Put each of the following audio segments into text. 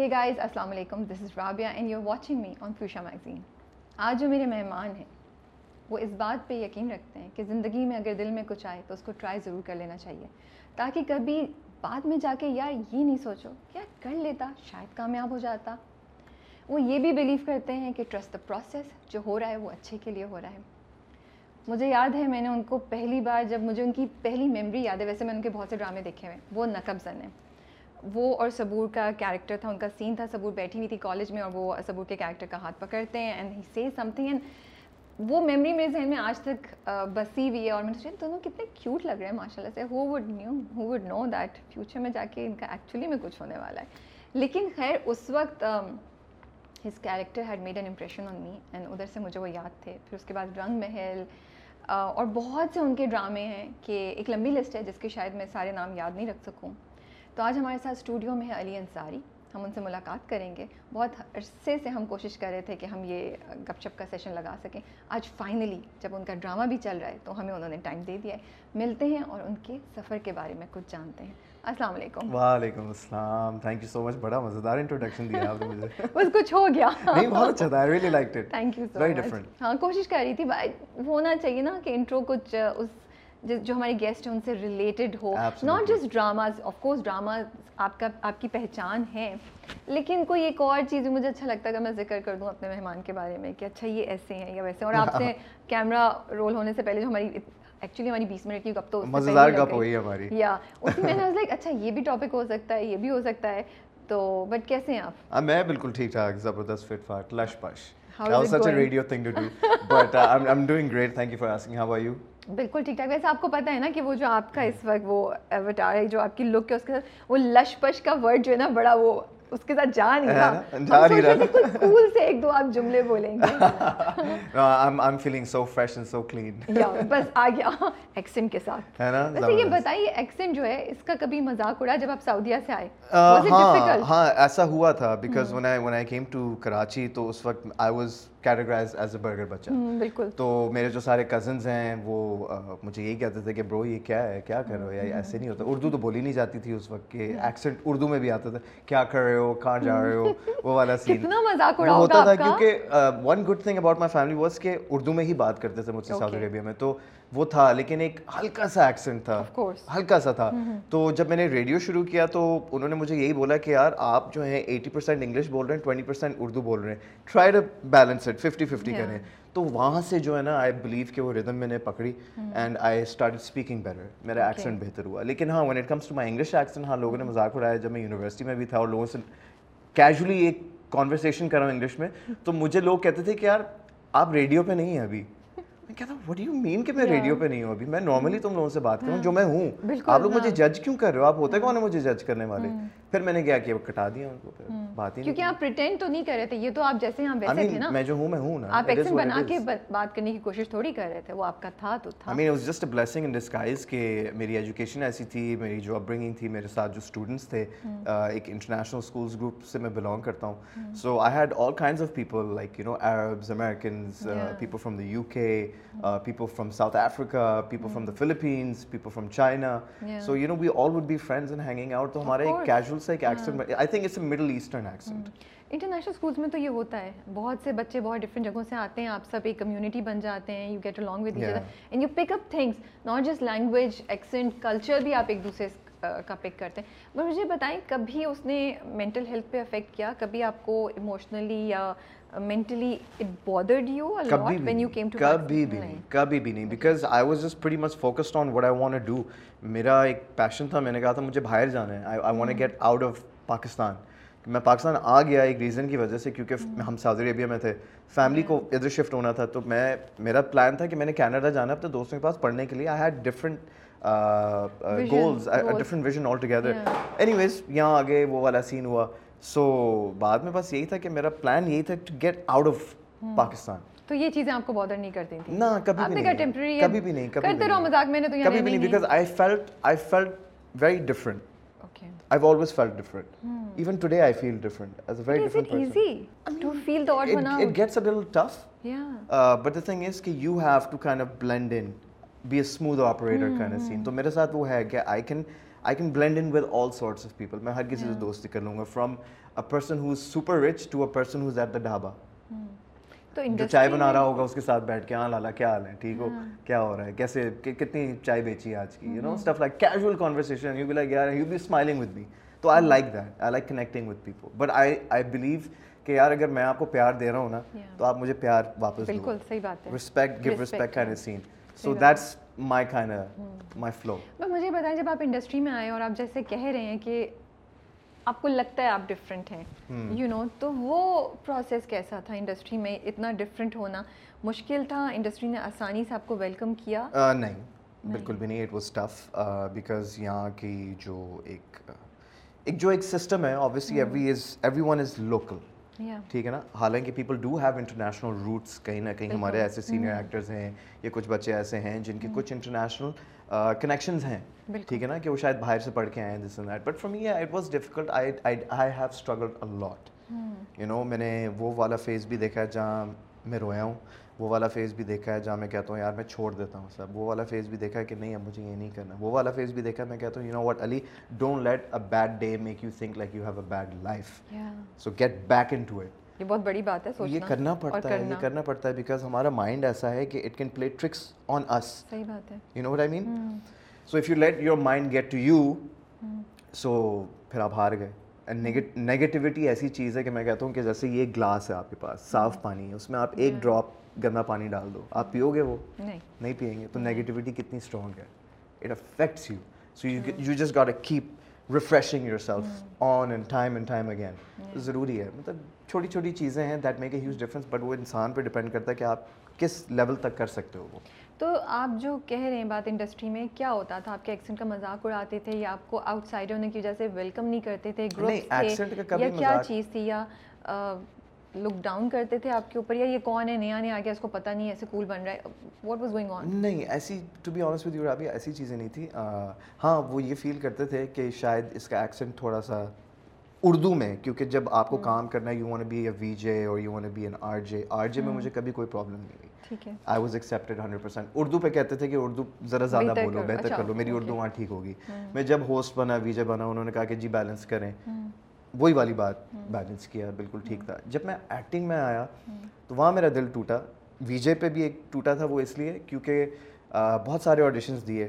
ہے گائز السلام علیکم this is Rabia and you are watching me on Fuchsia Magazine آج جو میرے مہمان ہیں وہ اس بات پہ یقین رکھتے ہیں کہ زندگی میں اگر دل میں کچھ آئے تو اس کو ٹرائی ضرور کر لینا چاہیے تاکہ کبھی بعد میں جا کے یار یہ نہیں سوچو کیا کر لیتا شاید کامیاب ہو جاتا وہ یہ بھی بلیو کرتے ہیں کہ ٹرسٹ دا پروسیس جو ہو رہا ہے وہ اچھے کے لیے ہو رہا ہے مجھے یاد ہے میں نے ان کو پہلی بار جب مجھے ان کی پہلی میموری یاد ہے ویسے میں ان کے بہت سے ڈرامے دیکھے ہوئے وہ نقب زن ہیں وہ اور صبور کا کیریکٹر تھا، ان کا سین تھا صبور بیٹھی ہوئی تھی کالج میں اور وہ صبور کے کیریکٹر کا ہاتھ پکڑتے ہیں and he say something and وہ میموری میرے ذہن میں آج تک بسی ہوئی ہے اور میں نے سوچا، دونوں کتنے کیوٹ لگ رہے ہیں ماشاء اللہ سے۔ Who would knew who would know that future میں جا کے ان کا ایکچولی میں کچھ ہونے والا ہے؟ لیکن خیر، اس وقت his character had made an impression on me and ادھر سے مجھے وہ یاد تھے۔ پھر اس کے بعد رنگ محل اور بہت سے ان کے ڈرامے ہیں کہ ایک لمبی لسٹ ہے جس کے شاید میں سارے نام یاد نہیں رکھ سکوں۔ تو آج ہمارے ساتھ اسٹوڈیو میں ہے علی انصاری۔ ہم ان سے ملاقات کریں گے۔ بہت عرصے سے ہم کوشش کر رہے تھے کہ ہم یہ گپ شپ کا سیشن لگا سکیں۔ آج فائنلی جب ان کا ڈرامہ بھی چل رہا ہے تو ہمیں انہوں نے ٹائم دے دیا ہے۔ ملتے ہیں اور ان کے سفر کے بارے میں کچھ جانتے ہیں۔ السلام علیکم۔ وعلیکم السلام۔ تھینک یو سو مچ بڑا مزیدار انٹروڈکشن دیا آپ نے مجھے۔ بس کچھ ہو گیا۔ نہیں بہت اچھا تھا۔ I really like it thank you so very much ہاں کوشش کر رہی تھی۔ ہونا چاہیے نا کہ انٹرو کچھ اس جو ہمارے گیسٹ ہیں ان سے related who. Not just dramas of course drama آپ کا آپ کی پہچان ہے. لیکن کوئی ایک اور چیز مجھے اچھا لگتا ہے کہ میں ذکر کر دوں اپنے مہمان کے بارے میں کہ اچھا یہ ایسے ہیں یا ویسے اور آپ سے کیمرہ رول ہونے سے پہلے جو ہماری ایکچولی ہماری بیس منٹ کی گپ تو مزیدار گپ ہوئی ہماری. یا اس میں نے لائک اچھا یہ بھی ٹاپک ہو سکتا ہے یہ بھی ہو سکتا ہے. تو بٹ کیسے ہیں آپ؟ میں بالکل ٹھیک ٹھاک زبردست فٹ فاٹ لش پش. That was such a radio thing to do. But uh, I'm, I'm doing great. Thank you for asking. How are you? بالکل ٹھیک ٹھاک۔ ویسے آپ کو پتا ہے نا کہ وہ جو آپ کا اس وقت وہ ایوٹار ہے جو آپ کی لک ہے اس کے ساتھ وہ لش پش کا ورڈ جو ہے نا بڑا وہ اس کے ساتھ جا نہیں رہا۔ جا نہیں رہا۔ کول سے ایک دو آپ جملے بولیں گے۔ I'm I'm feeling so fresh and so clean. بس آ گیا ایکسنٹ کے ساتھ۔ ہے نا؟ ویسے یہ بتائیے ایکسنٹ جو ہے اس کا کبھی مذاق اڑا جب آپ سعودیہ سے آئے؟ difficult? ہاں ایسا ہوا تھا because when I when I came to Karachi تو اس وقت I was categorized as a burger بچہ بالکل. تو میرے جو سارے کزنز ہیں وہ مجھے یہی کہتے تھے کہ برو یہ کیا ہے؟ کیا کر رہے ہو؟ یا ایسے نہیں ہوتا. اردو تو بولی نہیں جاتی تھی اس وقت کہ ایکسنٹ اردو میں بھی آتا تھا. کیا کر رہے ہو؟ کہاں جا رہے ہو؟ وہ والا سین مذاق ہوتا تھا کیونکہ one good thing about my family was کہ اردو میں ہی بات کرتے تھے مجھ سے سعودی عربیہ میں. تو وہ تھا لیکن ایک ہلکا سا ایکسنٹ تھا۔ ہلکا سا تھا۔ تو جب میں نے ریڈیو شروع کیا تو انہوں نے مجھے یہی بولا کہ یار آپ جو ہیں ایٹی پرسینٹ انگلش بول رہے ہیں ٹوینٹی پرسینٹ اردو بول رہے ہیں۔ Try to balance it fifty fifty کریں۔ تو وہاں سے جو ہے نا آئی بلیو کہ وہ ردم میں نے پکڑی and I start speaking better میرا ایکسنٹ بہتر ہوا۔ لیکن ہاں when it comes to my English accent ہاں لوگوں نے مذاق اڑایا جب میں یونیورسٹی میں بھی تھا اور لوگوں سے کیجولی ایک کانورسیشن کر رہا ہوں انگلش میں۔ تو مجھے لوگ کہتے تھے کہ یار آپ ریڈیو پہ نہیں ہیں ابھی۔ میں کہتا ہوں وٹ یو مین کہ میں ریڈیو پہ نہیں ہوں ابھی? میں نارملی تم لوگوں سے بات کروں جو میں ہوں۔ آپ لوگ مجھے جج کیوں کر رہے ہو؟ آپ ہوتے کون ہیں مجھے جج کرنے والے؟ پھر میں نے کیا کیا کٹا دیا ان کو پھر بات ہی کیونکہ آپ پریٹینڈ تو نہیں کر رہے تھے یہ تو آپ جیسے ہیں ویسے تھے نا۔ میں جو ہوں میں ہوں نا۔ آپ ایکسنٹ بنا کے بات کرنے کی کوشش تھوڑی کر رہے تھے وہ آپ کا تھا تو تھا۔ I mean was just a blessing in disguise کہ میری ایجوکیشن ایسی تھی میری جو اپ برنگنگ تھی میرے ساتھ جو اسٹوڈنٹس تھے ایک انٹرنیشنل اسکولس گروپ سے میں بلانگ کرتا ہوں۔ So I had all kinds of people like you know Arabs Americans people from the U K people from South Africa people from the Philippines people from China so you know we all would be friends and hanging out تو ہمارا ایک casual سا ایک accent I think it's a Middle Eastern accent international schools میں تو یہ ہوتا ہے۔ بہت سے بچے بہت ڈفرینٹ جگہوں سے آتے ہیں۔ آپ سب ایک کمیونٹی بن جاتے ہیں۔ You get each other. And you pick up things not just language accent culture بھی آپ ایک دوسرے کا پک کرتے ہیں۔ بٹ مجھے بتائیں کبھی اس نے مینٹل ہیلتھ پہ افیکٹ کیا؟ کبھی آپ کو ایموشنلی یا mentally it bothered you when you came to کبھی بھی نہیں کبھی بھی نہیں because I was just pretty much focused on what I want do میرا ایک پیشن تھا میں نے کہا تھا مجھے باہر جانا ہے I want get out of Pakistan میں پاکستان آ گیا ایک ریزن کی وجہ سے کیونکہ ہم سعودی عربیہ میں تھے فیملی کو ادھر شفٹ ہونا تھا تو میں میرا پلان تھا کہ میں نے کینیڈا جانا اپنے دوستوں کے پاس پڑھنے کے لیے I had different goals different vision altogether anyways یہاں آگے وہ والا سین ہوا سو بعد میں بس یہی تھا کہ میرا پلان یہی تھا to get out of Pakistan تو یہ چیزیں آپ کو بادر نہیں کرتی تھیں نہ کبھی آپ بھی نے کہا نہیں ٹیمپرری کبھی بھی نہیں کبھی کرتے رہو مذاق میں نے تو کبھی بھی نہیں because I felt I felt very different okay I've always felt different. Even today, I feel different as a very Is different it person. easy to feel the odd It, one out? it gets a little tough. Yeah. Uh, but the thing is کہ you have to kind of blend in, be a smooth operator kind of scene. تو میرے ساتھ وہ ہے کہ I can I can blend in with all sorts of people میں ہر کسی سے دوستی کر لوں گا. From a person who is super rich to a person who is at the dhaba جو چائے بنا رہا ہوگا اس کے ساتھ بیٹھ کے ہاں لالا کیا حال ہے؟ ٹھیک ہو؟ کیا ہو رہا ہے؟ کیسے کتنی چائے بیچی آج کی؟ You know stuff like casual conversation you be like یار you be smiling with me تو I like that I like connecting with people but I I believe کہ یار اگر میں آپ کو پیار دے رہا ہوں نا تو آپ مجھے پیار واپس بالکل صحیح بات ہے. Respect give respect kind scene so that's my kind my flow مجھے بتائیں جب آپ انڈسٹری میں آئے اور آپ جیسے کہہ رہے ہیں کہ آپ کو لگتا ہے آپ ڈفرینٹ ہیں یو نو تو وہ پروسیس کیسا تھا انڈسٹری میں؟ اتنا ڈفرینٹ ہونا۔ مشکل تھا؟ انڈسٹری نے آسانی سے آپ کو ویلکم کیا؟ نہیں بالکل بھی نہیں اٹ واز ٹف بیکاز یہاں کی جو ایک ایک جو ایک سسٹم ہے obviously every is everyone is local ٹھیک ہے نا؟ حالانکہ people do have international roots کہیں نہ کہیں ہمارے ایسے سینئر ایکٹرز ہیں یا کچھ بچے ایسے ہیں جن کے کچھ انٹرنیشنل کنیکشنز ہیں. ٹھیک ہے نا؟ کہ وہ شاید باہر سے پڑھ کے آئے ہیں this and that but for me it was difficult I I have struggled a lot you know میں نے وہ والا فیز بھی دیکھا ہے جہاں میں رویا ہوں. وہ والا فیز بھی دیکھا ہے جہاں میں کہتا ہوں یار میں چھوڑ دیتا ہوں سب۔ وہ والا فیز بھی دیکھا ہے کہ نہیں اب مجھے یہ نہیں کرنا۔ وہ والا فیز بھی دیکھا ہے میں کہتا ہوں you know what Ali don't let a bad day make you think like you have a bad life so get back into it یہ بہت بڑی بات ہے یہ کرنا پڑتا ہے یہ کرنا۔ پڑتا ہے بیکاز ہمارا مائنڈ ایسا ہے کہ it can play tricks on us صحیح بات ہے۔ You know what I mean so if you let your mind get to you so پھر آپ ہار گئے۔ نیگیٹیوٹی ایسی چیز ہے کہ میں کہتا ہوں کہ جیسے یہ گلاس ہے آپ کے پاس صاف پانی ہے اس میں آپ ایک ڈراپ گندا پانی ڈال دو۔ آپ پیو گے وہ؟ نہیں۔ پئیں گے۔ تو نیگیٹیوٹی کتنی اسٹرانگ ہے۔ It affects you so you just got a keep refreshing yourself on and time and time again ضروری ہے۔ مطلب چھوٹی چھوٹی چیزیں ہیں that make a huge difference but وہ انسان پہ ڈپینڈ کرتا ہے کہ آپ کس لیول تک کر سکتے ہو وہ۔ تو آپ جو کہہ رہے ہیں بات انڈسٹری میں کیا ہوتا تھا؟ آپ کے ایکسنٹ کا مذاق اڑاتے تھے یا آپ کو آؤٹ سائڈ ہونے کی وجہ سے ویلکم نہیں کرتے تھے گروپ یا کیا چیز تھی؟ یا لک ڈاؤن کرتے تھے آپ کے اوپر؟ یا یہ کون ہے نیا نیا آ گیا اس کو پتہ نہیں ایسے کول بن رہا ہے؟ واٹ واز گوئنگ آن نہیں ایسی to be honest with you Rabi ایسی چیزیں نہیں تھی ہاں وہ یہ فیل کرتے تھے کہ شاید اس کا ایکسنٹ تھوڑا سا اردو میں کیونکہ جب آپ کو کام کرنا ہے you want be a VJ جے اور you want be an R J R J میں مجھے کبھی کوئی پرابلم نہیں ہوئی۔ I was accepted hundred percent Urdu پہ کہتے تھے کہ اردو ذرا زیادہ بولو بہتر کر لو میری اردو وہاں ٹھیک ہوگی۔ میں جب ہوسٹ بنا وی جے بنا انہوں نے کہا کہ جی بیلنس کریں۔ وہی والی بات بیلنس کیا بالکل ٹھیک تھا۔ جب میں ایکٹنگ میں آیا تو وہاں میرا دل ٹوٹا۔ وی جے پہ بھی ایک ٹوٹا تھا وہ اس لیے، کیونکہ بہت سارے آڈیشنز دیے۔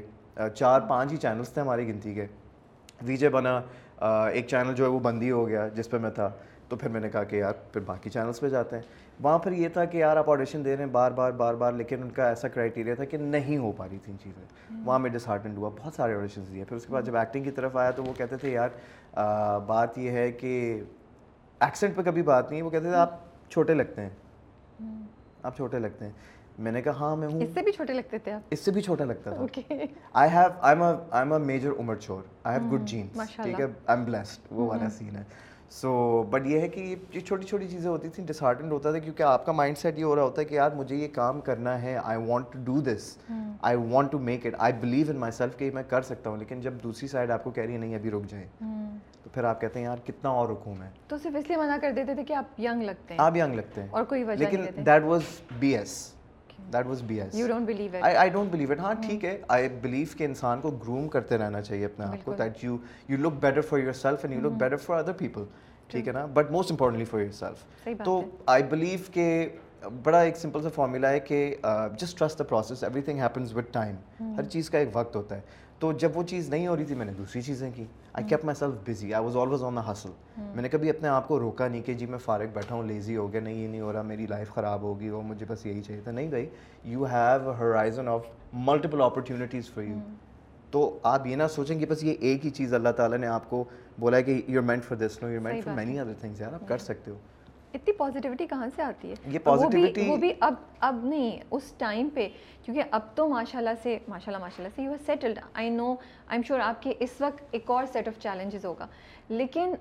چار پانچ ہی چینلس تھے ہماری گنتی کے۔ وی جے بنا ایک چینل جو ہے وہ بند ہی ہو گیا جس پہ میں تھا۔ تو پھر میں نے کہا کہ یار، پھر باقی چینلس پہ جاتے ہیں۔ وہاں پر یہ تھا کہ یار آپ آڈیشن دے رہے ہیں بار بار بار بار لیکن ان کا ایسا کرائٹیریا تھا کہ نہیں ہو پا رہی تھیں چیزیں۔ وہاں میں ڈس ہارٹنڈ ہوا بہت سارے آڈیشنز دیے۔ پھر اس کے بعد جب ایکٹنگ کی طرف آیا تو وہ کہتے تھے یار بات یہ ہے کہ ایکسنٹ پہ کبھی بات نہیں وہ کہتے تھے آپ چھوٹے لگتے ہیں۔ آپ چھوٹے لگتے ہیں۔ میں نے کہا ہاں میں ہوں۔ اس سے بھی چھوٹے لگتے تھے اس سے بھی چھوٹا لگتا تھا۔ I have I am I am a major عمر چور آئی ہیو گڈ جینس ٹھیک ہے؟ آئی ایم بلیسڈ وہ والا سین ہے۔ سو بٹ یہ ہے کہ یہ چھوٹی چھوٹی چیزیں ہوتی تھیں ڈسہارٹنڈ ہوتا تھا کیونکہ آپ کا مائنڈ سیٹ یہ ہو رہا ہوتا ہے کہ یار مجھے یہ کام کرنا ہے I want to do this I want to make it I believe in myself کہ میں کر سکتا ہوں لیکن جب دوسری سائڈ آپ کو کہہ رہی ہے نہیں ابھی رک جائیں۔ تو پھر آپ کہتے ہیں یار کتنا اور رکوں میں؟ تو صرف اس لیے منع کر دیتے تھے کہ آپ ینگ لگتے ہیں۔ آپ ینگ لگتے ہیں۔ اور کوئی وجہ لیکن that was B S that was B S you don't believe it I don't believe it ہاں ٹھیک ہے آئی بلیو کہ انسان کو گروم کرتے رہنا چاہیے اپنے آپ کو that you you look better for yourself and you look better for other people ٹھیک ہے نا but most importantly for yourself تو آئی بلیو کہ بڑا ایک سمپل سا فارمولا ہے کہ just trust the process everything happens with time ہر چیز کا ایک وقت ہوتا ہے تو جب وہ چیز نہیں ہو رہی تھی میں نے دوسری چیزیں کی I keep myself busy I was always on the hustle میں نے کبھی اپنے آپ کو روکا نہیں کہ جی میں فارغ بیٹھا ہوں لیزی ہو گیا نہیں یہ نہیں ہو رہا میری لائف خراب ہوگی اور مجھے بس یہی چاہیے تھا نہیں بھائی you have horizon of multiple opportunities for you تو آپ یہ نہ سوچیں کہ بس یہ ایک ہی چیز اللہ تعالیٰ نے آپ کو بولا ہے کہ you meant for this no you meant for many other things یار آپ کر سکتے ہو۔ اتنی پازیٹیوٹی کہاں سے آتی ہے؟ یہ پازیٹیوٹی وہ بھی اب اب نہیں اس ٹائم پہ کیونکہ اب تو ماشاء اللہ سے ماشاء اللہ ماشاء اللہ سے you are settled I know I am sure آپ کے اس وقت ایک اور سیٹ آف چیلنجز ہوگا۔ لیکن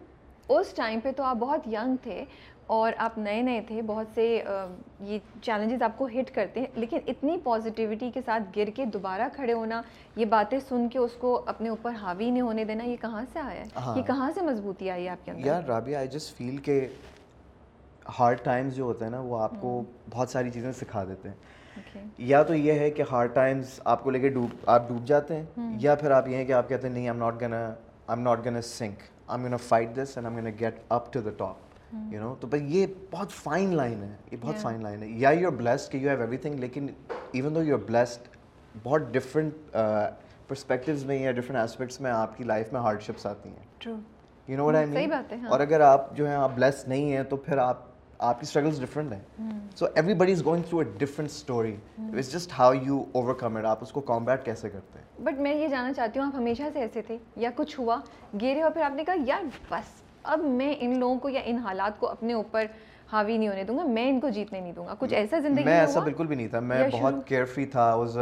اس ٹائم پہ تو آپ بہت ینگ تھے اور آپ نئے نئے تھے بہت سے یہ چیلنجز آپ کو ہٹ کرتے ہیں۔ لیکن اتنی پازیٹیوٹی کے ساتھ گر کے دوبارہ کھڑے ہونا یہ باتیں سن کے اس کو اپنے اوپر حاوی نہیں ہونے دینا یہ کہاں سے آیا ہے؟ یہ کہاں سے مضبوطی آئی ہے آپ کے اندر؟ یار رابعہ آئی جسٹ فیل کہ ہارڈ ٹائمز جو ہوتے ہیں نا وہ آپ کو بہت ساری چیزیں سکھا دیتے ہیں۔ یا تو یہ ہے کہ ہارڈ ٹائمس آپ کو لے کے ڈوب آپ ڈوب جاتے ہیں یا پھر آپ یہ ہیں کہ آپ کہتے ہیں نہیں am not gonna am not gonna sink am gonna fight this and am gonna get up to the top you know تو بھائی یہ بہت فائن لائن ہے یہ بہت فائن لائن ہے۔ یا یو آر بلیسڈ کہ یو ہیو ایوری تھنگ لیکن even though you are blessed بہت ڈفرینٹ پرسپیکٹیوز میں یا ڈفرینٹ اسپیکٹس میں آپ کی لائف میں ہارڈ شپس آتی ہیں۔ You know what I mean اور اگر آپ جو ہیں آپ بلیس نہیں ہیں تو پھر آپ آپ کی اسٹرگلس ڈفرینٹ ہیں. So everybody is going through a different story it's just how you overcome it آپ اس کو کمبیٹ کیسے کرتے ہیں؟ بٹ میں یہ جاننا چاہتی ہوں آپ ہمیشہ سے ایسے تھے یا کچھ ہوا؟ گیرے اور پھر آپ نے کہا یار بس اب میں ان لوگوں کو یا ان حالات کو اپنے اوپر حاوی نہیں ہونے دوں گا میں ان کو جیتنے نہیں دوں گا۔ کچھ ایسا زندگی میں ایسا بالکل بھی نہیں تھا۔ میں بہت کیئر فری تھا was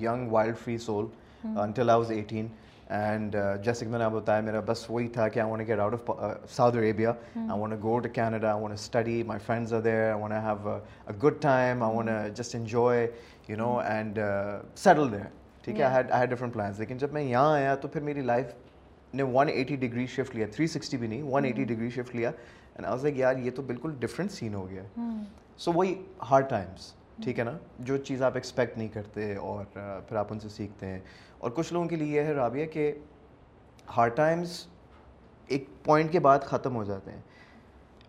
young wild free soul until I was eighteen and جیسے کہ میں نے آپ بتایا میرا بس وہی تھا کہ I want get out of Saudi Arabia I want go to Canada I want study my friends are there I want have a good time I want just enjoy you know and settle there ٹھیک ہے I had different plans لیکن جب میں یہاں آیا تو پھر میری لائف نے ون ایٹی ڈگری شفٹ لیا تھری سکسٹی بھی نہیں ون ایٹی ڈگری شفٹ لیا اینڈ آئی لائک یار یہ تو بالکل ڈفرینٹ سین ہو گیا سو وہی ہارڈ ٹائمس ٹھیک ہے نا جو چیز آپ ایکسپیکٹ نہیں کرتے اور پھر آپ ان سے سیکھتے ہیں اور کچھ لوگوں کے لیے یہ ہے رابعہ کہ ہارڈ ٹائمس ایک پوائنٹ کے بعد ختم ہو جاتے ہیں۔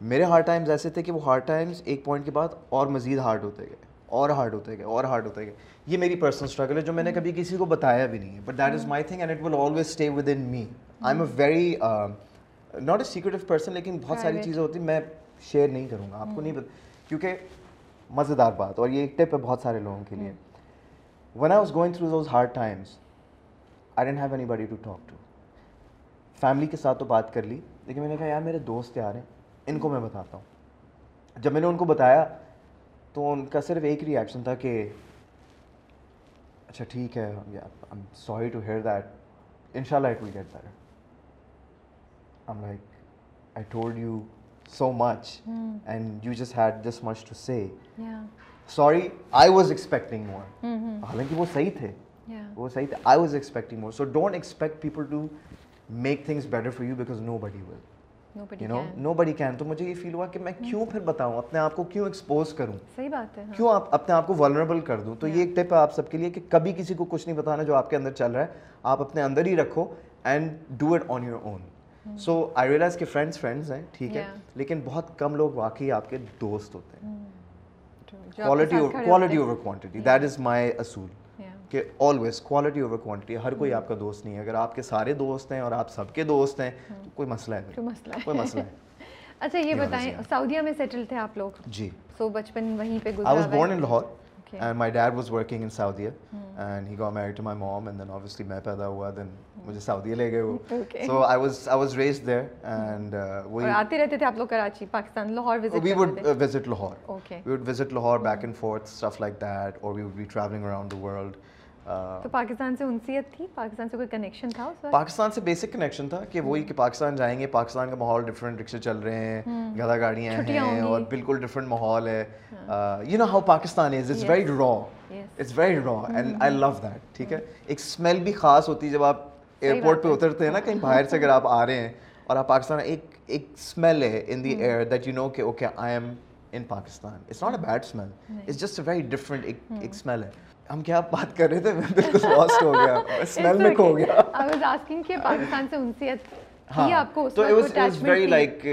میرے ہارڈ ٹائمز ایسے تھے کہ وہ ہارڈ ٹائمز ایک پوائنٹ کے بعد اور مزید ہارڈ ہوتے گئے اور ہارڈ ہوتے گئے اور ہارڈ ہوتے گئے۔ یہ میری پرسنل اسٹرگل ہے جو میں نے کبھی کسی کو بتایا بھی نہیں ہے but that is my thing and it will always stay with in me I am a very not a secretive person لیکن بہت ساری چیزیں ہوتی ہیں میں شیئر نہیں کروں گا آپ کو نہیں پتا کیونکہ مزیدار بات اور یہ ایک ٹپ ہے بہت سارے لوگوں کے لیے۔ When I was going through those hard times I didn't have anybody to talk to family کے ساتھ تو بات کر لی لیکن میں نے کہا یار میرے دوست رہے ہیں ان کو میں بتاتا ہوں جب میں نے ان کو بتایا تو ان کا صرف ایک ریئیکشن تھا کہ اچھا ٹھیک ہے سوری ٹو ہیئر دیٹ ان شاء اللہ it will get like, I told you so much, mm. and you just had this much to say. Yeah. Sorry, I was expecting more. حالانکہ وہ صحیح تھے وہ صحیح تھے I was expecting more so don't expect people to make things better for you because nobody will you know nobody can تو مجھے یہ فیل ہوا کہ میں کیوں پھر بتاؤں؟ اپنے آپ کو کیوں ایکسپوز کروں؟ صحیح بات ہے کیوں آپ اپنے آپ کو ولنریبل کر دوں؟ تو یہ ایک ٹپ ہے آپ سب کے لیے کہ کبھی کسی کو کچھ نہیں بتانا جو آپ کے اندر چل رہا ہے۔ آپ اپنے اندر ہی رکھو and do it on your own so I realize کہ فرینڈس فرینڈس ہیں ٹھیک ہے؟ لیکن بہت کم لوگ واقعی آپ کے دوست ہوتے ہیں۔ Quality quality over quantity that is my اصول۔ کہ آلویز کوالٹی اوور کوانٹٹی ہر کوئی آپ کا دوست نہیں ہے۔ اگر آپ کے سارے دوست ہیں اور آپ سب کے دوست ہیں تو کوئی مسئلہ ہے۔ کوئی مسئلہ ہے۔ اچھا یہ بتائیں سعودیہ میں سیٹل تھے آپ لوگ؟ جی۔ سو بچپن وہیں پہ گزرا I was born in Lahore and my dad was working in Saudia and he go married to my mom and then obviously میں پیدا ہوا دین مجھے سعودیہ لے گئے وہ۔ So I was I was raise there and وہی آتے رہتے تھے آپ لوگ Karachi Pakistan Lahore visit we would visit Lahore we would visit Lahore back and forth stuff like that اور we would be travelling around the world تو پاکستان سے انسیت تھی؟ پاکستان سے کوئی کنیکشن تھا اس پاکستان سے بیسک کنیکشن تھا کہ وہی کہ پاکستان جائیں گے پاکستان کا ماحول ڈفرینٹ رکشے چل رہے ہیں گدا گاڑیاں ہیں اور بالکل ڈفرینٹ ماحول ہے۔ You know how Pakistan is it's very raw it's very raw and I love that ٹھیک ہے ایک اسمیل بھی خاص ہوتی ہے جب آپ ایئرپورٹ پہ اترتے ہیں نا کہیں باہر سے اگر آپ آ رہے ہیں اور آپ پاکستان ایک ایک اسمیل ہے in the air that you know کہ okay I am in Pakistan it's not a bad smell it's just a very different ایک اسمیل ہے ہم کیا بات کر رہے تھے؟ میں بالکل لاسٹ ہو گیا. اسمیل میں کھو گیا. آئی واز آسکنگ کہ پاکستان سے انسیت تھی آپ کو اس تو it was very like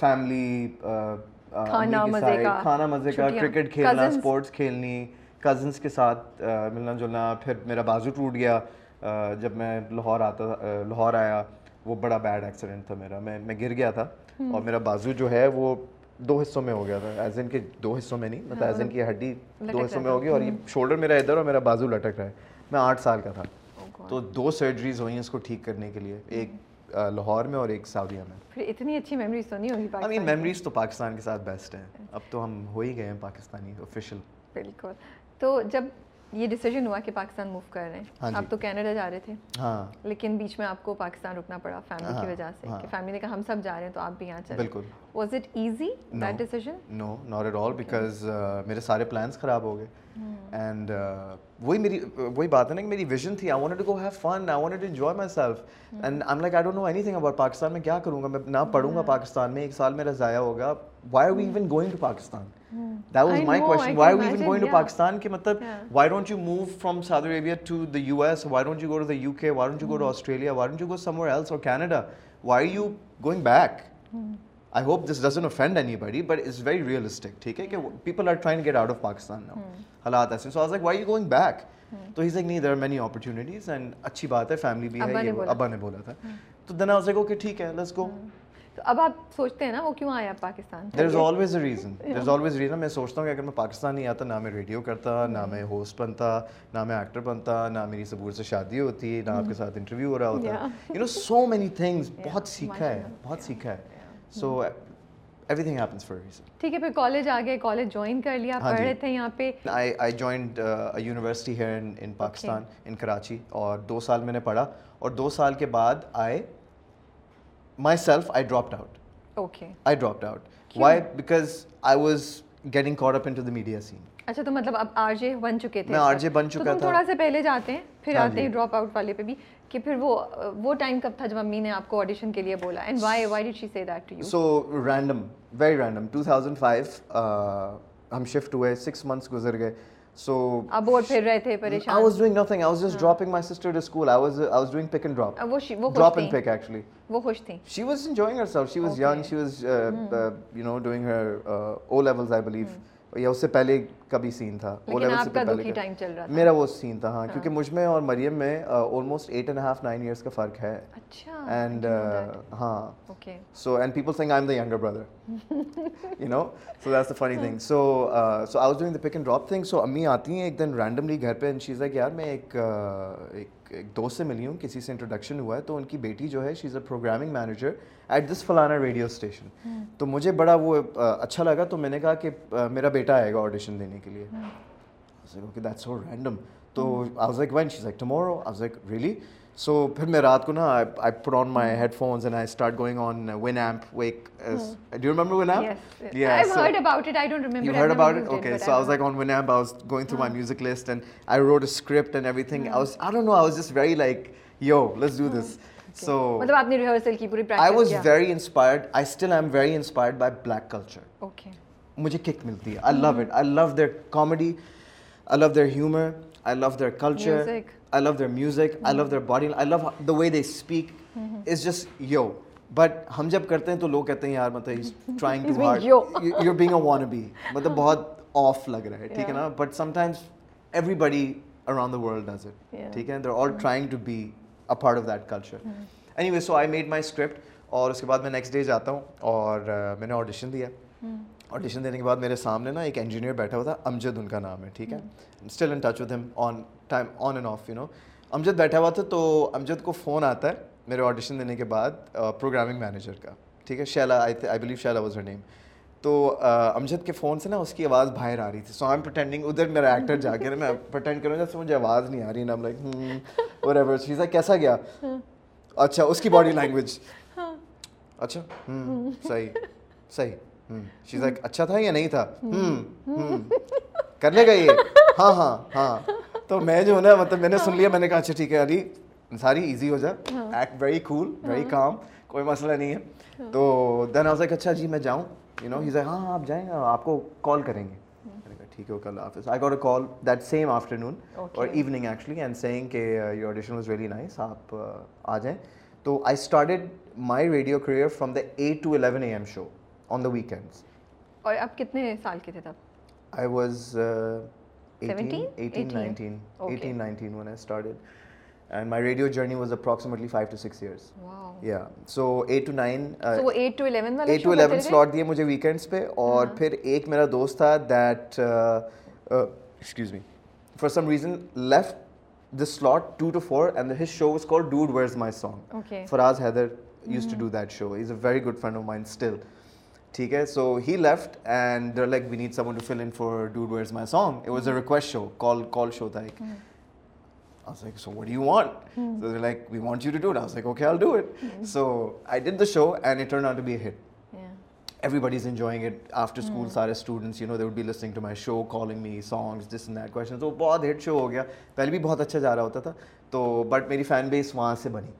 family کھانا مزے کا کھانا مزے کا کرکٹ کھیلنا سپورٹس کھیلنی کزنس کے ساتھ ملنا جلنا. پھر میرا بازو ٹوٹ گیا. جب میں لاہور آتا لاہور آیا وہ بڑا بیڈ ایکسیڈنٹ تھا میرا. میں میں گر گیا تھا. اور میرا بازو جو ہے وہ دو حصوں میں ہو گیا تھا۔ ایز ان کے دو حصوں میں نہیں مطلب ایز ان کی ہڈی دو حصوں میں ہو گئی اور یہ شولڈر میرا ادھر اور میرا بازو لٹک رہا ہے۔ میں آٹھ سال کا تھا۔ تو دو سرجریز ہوئی ہیں اس کو ٹھیک کرنے کے لیے ایک لاہور میں اور ایک سعودیہ میں۔ پھر اتنی اچھی میموریز تو نہیں ہوگی آئی میموریز تو پاکستان کے ساتھ بیسٹ ہیں۔ اب تو ہم ہو ہی گئے ہیں پاکستانی آفیشیل بالکل۔ تو جب یہ ڈیسیجن ہوا کہ پاکستان موو کر رہے ہیں۔ آپ تو کینیڈا جا رہے تھے۔ ہاں۔ لیکن بیچ میں آپ کو پاکستان رکنا پڑا فیملی کی وجہ سے کہ فیملی نے کہا ہم سب جا رہے ہیں تو آپ بھی یہاں چلیں۔ بالکل۔ Was it easy that decision no not at all because میرے سارے پلانس خراب ہو گئے۔ اینڈ وہی میری وہی بات ہے نا کہ میری ویژن تھی۔ I want to go have fun I want to enjoy myself and I like I don't know anything about Pakistan میں کیا کروں گا؟ میں نہ پڑھوں گا پاکستان میں ایک سال میرا ضائع ہوگا۔ Why are we even going to Pakistan that was my question why we even going to Pakistan کہ مطلب why don't you move from Saudi Arabia to the U S why don't you go to the U K why don't you go to Australia why don't you go somewhere else اور Canada why you going back I hope this doesn't offend anybody but it's very realistic ٹھیک ہے کہ people are trying get out of Pakistan حالات ایسے so I like why you going back تو he's like نہیں there are many opportunities and اچھی بات ہے فیملی بھی ہے ابا نے بولا تھا تو دین آئی واز کہ ٹھیک ہے لیٹس گو تو اب آپ سوچتے ہیں نا وہ کیوں آیا Pakistan there is always a reason there is always reason میں سوچتا ہوں کہ اگر میں پاکستان نہیں آتا نہ میں ریڈیو کرتا نہ میں ہوسٹ بنتا نہ میں ایکٹر بنتا نہ میری سبور سے شادی ہوتی نہ آپ کے ساتھ انٹرویو ہو رہا ہوتا. You know so many things بہت سیکھا ہے بہت سیکھا ہے. So everything happens for reason ٹھیک ہے پھر کالج آگے کالج جوائن کر لیا پڑھ رہے تھے یہاں پہ. I I joined university here in Pakistan in Karachi اور دو سال میں نے پڑھا اور دو سال کے بعد آئے myself I dropped out okay I dropped out why because I was getting caught up into the media scene اچھا تو مطلب اب آر جے بن چکے تھے میں آر جے بن چکا تھا۔ تھوڑا سا پہلے جاتے ہیں پھر آتے ہیں ڈراپ آؤٹ والے پہ بھی کہ پھر وہ وہ ٹائم کب تھا جب امی نے آپ کو آڈیشن کے لیے بولا؟ And why why did she say that to you so random very random 2005 ہم شفٹ ہوئے سکس منتھس گزر گئے۔ سو اب بورڈ پھر رہے تھے پریشان I was doing nothing I was just dropping my sister to school I was I was doing pick and drop وہ وہ drop and pick actually وہ خوش تھی she was enjoying herself she was young she was uh, uh, you know doing her uh, O levels I believe یا اس سے پہلے کا بھی سین تھا۔ میرا وہ سین تھا ہاں کیونکہ مجھ میں اور مریم میں almost eight and half nine years کا فرق ہے۔ اینڈ ہاں۔ So and people think I am the younger brother you know so that's the funny thing so so I was doing the pick and drop thing so امی آتی ہیں ایک دن randomly گھر پہ اینڈ شیز ہے کہ یار میں ایک ایک ایک دوست سے ملی ہوں کسی سے انٹروڈکشن ہوا ہے تو ان کی بیٹی جو ہے she is a programming manager at this فلانا ریڈیو اسٹیشن تو مجھے بڑا وہ اچھا لگا تو میں نے کہا کہ میرا بیٹا آئے گا آڈیشن دینے کے لیے۔ دیٹس سو رینڈم تو I was like when she's like tomorrow I was like really so پھر میں رات کو نا I put on my headphones and I start going on one amp week do remember one amp you heard about it okay so I was like on one amp I was going through my music list and I a script and everything I was I don't know I was just very like you let's do this so مطلب آپ نے rehearsal کی پوری practice I was very inspired I still I am very inspired by black culture okay مجھے kick ملتی ہے I love it I love their comedy I love their humour I love their culture I love their music I love their body I love the way they speak is just you but ہم جب کرتے ہیں تو لوگ کہتے ہیں یار مطلب trying to hard you being a wannabe مطلب بہت آف لگ رہا ہے ٹھیک ہے نا but sometimes everybody around the world does it ٹھیک ہے they're all trying to be a part of that culture anyway so I made my script اور اس کے بعد میں نیکسٹ ڈے جاتا ہوں اور میں نے آڈیشن دیا آڈیشن دینے کے بعد میرے سامنے نا ایک انجینئر بیٹھا ہوا تھا امجد ان کا نام ہے ٹھیک ہے؟ اسٹل ان ٹچ ود ہم on time on and off you know Amjad بیٹھا ہوا تھا تو امجد کو فون آتا ہے میرے آڈیشن دینے کے بعد پروگرامنگ مینیجر کا ٹھیک ہے؟ Sheila I I believe Sheila was her name تو امجد کے فون سے نا اس کی آواز باہر آ رہی تھی۔ سو آئی پرٹینڈنگ ادھر میرا ایکٹر جا کے میں پرٹینڈ کروں جیسے مجھے آواز نہیں آ رہی نا لائک اور ایور چیزیں کیسا گیا؟ اچھا اس کی باڈی لینگویج اچھا صحیح صحیح۔ شیز لائک اچھا تھا یا نہیں تھا ہوں ہوں کر لے گا یہ ہاں ہاں ہاں تو میں جو ہے نا مطلب میں نے سن لیا میں نے کہا اچھا ٹھیک ہے علی ساری ایزی ہو جا act very cool very calm کوئی مسئلہ نہیں ہے تو دین آئی لائک اچھا جی میں جاؤں یو نو ہیز ہاں ہاں آپ جائیں آپ کو کال کریں گے ٹھیک ہے کل office I got a call that same afternoon اور ایوننگ ایکچولی اینڈ سینگ کہ your audition was very nice آپ آ جائیں تو I started my radio career from the eight to eleven A M show on the weekends اور آپ کتنے سال کے تھے تب؟ I was and my radio journey was approximately five to six years یا so eight to nine eight to eleven slot دیے مجھے ویکینڈس پہ اور پھر ایک میرا دوست تھا that excuse me for some reason left this slot two to four and his show is call dude where's my song Faraz Haider used to do that show is a very good friend of mine still ٹھیک ہے so he left and like we need some to fill in for dude where's my song it was a request show call call show تھا ایک did the show and it turned out to be a hit. Yeah. everybody's enjoying it. After school سارے students you know they would be listening to my show calling me songs this and that question تو بہت hit شو ہو گیا پہلے بھی بہت اچھا جا رہا ہوتا تھا تو بٹ میری فین بیس وہاں سے بنی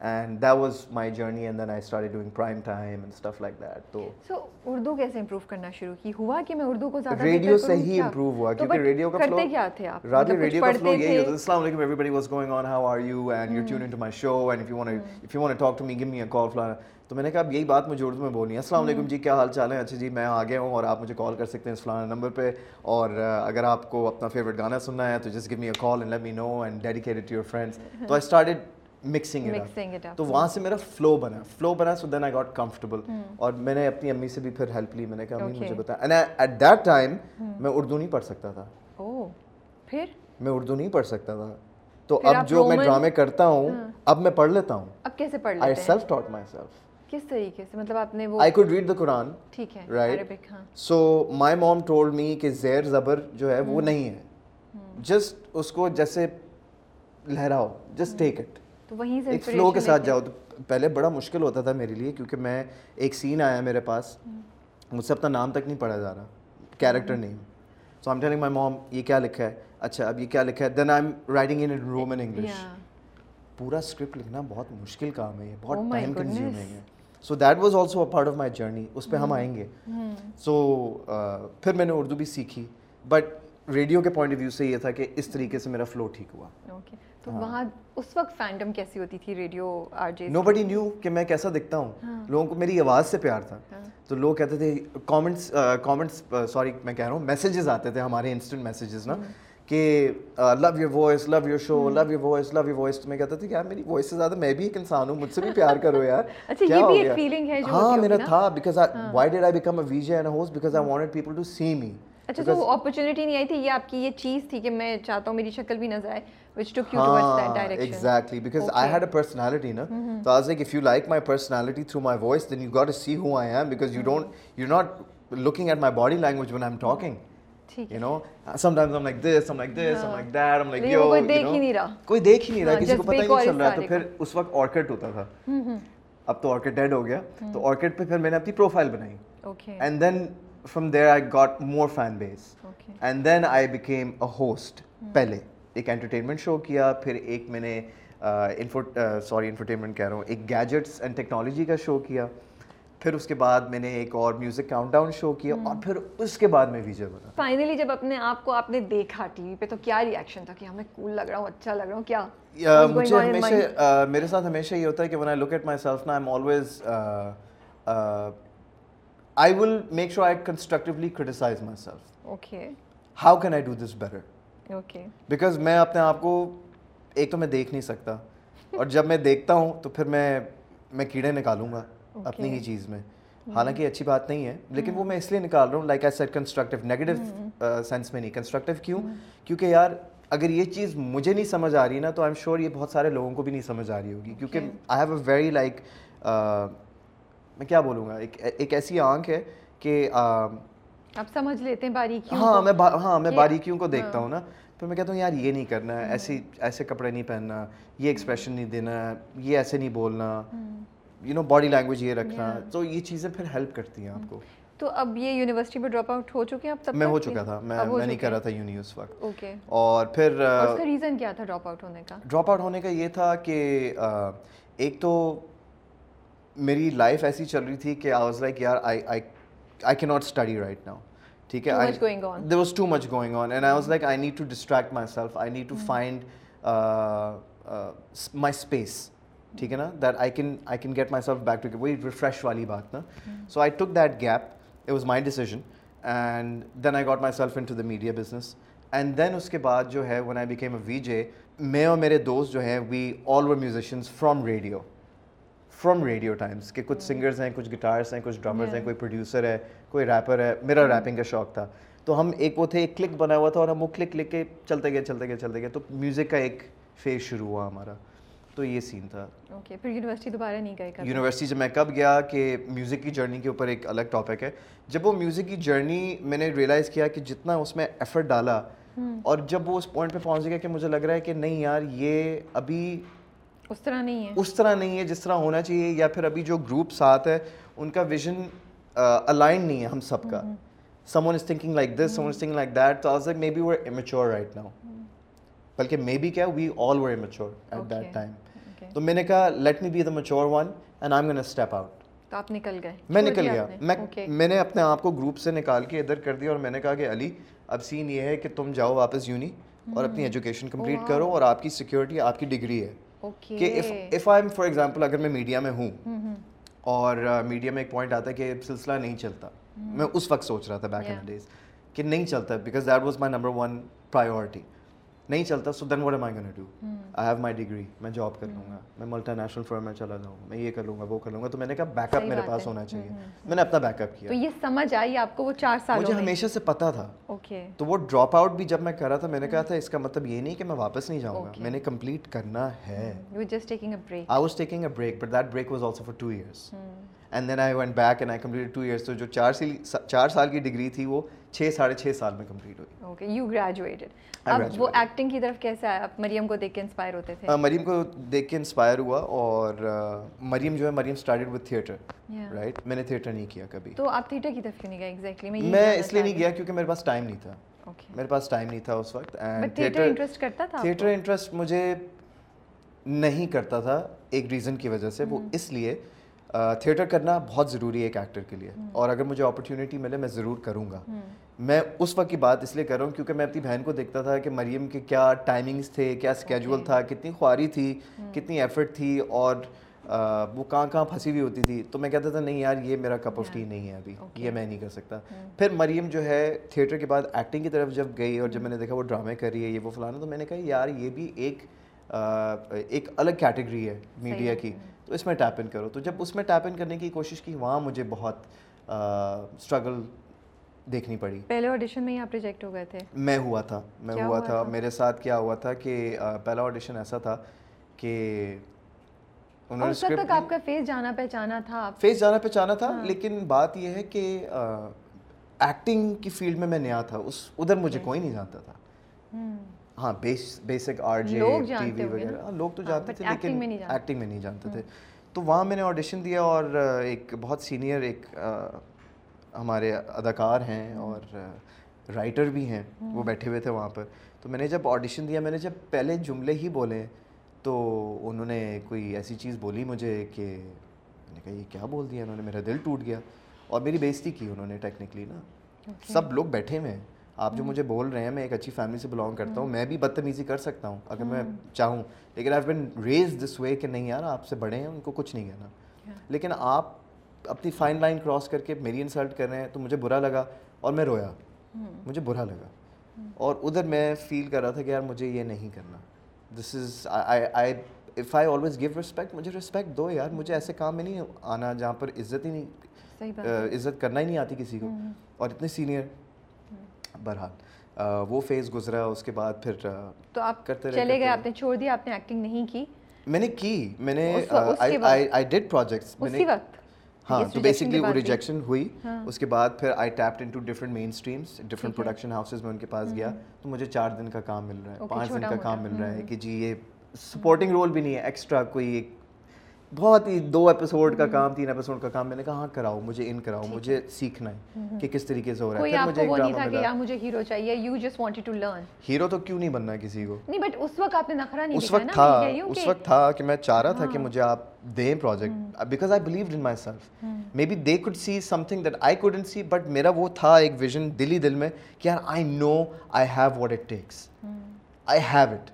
and that was my journey and then I start doing prime time and stuff like that تو سو اردو کیسے امپروو کرنا شروع کی ہوا کہ میں اردو کو زیادہ ریڈیو سے ہی امپروو ہوا کیونکہ ریڈیو کا کرتے کیا تھے آپ رادیو ریڈیو کا فلو یہی ہوتا السلام علیکم everybody was going on how are you and you tune into my show and if you want if you want talk to me give me a call فلانا تو میں نے کہا اب یہی بات مجھے اردو میں بولنی ہے السلام علیکم جی کیا حال چال ہے اچھا جی میں آ گیا ہوں اور آپ مجھے کال کر سکتے ہیں اس فلانا نمبر پہ اور اگر آپ کو اپنا فیوریٹ گانا سننا ہے تو just give me a call and let me know and dedicated to your friends تو آئی اسٹارٹیڈ مکسنگ تو وہاں سے میرا فلو بنا. فلو بنا so then I got comfortable اور میں نے اپنی امی سے بھی پھر ہیلپ لی. میں نے کہا امی مجھے بتایا ایٹ دیٹ ٹائم میں اردو نہیں پڑھ سکتا تھا. پھر? میں اردو نہیں پڑھ سکتا تھا. تو اب جو میں ڈرامے کرتا ہوں اب میں پڑھ لیتا ہوں. اب کیسے پڑھ لیتے ہیں? سیلف ٹاٹ مائی سیلف کس طریقے سے؟ مطلب آپ نے وہ I could read the Quran ٹھیک ہے رائٹ سو مائی موم ٹولڈ می کہ زیر زبر جو ہے وہ نہیں ہے. جسٹ اس کو جیسے لہراؤ. جسٹ ٹیک اٹ تو وہیں سے ایک فلو کے ساتھ جاؤ تو پہلے بڑا مشکل ہوتا تھا میرے لیے کیونکہ میں ایک سین آیا میرے پاس مجھ سے اپنا نام تک نہیں پڑھا جا رہا character name so am telling my mom یہ کیا لکھا ہے؟ اچھا اب یہ کیا لکھا ہے؟ Then I am writing in Roman English پورا اسکرپٹ لکھنا بہت مشکل کام ہے یہ بہت ٹائم کنزیومنگ ہے۔ So that was also a part of my journey اس پہ ہم آئیں گے۔ سو پھر میں نے اردو بھی سیکھی۔ بٹ ریڈیو کے پوائنٹ آف ویو سے یہ تھا کہ اس طریقے سے میرا فلو ٹھیک ہوا۔ تو وہاں اس وقت فینڈم کیسی ہوتی تھی radio R J nobody knew کہ میں کیسا دکھتا ہوں۔ لوگوں کو میری آواز سے پیار تھا۔ تو لوگ کہتے تھے کامنٹس کامنٹس سوری میں کہہ رہا ہوں میسیجز آتے تھے ہمارے انسٹنٹ میسیجز نا کہ love your voice love your show love your voice love your voice میں کہتا تھا کہ یار میری وائس سے زیادہ میں بھی ایک انسان ہوں مجھ سے بھی پیار کرو یار۔ کیا ہو گیا؟ ہاں میرا تھا because why did I become a V J and host because I wanted people to see me اچھا تو اپرچونٹی نہیں آئی تھی یہ آپ کی یہ چیز تھی کہ میں چاہتا ہوں میری شکل بھی نظر آئے۔ Which took you towards that direction exactly because okay. i had a personality no mm-hmm. so i was like if you like my personality through my voice then you got to see who i am because you mm-hmm. don't you're not looking at my body language when i'm talking you know sometimes i'm like this i'm like this yeah. i'm like that i'm like yo کوئی دیکھ ہی نہیں رہا کوئی دیکھ ہی نہیں رہا کسی کو پتہ ہی نہیں چل رہا تو پھر اس وقت آرکٹ ہوتا تھا اب تو آرکٹ ڈیڈ ہو گیا تو آرکٹ پہ پھر میں نے اپنی پروفائل بنائی and then from there I got more fan base and then I became a host پہلے ایک انٹرٹینمنٹ شو کیا پھر ایک میں نے سوری انفرٹینمنٹ کہہ رہا ہوں ایک گیجٹس اینڈ ٹیکنالوجی کا شو کیا پھر اس کے بعد میں نے ایک اور میوزک کاؤنٹ ڈاؤن شو کیا اور پھر اس کے بعد میں ویجے بنا۔ فائنلی جب اپنے آپ کو آپ نے دیکھا ٹی وی پہ تو کیا ریئیکشن تھا کہ ہمیں کول لگ رہا ہوں اچھا لگ رہا ہوں کیا؟ مجھے ہمیشہ میرے ساتھ ہمیشہ یہ ہوتا ہے کہ when I look at myself نا I am always I will make sure I constructively criticise myself okay how can I do this better okay because میں اپنے آپ کو ایک تو میں دیکھ نہیں سکتا اور جب میں دیکھتا ہوں تو پھر میں میں کیڑے نکالوں گا اپنی ہی چیز میں۔ حالانکہ اچھی بات نہیں ہے لیکن وہ میں اس لیے نکال رہا ہوں like I set constructive negative sense میں نہیں۔ کنسٹرکٹیو کیوں؟ کیونکہ یار اگر یہ چیز مجھے نہیں سمجھ آ رہی نا تو آئی ایم شیور یہ بہت سارے لوگوں کو بھی نہیں سمجھ آ رہی ہوگی۔ کیونکہ I have a very like میں کیا بولوں گا ایک ایک ایسی آنکھ ہے کہ آپ سمجھ لیتے ہیں باریکیوں ہاں میں ہاں میں باریکیوں کو دیکھتا ہوں نا۔ پھر میں کہتا ہوں یار یہ نہیں کرنا ایسی ایسے کپڑے نہیں پہننا یہ ایکسپریشن نہیں دینا یہ ایسے نہیں بولنا۔ یو نو باڈی لینگویج یہ رکھنا۔ تو یہ چیزیں پھر ہیلپ کرتی ہیں آپ کو۔ تو اب یہ یونیورسٹی میں ڈراپ آؤٹ ہو چکے ہیں اب تک میں ہو چکا تھا میں میں نہیں کر رہا تھا یونی اس وقت۔ اوکے اور پھر اس کا ریزن کیا تھا ڈراپ آؤٹ ہونے کا؟ ڈراپ آؤٹ ہونے کا یہ تھا کہ ایک تو میری لائف ایسی چل رہی تھی کہ آئی واز لائک یار I I I can not study right now ٹھیک ہے there was too much going on and I was like I need to distract myself I need to find my space ٹھیک ہے نا that I can I can get myself back to وہی refresh والی بات نا so I took that gap it was my decision and then I got myself into the media business and then اس کے بعد جو ہے when I became a we J میں اور میرے دوست جو ہیں we all were musicians from radio from radio times کہ کچھ سنگرز ہیں کچھ گٹارس ہیں کچھ ڈرامرز ہیں کوئی پروڈیوسر ہے کوئی ریپر ہے میرا ریپنگ کا شوق تھا تو ہم ایک وہ تھے ایک کلک بنا ہوا تھا اور ہم وہ کلک لکھ کے چلتے گئے چلتے گئے چلتے گئے تو میوزک کا ایک فیز شروع ہوا ہمارا تو یہ سین تھا اوکے پھر یونیورسٹی دوبارہ نہیں گئے یونیورسٹی جب میں کب گیا کہ میوزک کی جرنی کے اوپر ایک الگ ٹاپک ہے جب وہ میوزک کی جرنی میں نے ریئلائز کیا کہ جتنا اس میں ایفرٹ ڈالا اور جب وہ اس پوائنٹ پہ پہنچ گیا کہ مجھے لگ رہا ہے کہ نہیں یار یہ ابھی اس طرح نہیں ہے۔ اس طرح نہیں ہے جس طرح ہونا چاہیے یا پھر ابھی جو گروپ ساتھ ہے ان کا ویژن الائن نہیں ہے ہم سب کا۔ Someone is thinking like this someone is thinking like that تو maybe were amateur right now بلکہ مے بی کیا we all were amateur at that time تو میں نے کہا let me be the mature one and I am gonna step out تو آپ نکل گئے۔ میں نکل گیا۔ میں میں نے اپنے آپ کو گروپ سے نکال کے ادھر کر دیا اور میں نے کہا کہ علی اب سین یہ ہے کہ تم جاؤ واپس یونی اور اپنی ایجوکیشن کمپلیٹ کرو اور آپ کی سیکورٹی آپ کی ڈگری ہے۔ کہ if I am for example اگر میں میڈیا میں ہوں اور میڈیا میں ایک پوائنٹ آتا ہے کہ سلسلہ نہیں چلتا میں اس وقت سوچ رہا تھا بیک ان ڈیز کہ نہیں چلتا because that was my number one priority نہیں چلتا so then what am I gonna do I have my degree میں جاب کر لوں گا. میں ملٹی نیشنل فرم میں چلا جاؤں. میں یہ کر لوں گا وہ کر لوں گا. تو میں نے کہا بیک اپ میرے پاس ہونا چاہیے. میں نے اپنا بیک اپ کیا. تو یہ سمجھ آئی آپ کو وہ چار سال مجھے ہمیشہ سے پتا تھا. تو وہ ڈراپ آؤٹ بھی جب میں کر رہا تھا میں نے کہا تھا اس کا مطلب یہ نہیں کہ میں واپس نہیں جاؤں گا. میں نے کمپلیٹ کرنا ہے. I was taking a break but that break was also for two years and then I went back and I complete two years تو جو چار چار سال کی ڈگری تھی وہ چھ ساڑھے چھ سال میں کمپلیٹ ہوئی۔ اوکے یو گریجویٹڈ اب وہ ایکٹنگ کی طرف کیسے آیا؟ آپ مریم کو دیکھ کے انسپائر ہوتے تھے۔ مریم کو دیکھ کے انسپائر ہوا اور مریم جو ہے Maryam started with theatre right میں نے تھیٹر نہیں کیا کبھی۔ تو آپ تھیٹر کی طرف کیوں نہیں گئے ایگزیکٹلی میں اس لیے نہیں گیا کیونکہ میرے پاس ٹائم نہیں تھا۔ میرے پاس ٹائم نہیں تھا اس وقت تھیٹر انٹرسٹ کرتا تھا تھیٹر انٹرسٹ مجھے نہیں کرتا تھا ایک ریزن کی وجہ سے وہ اس لیے تھیٹر کرنا بہت ضروری ہے ایک ایکٹر کے لیے۔ اور اگر مجھے اپرچونیٹی ملے میں ضرور کروں گا۔ میں اس وقت کی بات اس لیے کر رہا ہوں کیونکہ میں اپنی بہن کو دیکھتا تھا کہ مریم کے کیا ٹائمنگس تھے کیا اسکیجول تھا کتنی خواری تھی کتنی ایفرٹ تھی اور وہ کہاں کہاں پھنسی ہوئی ہوتی تھی۔ تو میں کہتا تھا نہیں یار یہ میرا کپ آف ٹی نہیں ہے ابھی۔ یہ میں نہیں کر سکتا۔ پھر مریم جو ہے تھیٹر کے بعد ایکٹنگ کی طرف جب گئی اور جب میں نے دیکھا وہ ڈرامے کر رہی ہے یہ وہ فلانا تو میں نے کہا یار یہ بھی ایک ایک الگ کیٹیگری ہے میڈیا کی۔ تو اس میں ٹیپ ان کرو۔ تو جب اس میں ٹیپ ان کرنے کی کوشش کی وہاں مجھے بہت اسٹرگل دیکھنی پڑی۔ پہلے آڈیشن میں ہی آپ ریجیکٹ ہو گئے تھے؟ میں ہوا تھا میں ہوا تھا۔ میرے ساتھ کیا ہوا تھا کہ پہلا آڈیشن ایسا تھا کہ انہوں نے تک آپ کا فیس جانا پہچانا تھا؟ فیس جانا پہچانا تھا لیکن بات یہ ہے کہ ایکٹنگ کی فیلڈ میں میں نیا تھا۔ اس ادھر مجھے کوئی نہیں جانتا تھا۔ ہاں basic R J T V وغیرہ۔ لوگ تو جانتے تھے لیکن ایکٹنگ میں نہیں جانتے۔ تھے۔ تو وہاں میں نے آڈیشن دیا اور ایک بہت سینئر ایک ہمارے اداکار ہیں اور رائٹر بھی ہیں۔ وہ بیٹھے ہوئے تھے وہاں پر۔ تو میں نے جب آڈیشن دیا میں نے جب پہلے جملے ہی بولے تو انہوں نے کوئی ایسی چیز بولی مجھے کہ میں نے کہا یہ کیا بول دیا انہوں نے؟ میرا دل ٹوٹ گیا۔ اور میری بےزتی کی انہوں نے ٹیکنیکلی نا۔ سب لوگ بیٹھے ہوئے ہیں۔ آپ جو مجھے بول رہے ہیں میں ایک اچھی فیملی سے بلانگ کرتا ہوں میں بھی بدتمیزی کر سکتا ہوں اگر میں چاہوں۔ لیکن آئی بن ریز دس وے کہ نہیں یار آپ سے بڑے ہیں ان کو کچھ نہیں کہنا۔ لیکن آپ اپنی فائن لائن کراس کر کے میری انسلٹ کر رہے ہیں تو مجھے برا لگا اور میں رویا۔ مجھے برا لگا۔ اور ادھر میں فیل کر رہا تھا کہ یار مجھے یہ نہیں کرنا۔ This is I if I always give respect مجھے رسپیکٹ دو یار مجھے ایسے کام میں نہیں آنا جہاں پر عزت ہی نہیں عزت کرنا ہی نہیں آتی کسی کو۔ اور اتنے سینئر بہرحال وہ فیز گزرا اس کے بعد پھر تو آپ کرتے چلے گئے آپ نے چھوڑ دیا آپ نے ایکٹنگ نہیں کی۔ میں نے کی میں نے آئی ڈیڈ پروجیکٹس اسی وقت؟ ہاں تو بیسکلی وہ ریجیکشن ہوئی۔ اس کے بعد پھر I tapped into different mainstreams different production houses میں ان کے پاس گیا۔ تو مجھے چار دن کا کام مل رہا ہے پانچ دن کا کام مل رہا ہے کہ جی یہ سپورٹنگ رول بھی نہیں ہے ایکسٹرا کوئی ایک بہت ہی دو ایپیسوڈ کا کام تین ایپیسوڈ کا کام۔ میں نے کہا ہاں کراؤ مجھے ان کراؤ مجھے سیکھنا ہے کہ کس طریقے سے ہو رہا ہے۔ پھر مجھے ایک ڈرامہ ملا۔ مجھے ہیرو چاہیے you just wanted to learn hero تو کیوں نہیں بننا ہے کسی کو؟ نہیں بٹ اس وقت آپ نے نخرا نہیں اس وقت تھا اس وقت تھا کہ میں چاہ رہا تھا کہ مجھے آپ دیں project because I believed in myself maybe they could see something that I couldn't see but میرا وہ تھا ایک ویژن دلی دل میں کہ یار I know I have what it takes I have it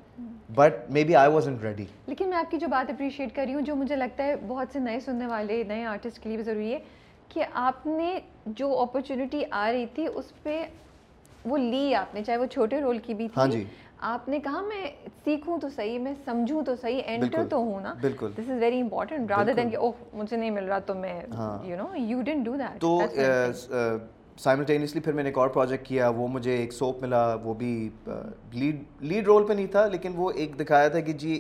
but maybe I was ready لیکن میں آپ کی جو بات اپریشیٹ کر رہی ہوں جو مجھے لگتا ہے بہت سے نئے سننے والے نئے آرٹسٹ کے لیے بھی ضروری ہے کہ آپ نے جو اپرچونیٹی آ رہی تھی اس پہ وہ لی آپ نے چاہے وہ چھوٹے رول کی بھی تھی۔ ہاں جی۔ آپ نے کہا میں سیکھوں تو صحیح میں سمجھوں تو صحیح انٹر تو ہوں نا۔ بالکل۔ This is very important rather than کہ اوہ مجھے نہیں مل رہا تو میں you know you don't do that تو سائملٹینیسلی پھر میں نے ایک اور پروجیکٹ کیا وہ مجھے ایک سوپ ملا وہ بھی لیڈ لیڈ رول پہ نہیں تھا لیکن وہ ایک دکھایا تھا کہ جی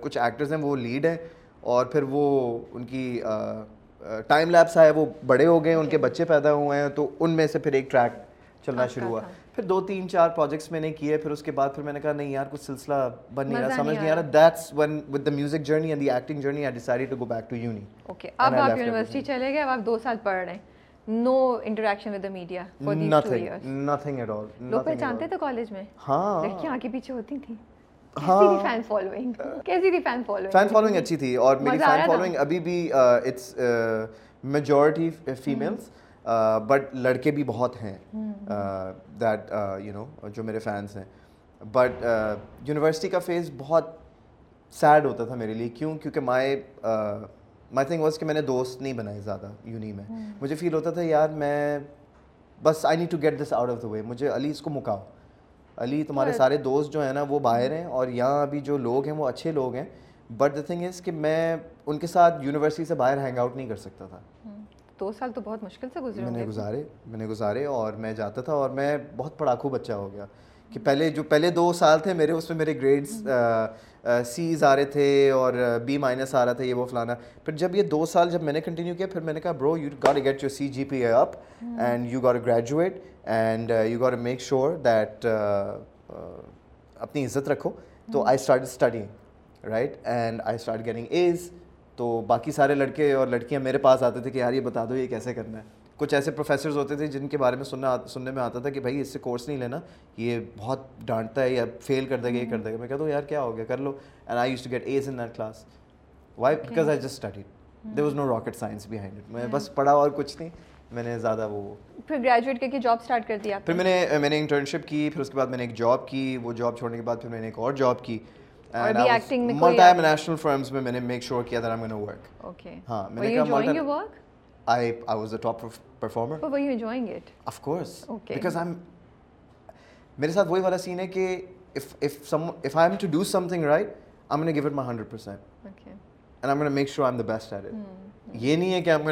کچھ ایکٹرز ہیں وہ لیڈ ہیں اور پھر وہ ان کی ٹائم لیپس آئے وہ بڑے ہو گئے ان کے بچے پیدا ہوئے ہیں تو ان میں سے پھر ایک ٹریک چلنا شروع ہوا۔ پھر دو تین چار پروجیکٹس میں نے کیے پھر اس کے بعد پھر میں نے کہا نہیں یار کچھ سلسلہ بن نہیں رہا سمجھ نہیں آ رہا۔ That's one with the music journey and the acting journey I decided to go back to uni okay اب آپ یونیورسٹی چلے گئے اب آپ دو سال پڑھ رہے ہیں۔ No interaction with the media for these nothing, two years. Nothing at all. لوگ پہچانتے. تھے کالج میں ہاں لڑکیاں آگے پیچھے ہوتی تھیں فین فالوئنگ کیسی تھی فین فالوئنگ فین فالوئنگ اچھی تھی اور میری فین؟ فالوئنگ ابھی بھی اٹس میجورٹی فیمیلس بٹ لڑکے بھی بہت ہیں دیٹ یو نو جو میرے فینس ہیں بٹ یونیورسٹی کا فیز بہت سیڈ ہوتا تھا میرے لیے کیوں کیونکہ مائی مائی تھنگ واز کہ میں نے دوست نہیں بنائے زیادہ یونی میں۔ مجھے فیل ہوتا تھا یار میں بس I need to get this out of the way مجھے علی اس کو مکاؤ۔ علی تمہارے سارے دوست جو ہیں نا وہ باہر ہیں اور یہاں ابھی جو لوگ ہیں وہ اچھے لوگ ہیں۔ بٹ دا تھنگ از کہ میں ان کے ساتھ یونیورسٹی سے باہر ہینگ آؤٹ نہیں کر سکتا تھا۔ دو سال تو بہت مشکل سے گزرے میں نے گزارے میں نے گزارے اور میں جاتا تھا اور میں بہت پڑھاکو بچہ ہو گیا۔ کہ پہلے جو پہلے دو سال تھے میرے اس میں میرے گریڈس سیز آ رہے تھے اور بی مائنس آ رہا تھا، یہ وہ فلانا۔ پھر جب یہ دو سال جب میں نے کنٹینیو کیا، پھر میں نے کہا bro you got get your C G P A up and you got graduate and you got make sure that اپنی عزت رکھو۔ تو I start studying right and I start getting A's تو باقی سارے لڑکے اور لڑکیاں میرے پاس آتے تھے کہ یار یہ بتا دو، یہ کیسے کرنا ہے؟ کچھ ایسے پروفیسرز ہوتے تھے جن کے بارے میں سننا سننے میں آتا تھا کہ بھائی اس سے کورس نہیں لینا یہ بہت ڈانٹتا ہے یا فیل کر دے گا یہ کر دے گا۔ میں کہتا ہوں یار کیا ہو گیا؟ کر لو۔ And I used to get A's in that class why because I just study there was no rocket science behind it میں بس پڑھا اور کچھ نہیں۔ میں نے زیادہ وہ پھر گریجویٹ کر کے جاب اسٹارٹ کر دیا پھر میں نے میں نے انٹرنشپ کی پھر اس کے بعد میں نے ایک جاب کی۔ وہ جاب چھوڑنے کے بعد پھر میں نے ایک اور جاب کی۔ ملٹی نیشنل فرمز میں میں نے میک شیور کیا دیٹ ایم ورک اوکے ہاں میں نے کہا But were you enjoying it? Okay. میرے ساتھ وہی والا سین ہے کہ Okay. یہ نہیں ہے کہ کہ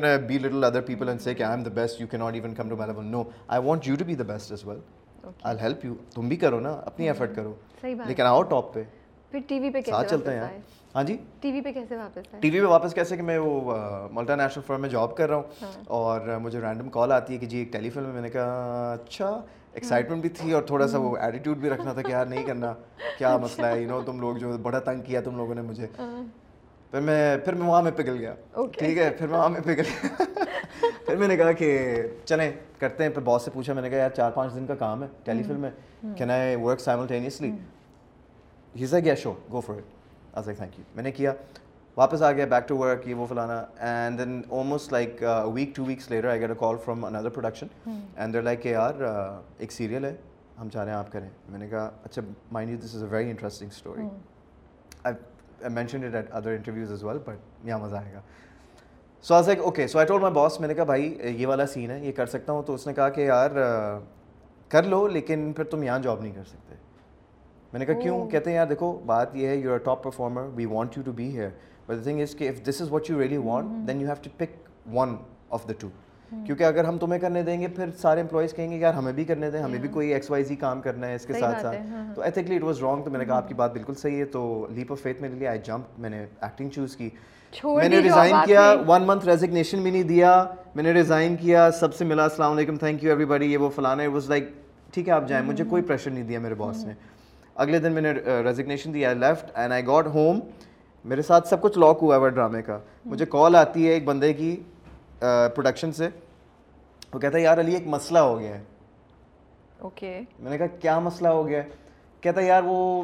تم بھی کرو نا اپنی ایفرٹ کرو صحیح بات لیکن آؤ ٹاپ پہ پھر ٹی وی پہ ساتھ کیسے چلتے ہیں ہاں جی؟ ٹی وی پہ کیسے واپس ٹی وی پہ واپس کیسے کہ میں وہ ملٹا نیشنل فرم میں جاب کر رہا ہوں اور مجھے رینڈم کال آتی ہے کہ جی ایک ٹیلی فلم ہے۔ میں نے کہا اچھا ایکسائٹمنٹ بھی تھی اور تھوڑا سا وہ ایٹیٹیوڈ بھی رکھنا تھا کہ یار نہیں کرنا۔ کیا مسئلہ ہے؟ یو نو تم لوگ جو بڑا تنگ کیا تم لوگوں نے مجھے۔ پھر میں پھر میں وہاں میں پگل گیا۔ ٹھیک ہے پھر میں وہاں میں پگل گیا۔ پھر میں نے کہا کہ چلیں کرتے ہیں۔ پھر باس سے پوچھا میں نے کہا یار چار پانچ دن کا کام ہے ٹیلی فلم میں کین آئی ورک سائملٹینیسلی ہی سے گیا so go for it as like thank you میں نے کیا واپس آ گیا بیک ٹو ورک یہ وہ فلانا and then almost like week two weeks later I get a call from another production and there like کہ یار ایک سیریل ہے ہم چاہ رہے ہیں آپ کریں میں نے کہا اچھا mind you this is a very interesting story I mention it at other interviews as well but یہاں مزہ آئے گا so as like okay so I told my boss میں نے کہا بھائی یہ والا سین ہے یہ کر سکتا ہوں. تو اس نے کہا کہ یار کر لو لیکن پھر تم یہاں جاب نہیں کر سکتے. میں نے کہا کیوں؟ کہتے ہیں یار دیکھو بات یہ ہے you are top performer we want you to be here but the thing is کہ if this is what you really want then you have to pick one of the two کیونکہ اگر ہم تمہیں کرنے دیں گے پھر سارے امپلائیز کہیں گے یار ہمیں بھی کرنے دیں ہمیں بھی کوئی ایکس وائی زی کام کرنا ہے اس کے ساتھ ساتھ تو ایتھکلی اٹ واز رانگ تو میں نے کہا آپ کی بات بالکل صحیح ہے تو لیپ آف فیتھ میرے لیے آئی جمپ میں نے ایکٹنگ چوز کی میں نے ریزائن کیا ون منتھ ریزگنیشن بھی نہیں دیا میں نے ریزائن کیا سب سے ملا السلام علیکم تھینک یو ایوری بڈی یہ وہ فلانا واز لائک ٹھیک ہے آپ جائیں مجھے کوئی پریشر نہیں دیا میرے باس نے اگلے دن میں نے resignation the I left and I got home میرے ساتھ سب کچھ لاک ہوا ہے ڈرامے کا۔ مجھے کال آتی ہے ایک بندے کی پروڈکشن سے۔ وہ کہتا ہے یار علی ایک مسئلہ ہو گیا ہے۔ اوکے۔ میں نے کہا کیا مسئلہ ہو گیا کہتا ہے یار وہ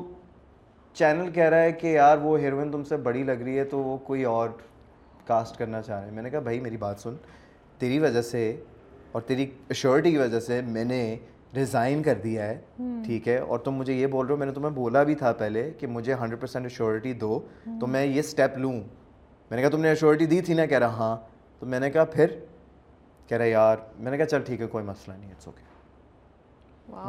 چینل کہہ رہا ہے کہ یار وہ ہیروئن تم سے بڑی لگ رہی ہے تو وہ کوئی اور کاسٹ کرنا چاہ رہے ہیں میں نے کہا بھائی میری بات سن۔ تیری وجہ سے اور تیری ایشورٹی کی وجہ سے میں نے ریزائن کر دیا ہے ٹھیک ہے؟ اور تم مجھے یہ بول رہے ہو میں نے تمہیں بولا بھی تھا پہلے کہ مجھے ہنڈریڈ پرسینٹ ایشورٹی دو تو میں یہ اسٹیپ لوں۔ میں نے کہا تم نے ایشورٹی دی تھی نا؟ کہہ رہا ہاں۔ تو میں نے کہا پھر؟ کہہ رہا یار میں نے کہا چل ٹھیک ہے کوئی مسئلہ نہیں اٹس اوکے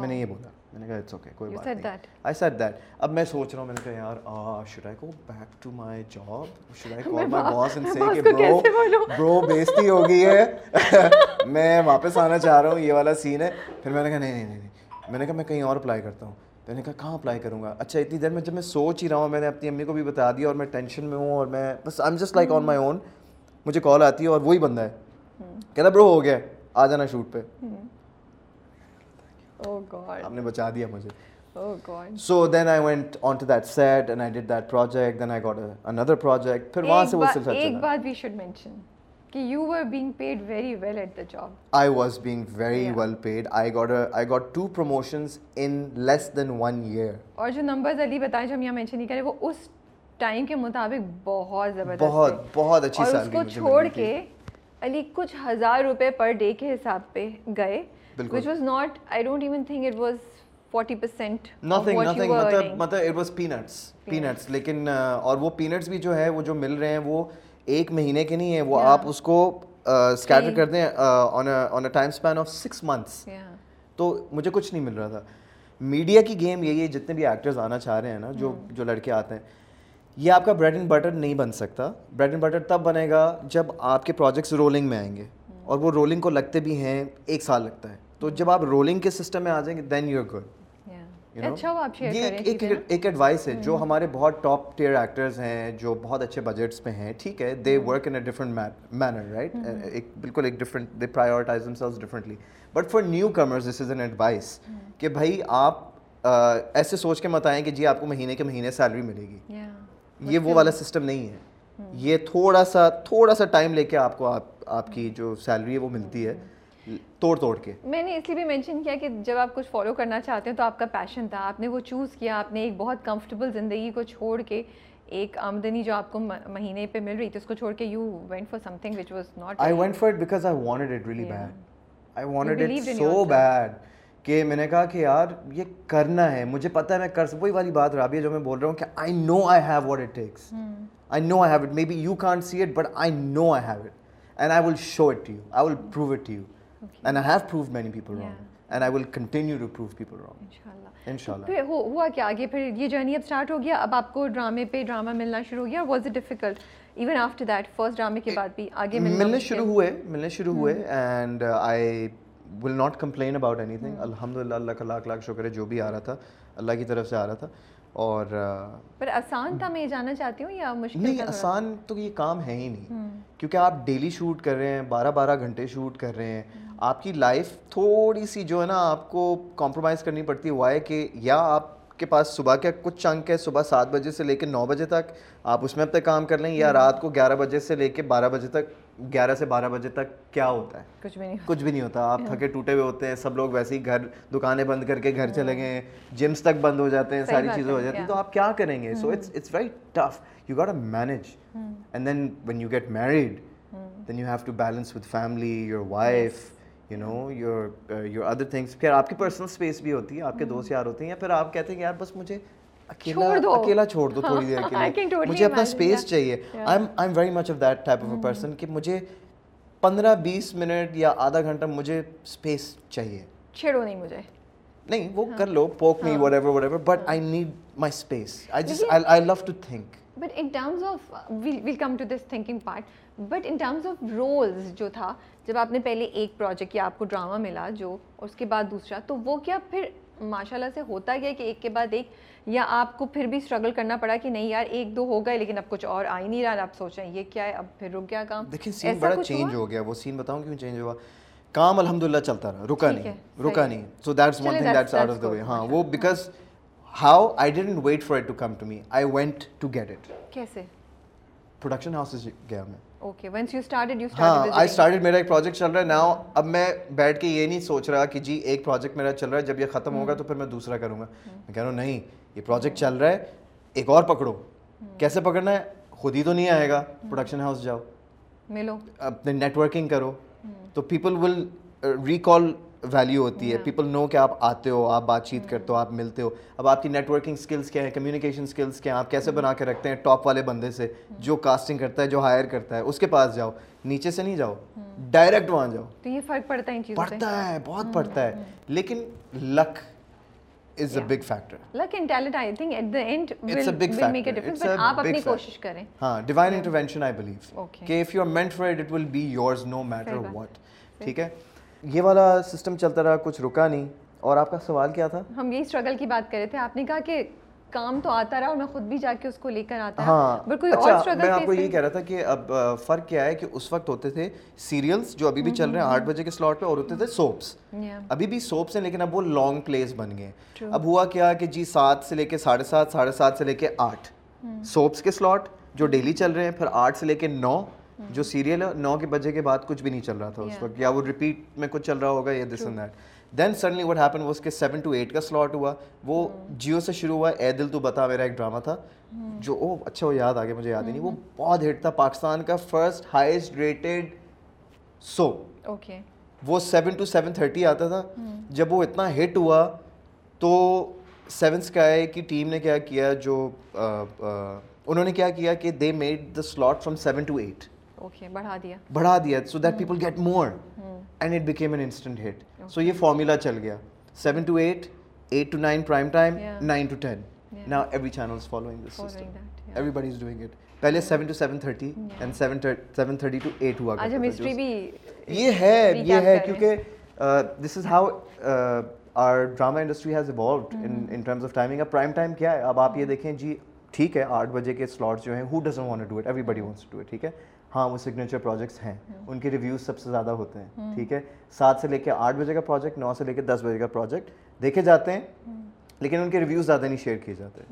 میں نے یہ بولا۔ میں نے کہا اٹس اوکے کوئی بات نہیں. آئی سیٹ دیٹ اب میں سوچ رہا ہوں میں نے کہا یار آ should I go back to my job should I call my boss and say کہ برو برو بےزتی ہو گئی ہے. میں واپس آنا چاہ رہا ہوں یہ والا سین ہے۔ پھر میں نے کہا نہیں نہیں نہیں میں نے کہا میں کہیں اور اپلائی کرتا ہوں. میں نے کہا کہاں اپلائی کروں گا؟ اچھا اتنی دیر میں جب میں سوچ ہی رہا ہوں میں نے اپنی امی کو بھی بتا دیا اور میں ٹینشن میں ہوں اور میں بس I am just like on my own مجھے کال آتی ہے اور وہی بندہ ہے۔ کہتا برو ہو گیا آ جانا شوٹ پہ. آپ نے بچا دیا مجھے۔ So then I went on to that set and I did that project then I got another project پھر وہاں سے وہ سلسلہ ایک بات we should mention that you were being paid very well at the job I was being very well paid I got I got two promotions in less than one year اور جو numbers علی بتائیں جو ہم یہاں mention نہیں کریں وہ اس time کے مطابق بہت زبردست بہت بہت اچھی اور اس کو چھوڑ کے علی کچھ ہزار روپے پر ڈے کے حساب پہ گئے which was not I don't even think it was forty percent nothing nothing مطلب مطلب اٹ واز پینٹس پینٹس لیکن اور وہ پینٹس بھی جو ہے وہ جو مل رہے ہیں وہ ایک مہینے کے نہیں ہیں وہ آپ اس کو اسکیٹر کر دیں on a time span of six months تو مجھے کچھ نہیں مل رہا تھا میڈیا کی گیم یہی ہے جتنے بھی ایکٹرز آنا چاہ رہے ہیں نا جو جو لڑکے آتے ہیں یہ آپ کا بریڈ اینڈ بٹر نہیں بن سکتا بریڈ اینڈ بٹر تب بنے گا جب آپ کے پروجیکٹس رولنگ میں آئیں گے اور وہ رولنگ کو لگتے بھی ہیں ایک سال لگتا ہے تو جب آپ رولنگ کے سسٹم میں آ جائیں گے دین یو ایر گڈ ایک ایڈوائس ہے جو ہمارے بہت ٹاپ ٹیئر ایکٹرز ہیں جو بہت اچھے بجٹس پہ ہیں ٹھیک ہے؟ They work in a different manner right ایک بالکل ایک different they prioritise differently but for newcomers this is an advice کہ بھائی آپ ایسے سوچ کے مت آئیں کہ جی آپ کو مہینے کے مہینے سیلری ملے گی۔ یہ وہ والا سسٹم نہیں ہے۔ یہ تھوڑا سا تھوڑا سا ٹائم لے کے آپ کو آپ کی جو سیلری ہے وہ ملتی ہے۔ توڑ توڑ کے۔ میں نے اس لیے بھی مینشن کیا کہ جب آپ کچھ فالو کرنا چاہتے ہیں تو آپ کا پیشن تھا۔ آپ نے وہ چوز کیا آپ نے ایک بہت کمفرٹیبل زندگی کو چھوڑ کے ایک آمدنی جو آپ کو مہینے پہ مل رہی تھی اس کو چھوڑ کے you went for something which was not I went for it because I wanted it really bad I wanted it so bad کہ میں نے کہا کہ یار یہ کرنا ہے مجھے پتہ ہے میں کر وہی والی بات رابعہ جو میں بول رہا ہوں کہ I know I have what it takes I know I have it may be you can't see it but I know I have it and I will show it to you I will prove it to you and I have prove many people wrong and I will continue to prove people wrong ان شاء اللہ ہوا کیا آگے پھر یہ journey اب start ہو گیا اب آپ کو ڈرامے پہ ڈرامہ ملنا شروع ہو گیا was it difficult even after that first ڈرامے کے بعد بھی آگے ملنے شروع ہوئے ملنے شروع ہوئے and I will not complain about anything الحمد للہ اللہ کا لاکھ لاکھ شکر ہے جو بھی آ رہا تھا اللہ کی طرف سے آ رہا تھا اور پر آسان تھا میں یہ جاننا چاہتی ہوں یا مشکل نہیں آسان تو یہ کام ہے ہی نہیں کیونکہ آپ ڈیلی شوٹ کر رہے ہیں بارہ بارہ گھنٹے شوٹ کر رہے ہیں آپ کی لائف تھوڑی سی جو ہے نا آپ کو کمپرومائز کرنی پڑتی ہے. وہ ہے کہ یا آپ کے پاس صبح کا کچھ چنک ہے صبح سات بجے سے لے کے نو بجے تک آپ اس میں اب تک کام کر لیں یا رات کو گیارہ بجے سے لے کے بارہ بجے تک گیارہ سے بارہ بجے تک کیا ہوتا ہے؟ کچھ بھی نہیں کچھ بھی نہیں ہوتا۔ آپ تھکے ٹوٹے ہوئے ہوتے ہیں سب لوگ ویسے ہی گھر دکانیں بند کر کے گھر چلے گئے جمس تک بند ہو جاتے ہیں ساری چیزیں ہو جاتی ہیں۔ تو آپ کیا کریں گے؟ So it's it's very tough you got a manage and then when you get married then you have to balance with family your wife you know your your other things پھر آپ کی پرسنل اسپیس بھی ہوتی ہے آپ کے دوست یار ہوتے ہیں یا پھر آپ کہتے ہیں کہ یار بس مجھے اکیلا اکیلا چھوڑ دو تھوڑی دیر کے لیے مجھے اپنا اسپیس چاہیے I am I am very much of that type of a person کہ مجھے پندرہ بیس منٹ یا آدھا گھنٹہ مجھے اسپیس چاہیے چھیڑو نہیں مجھے نہیں وہ کر لو poke me whatever whatever but I need my space I just I love to think but in terms of well come to this thinking part but in terms of rules جو تھا جب آپ نے پہلے ایک پروجیکٹ یا آپ کو ڈرامہ ملا جو اس کے بعد دوسرا تو وہ کیا پھر ماشاء اللہ سے ہوتا گیا کہ ایک کے بعد ایک یا آپ کو پھر بھی اسٹرگل کرنا پڑا کہ نہیں یار ایک دو ہو گئے لیکن اب کچھ اور آ ہی نہیں رہا آپ سوچ رہے ہیں یہ کیا ہے اب پھر رک گیا کام۔ دیکھیں سین بڑا چینج ہو گیا وہ سین بتاؤں کیوں چینج ہوا؟ کام الحمد للہ چلتا رہا رکا نہیں رکا نہیں۔ So that's one thing that's out of the way ہاں وہ because how I didn't wait for it to come to me I went to get it کیسے؟ پروڈکشن ہاؤس گیا میں۔ ہاں آئی اسٹارٹیڈ میرا ایک پروجیکٹ چل رہا ہے۔ ناؤ اب میں بیٹھ کے یہ نہیں سوچ رہا کہ جی ایک پروجیکٹ میرا چل رہا ہے جب یہ ختم ہوگا تو پھر میں دوسرا کروں گا۔ میں کہہ رہا ہوں نہیں یہ پروجیکٹ چل رہا ہے ایک اور پکڑو۔ کیسے پکڑنا ہے؟ خود ہی تو نہیں آئے گا۔ پروڈکشن ہاؤس جاؤ۔ ملو۔ اپنے نیٹ ورکنگ کرو تو پیپل ول ریکال ویلیو ہوتی ہے. پیپل نو کہ آپ آتے ہو آپ بات چیت کرتے ہو آپ ملتے ہو. اب آپ کی نیٹ ورکنگ اسکلس کیا ہیں کمیونیکیشن اسکلس کیا ہیں آپ کیسے بنا کے رکھتے ہیں ٹاپ والے بندے سے جو کاسٹنگ کرتا ہے جو ہائر کرتا ہے اس کے پاس جاؤ. نیچے سے نہیں جاؤ. ڈائریکٹ وہاں جاؤ. تو یہ فرق پڑتا ہے پڑتا ہے بہت پڑتا ہے. لیکن luck is a big factor luck and talent I think at the end will make a difference but آپ اپنی کوشش کریں ہاں ڈیوائن انٹرونشن آئی بلیو کہ if you are meant for it it will be yours no matter what ٹھیک ہے یہ والا سسٹم چلتا رہا کچھ رکا نہیں۔ اور آپ کا سوال کیا تھا؟ ہم یہی اسٹرگل کی بات کر رہے تھے۔ آپ نے کہا کہ کام تو آتا رہا اور میں خود بھی جا کے اس کو لے کر آتا ہاں۔ اچھا میں آپ کو یہی کہہ رہا تھا کہ اب فرق کیا ہے کہ اس وقت ہوتے تھے سیریلس جو ابھی بھی چل رہے ہیں آٹھ بجے کے سلاٹ پہ اور ہوتے تھے سوپس ابھی بھی سوپس ہیں لیکن اب وہ لانگ پلیز بن گئے۔ اب ہوا کیا کہ جی سات سے لے کے ساڑھے سات ساڑھے سات سے لے کے آٹھ۔ سوپس کے سلاٹ جو ڈیلی چل رہے ہیں پھر آٹھ سے لے کے نو۔ جو سیریل نو کے بجے کے بعد کچھ بھی نہیں چل رہا تھا اس وقت۔ یا وہ ریپیٹ میں کچھ چل رہا ہوگا یا this and that then suddenly what happen وہ اس کے سیون ٹو ایٹ کا سلاٹ ہوا۔ وہ جیو سے شروع ہوا۔ اے دل تو بتا میرا ایک ڈرامہ تھا۔ جو او اچھا وہ یاد آ گیا مجھے یاد ہی نہیں۔ وہ بہت ہٹ تھا۔ پاکستان کا first highest rated so okay وہ سیون ٹو سیون تھرٹی آتا تھا۔ جب وہ اتنا ہٹ ہوا تو سیون اسکائی کی ٹیم نے کیا کیا جو انہوں نے کیا کیا کہ they made the slot from seven to eight بڑھا دیا۔ بڑھا دیا۔ So that people get more and it became an instant hit so یہ فارمولا چل گیا۔ Seven to eight eight to nine prime time nine to ten نا every channel is following this system everybody is doing it پہلے seven to seven thirty and seven seven thirty to eight ہوا یہ ہے یہ ہے کیونکہ this is how our drama industry has evolved in terms of timing اب prime time کیا ہے اب آپ یہ دیکھیں جی ٹھیک ہے آٹھ بجے کے سلاٹس جو ہیں who doesn't want do it everybody wants to it ٹھیک ہے ہاں وہ سگنیچر پروجیکٹس ہیں۔ ان کے ریویوز سب سے زیادہ ہوتے ہیں ٹھیک ہے؟ سات سے لے کے آٹھ بجے کا پروجیکٹ نو سے لے کے دس بجے کا پروجیکٹ دیکھے جاتے ہیں لیکن ان کے ریویوز زیادہ نہیں شیئر کیے جاتے۔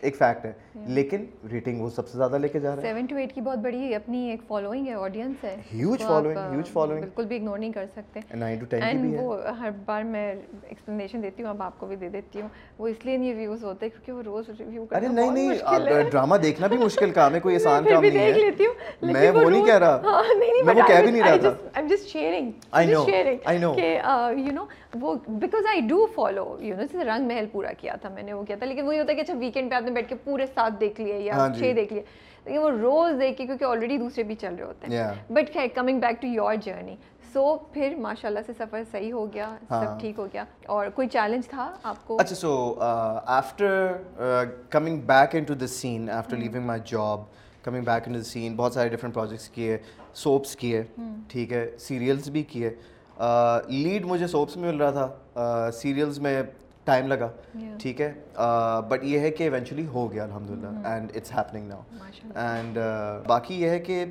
ایک فیکٹ ہے۔ لیکن ریٹنگ وہ سب سے زیادہ لے کے جا رہے ہیں۔ 7 ٹو 8 کی بہت بڑی اپنی ایک فالوئنگ ہے آڈینس ہے۔ ہیوج فالوئنگ ہیوج فالوئنگ بالکل بھی اگنور نہیں کر سکتے۔ 9 ٹو 10 کی بھی ہے۔ وہ ہر بار میں ایکسپلینیشن دیتی ہوں اب آپ کو بھی دے دیتی ہوں۔ وہ اس لیے نہیں ریویوز ہوتے کیونکہ وہ روز ریویو کرنا ارے نہیں نہیں ڈرامہ دیکھنا بھی مشکل کام ہے کوئی آسان کام نہیں ہے۔ دیکھ لیتی ہوں میں وہ نہیں کہہ رہا۔ میں وہ کہہ بھی نہیں رہا تھا۔ Am just sharing I know I know کہ یو نو وہ because I do follow you know جیسے رنگ محل پورا کیا تھا میں نے وہ کیا تھا۔ لیکن وہی ہوتا ہے کہ اچھا ویکینڈ پہ آپ نے بیٹھ کے پورے ساتھ دیکھ لیے یا چھ دیکھ لیے۔ لیکن وہ روز دیکھ کے کیونکہ آلریڈی دوسرے بھی چل رہے ہوتے ہیں۔ But coming back to your journey so پھر ماشاء اللہ سے سفر صحیح ہو گیا سب ٹھیک ہو گیا۔ اور کوئی چیلنج تھا آپ کو؟ اچھا so after coming back into the scene after leaving my job coming back into the scene بہت سارے ڈفرنٹ پروجیکٹس کیے سوپس کیے ٹھیک ہے سیریلس بھی کیے۔ لیڈ مجھے سوپس میں مل رہا تھا۔ سیریلز میں ٹائم لگا۔ ٹھیک ہے۔ بٹ یہ ہے کہ ایونچولی ہو گیا الحمد للہ and it's happening now and باقی یہ ہے کہ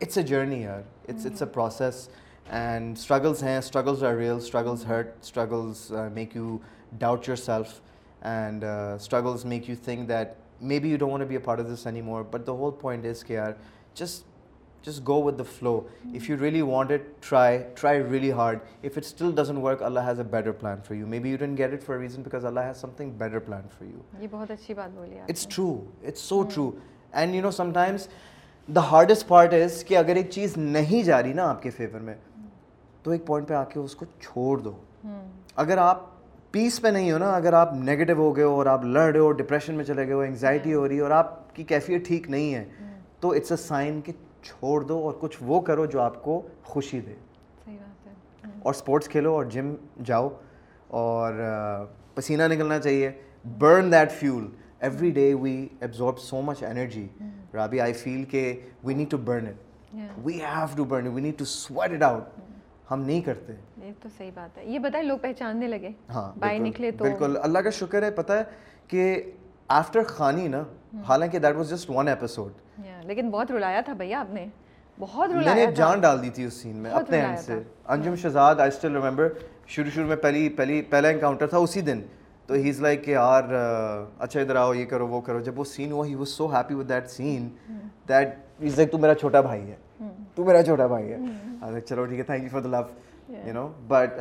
اٹس اے جرنی یار۔ It's it's a process and struggles ہیں struggles are real struggles hurt struggles make you doubt yourself and struggles make you think that maybe you don't be a part of this anymore but the whole point is کہ یار just just go with the flow if you really want it try try really hard if it still doesn't work Allah has a better plan for you me you don't get it for reason because Allah has something better plan for you یہ بہت اچھی بات بولی it's true it's so true and you know sometimes the hardest part is کہ اگر ایک چیز نہیں جا رہی نا آپ کے فیور میں تو ایک پوائنٹ پہ آ کے اس کو چھوڑ دو۔ ہاں۔ اگر آپ پیس پہ نہیں ہو نا اگر آپ نگیٹو ہو گئے ہو اور آپ لڑ رہے ہو ڈپریشن میں چلے گئے ہو انگزائٹی ہو رہی ہے اور آپ کی کیفیت ٹھیک نہیں ہے ہاں۔ تو اٹس اے سائن کہ چھوڑ دو اور کچھ وہ کرو جو آپ کو خوشی دے۔ اور اسپورٹس کھیلو اور جم جاؤ۔ اور پسینہ نکلنا چاہیے۔ Burn that fuel every day we absorb so much energy Rabi I feel کہ we need to burn it we have to burn we need to sweat it out ہم نہیں کرتے۔ یہ تو صحیح بات ہے۔ یہ بتائیں لوگ پہچاننے لگے۔ ہاں بائی نکلے تو۔ بالکل۔ اللہ کا شکر ہے پتہ ہے کہ آفٹر خانی نا حالانکہ that was just one episode لیکن بہت رلایا تھا بھیا آپ نے۔ بہت رلایا میں نے جان ڈال دی تھی اس سین میں اپنے ہینڈ سے۔ Anjum Shahzad I still remember شروع شروع میں پہلی پہلی پہلا انکاؤنٹر تھا اسی دن۔ تو ہی از لائک کہ یار اچھا ادھر آؤ یہ کرو وہ کرو۔ جب وہ سین ہوا he was so happy with that scene that is like تو میرا چھوٹا بھائی ہے۔ تو میرا چھوٹا بھائی ہے۔ چلو ٹھیک ہے thank you for the love you know but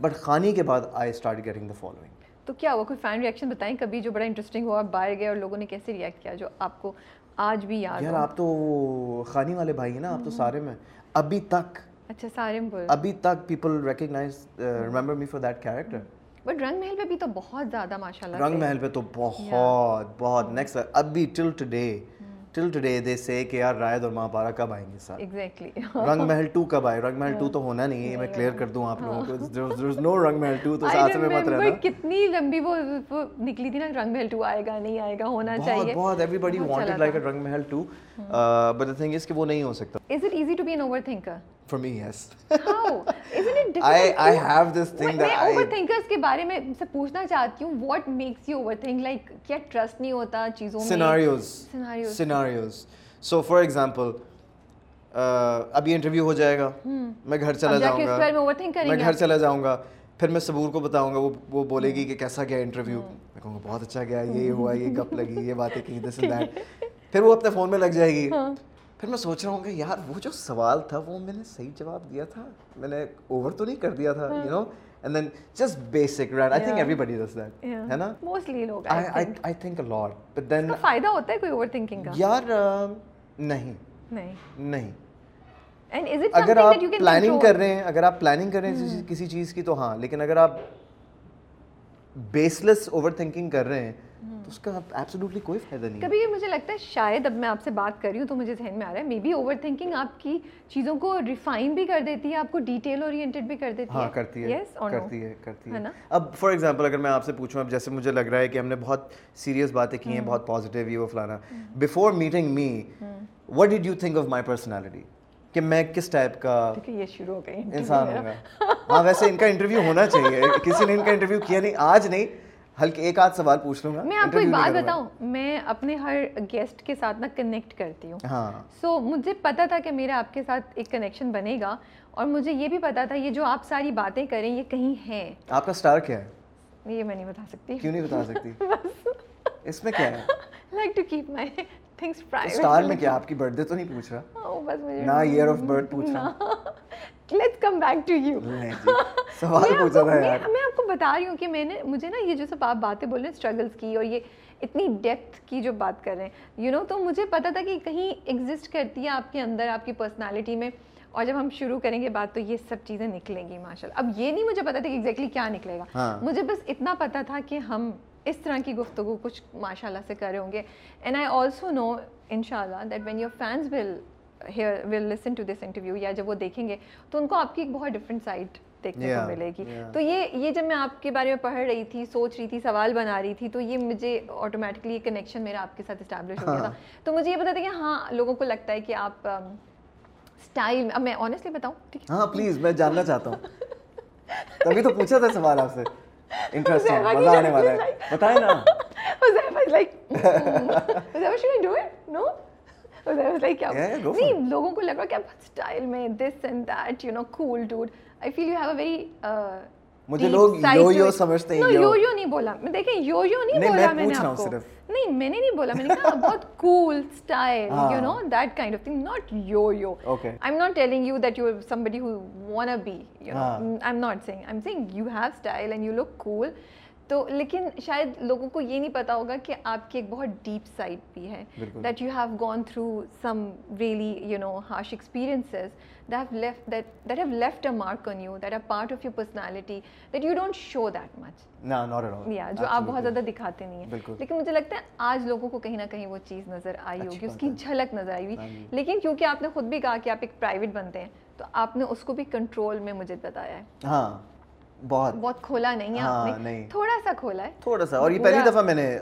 but Khaani کے بعد I start getting the following تو کیا ہوا؟ کوئی فین ریئیکشن بتائیں؟ کبھی جو بڑا انٹرسٹنگ ہوا باہر گئے اور لوگوں نے کیسے ریئیکٹ کیا؟ جو آپ کو آج بھی یاد یار آپ تو خانی والے بھائی ہیں نا آپ تو سارے میں۔ ابھی تک اچھا سارے ابھی تک people recognise remember me for that character but Rang Mahal پہ بھی تو بہت زیادہ ماشاء اللہ رنگ محل پہ تو بہت بہت۔ نیکسٹ ابھی ٹل ٹوڈے ٹل ٹوڈے دے سے کہ یار رائد اور ماں پارا کب آئیں گے ساتھ ایگزیکٹلی رنگ محل ٹو کب آئے رنگ محل ٹو تو ہونا نہیں ہے میں کلیئر کر دوں آپ لوگوں کو دیر از نو رنگ محل ٹو تو ساتھ میں مت رہنا کتنی لمبی وہ نکلی تھی نا رنگ محل ٹو آئے گا نہیں آئے گا ہونا چاہیے بہت every body wanted like Rang Mahal too but the thing is کہ وہ نہیں ہو سکتا is it easy to be an overthinker? for me yes. How? Isn't it difficult I I have this thing that میں overthinkers کے بارے میں سے پوچھنا چاہتی ہوں what makes you overthink? Like کیا ٹرسٹ نہیں ہوتا چیزوں میں scenarios. Scenarios. Scenarios. So for example اب یہ انٹرویو ہو جائے گا میں گھر چلا جاؤں گا میں گھر چلا جاؤں گا پھر میں صبور کو بتاؤں گا وہ بولے گی کہ کیسا گیا انٹرویو میں کہوں گا بہت اچھا گیا یہ ہوا یہ گپ لگی یہ باتیں کی دس اینڈ دیٹ پھر وہ اپنے فون میں لگ جائے گی پھر میں سوچ رہا ہوں کہ یار وہ جو سوال تھا وہ میں نے صحیح جواب دیا تھا میں نے اوور تو نہیں کر دیا تھا you know and then just basic right I think everybody does that ہے نا؟ موسٹلی لوگ I think a lot but then فائدہ ہوتا ہے کوئی اوور تھنکنگ کا یار نہیں نہیں نہیں اگر آپ پلاننگ کر رہے ہیں اگر آپ پلاننگ کر رہے ہیں کسی چیز کی تو ہاں لیکن اگر آپ بیس لیس اوور تھنکنگ کر رہے ہیں تو اس کا ایبسولوٹلی کوئی فائدہ نہیں کبھی مجھے لگتا ہے شاید اب میں آپ سے بات کر رہی ہوں تو مجھے ذہن میں آ رہا ہے مے بی اوور تھنکنگ آپ کی چیزوں کو ریفائن بھی کر دیتی ہے آپ کو ڈیٹیل اورینٹیڈ بھی کر دیتی ہے۔ ہاں کرتی ہے کرتی ہے کرتی ہے۔ اب فار ایگزامپل اگر میں آپ سے پوچھوں اب جیسے مجھے لگ رہا ہے کہ ہم نے بہت سیریس باتیں کی ہیں بہت پازیٹیو یہ وہ فلانا۔ Before meeting me what did you think of my personality کہ میں کس ٹائپ کا انسان ہوں گا ہاں ویسے ان کا انٹرویو ہونا چاہیے۔ کسی نے ان کا انٹرویو کیا نہیں آج نہیں۔ ہلکے ایک آدھ سوال پوچھ لوں گا میں آپ کو ایک بات بتاؤں میں اپنے ہر گیسٹ کے ساتھ نا کنیکٹ کرتی ہوں۔ ہاں۔ سو مجھے پتا تھا کہ میرا آپ کے ساتھ ایک کنیکشن بنے گا اور مجھے یہ بھی پتا تھا یہ جو آپ ساری باتیں کریں یہ کہیں ہے آپ کا اسٹار کیا ہے؟ یہ میں نہیں بتا سکتی۔ کیوں نہیں بتا سکتی؟ اس میں کیا ہے؟ Like to keep my things private star میں کیا؟ آپ کی برتھ ڈے تو نہیں پوچھ رہا؟ بس مجھے نہ ایئر آف برتھ پوچھ رہا۔ Let's come back to you سوال پوچھا تھا یار میں آپ کو بتا رہی ہوں کہ میں نے مجھے نا یہ جو سب آپ باتیں بول رہے ہیں اسٹرگلس کی اور یہ اتنی ڈیپتھ کی جو بات کر رہے ہیں یو نو تو مجھے پتا تھا کہ کہیں ایگزسٹ کرتی ہے آپ کے اندر آپ کی پرسنالٹی میں اور جب ہم شروع کریں گے بات تو یہ سب چیزیں نکلیں گی ماشاء اللہ اب یہ نہیں مجھے پتا تھا کہ ایگزیکٹلی کیا نکلے گا مجھے بس اتنا پتا تھا کہ ہم اس طرح کی گفتگو کچھ ماشاء اللہ سے کرے ہوں گے اینڈ آئی آلسو نو ان شاء اللہ that when your fiance will hear will listen to this interview یا جب وہ دیکھیں گے تو ان کو آپ کی ایک بہت ڈفرینٹ سائڈ دیکھنے کو ملے گی۔ تو یہ یہ جب میں آپ کے بارے میں پڑھ رہی تھی سوچ رہی تھی سوال بنا رہی تھی تو یہ مجھے آٹومیٹکلی کنیکشن میرا آپ کے ساتھ اسٹیبلش ہو گیا تھا۔ تو مجھے یہ پتا تھا کہ ہاں لوگوں کو لگتا ہے کہ آپ اسٹائل اب میں آنیسٹلی بتاؤں ٹھیک ہاں پلیز میں جاننا چاہتا ہوں۔ تبھی تو پوچھا تھا سوال آپ سے۔ انٹرسٹنگ مزہ آنے والا ہے۔ بتائیں نا۔ لوگوں کو لگ رہا کہ اسٹائل میں this and that you know cool dude I feel you have a very مجھے لوگ یو یو سمجھتے ہیں یو یو نہیں بولا دیکھیں یو یو نہیں بولا میں نے آپ کو نہیں میں نے نہیں بولا میں نے کہا بہت cool style you know that kind of thing not you you I am not telling you that you somebody who wanna be you know I am not seeing I am seeing you have and you look cool تو لیکن شاید لوگوں کو یہ نہیں پتا ہوگا کہ آپ کی ایک بہت ڈیپ سائڈ بھی ہے that you have gone through some really you know harsh experiences that have left a mark on you that are part of your personality that you don't show that much یا جو آپ بہت زیادہ دکھاتے نہیں ہیں لیکن مجھے لگتا ہے آج لوگوں کو کہیں نہ کہیں وہ چیز نظر آئی ہوگی اس کی جھلک نظر آئی ہوئی لیکن کیونکہ آپ نے خود بھی کہا کہ آپ ایک پرائیویٹ بنتے ہیں تو آپ نے اس کو بھی کنٹرول میں مجھے بتایا ہے ہاں بہت۔ بہت کھولا نہیں ہے آپ نے۔ تھوڑا سا کھولا ہے۔ تھوڑا سا اور یہ پہلی دفعہ میں نے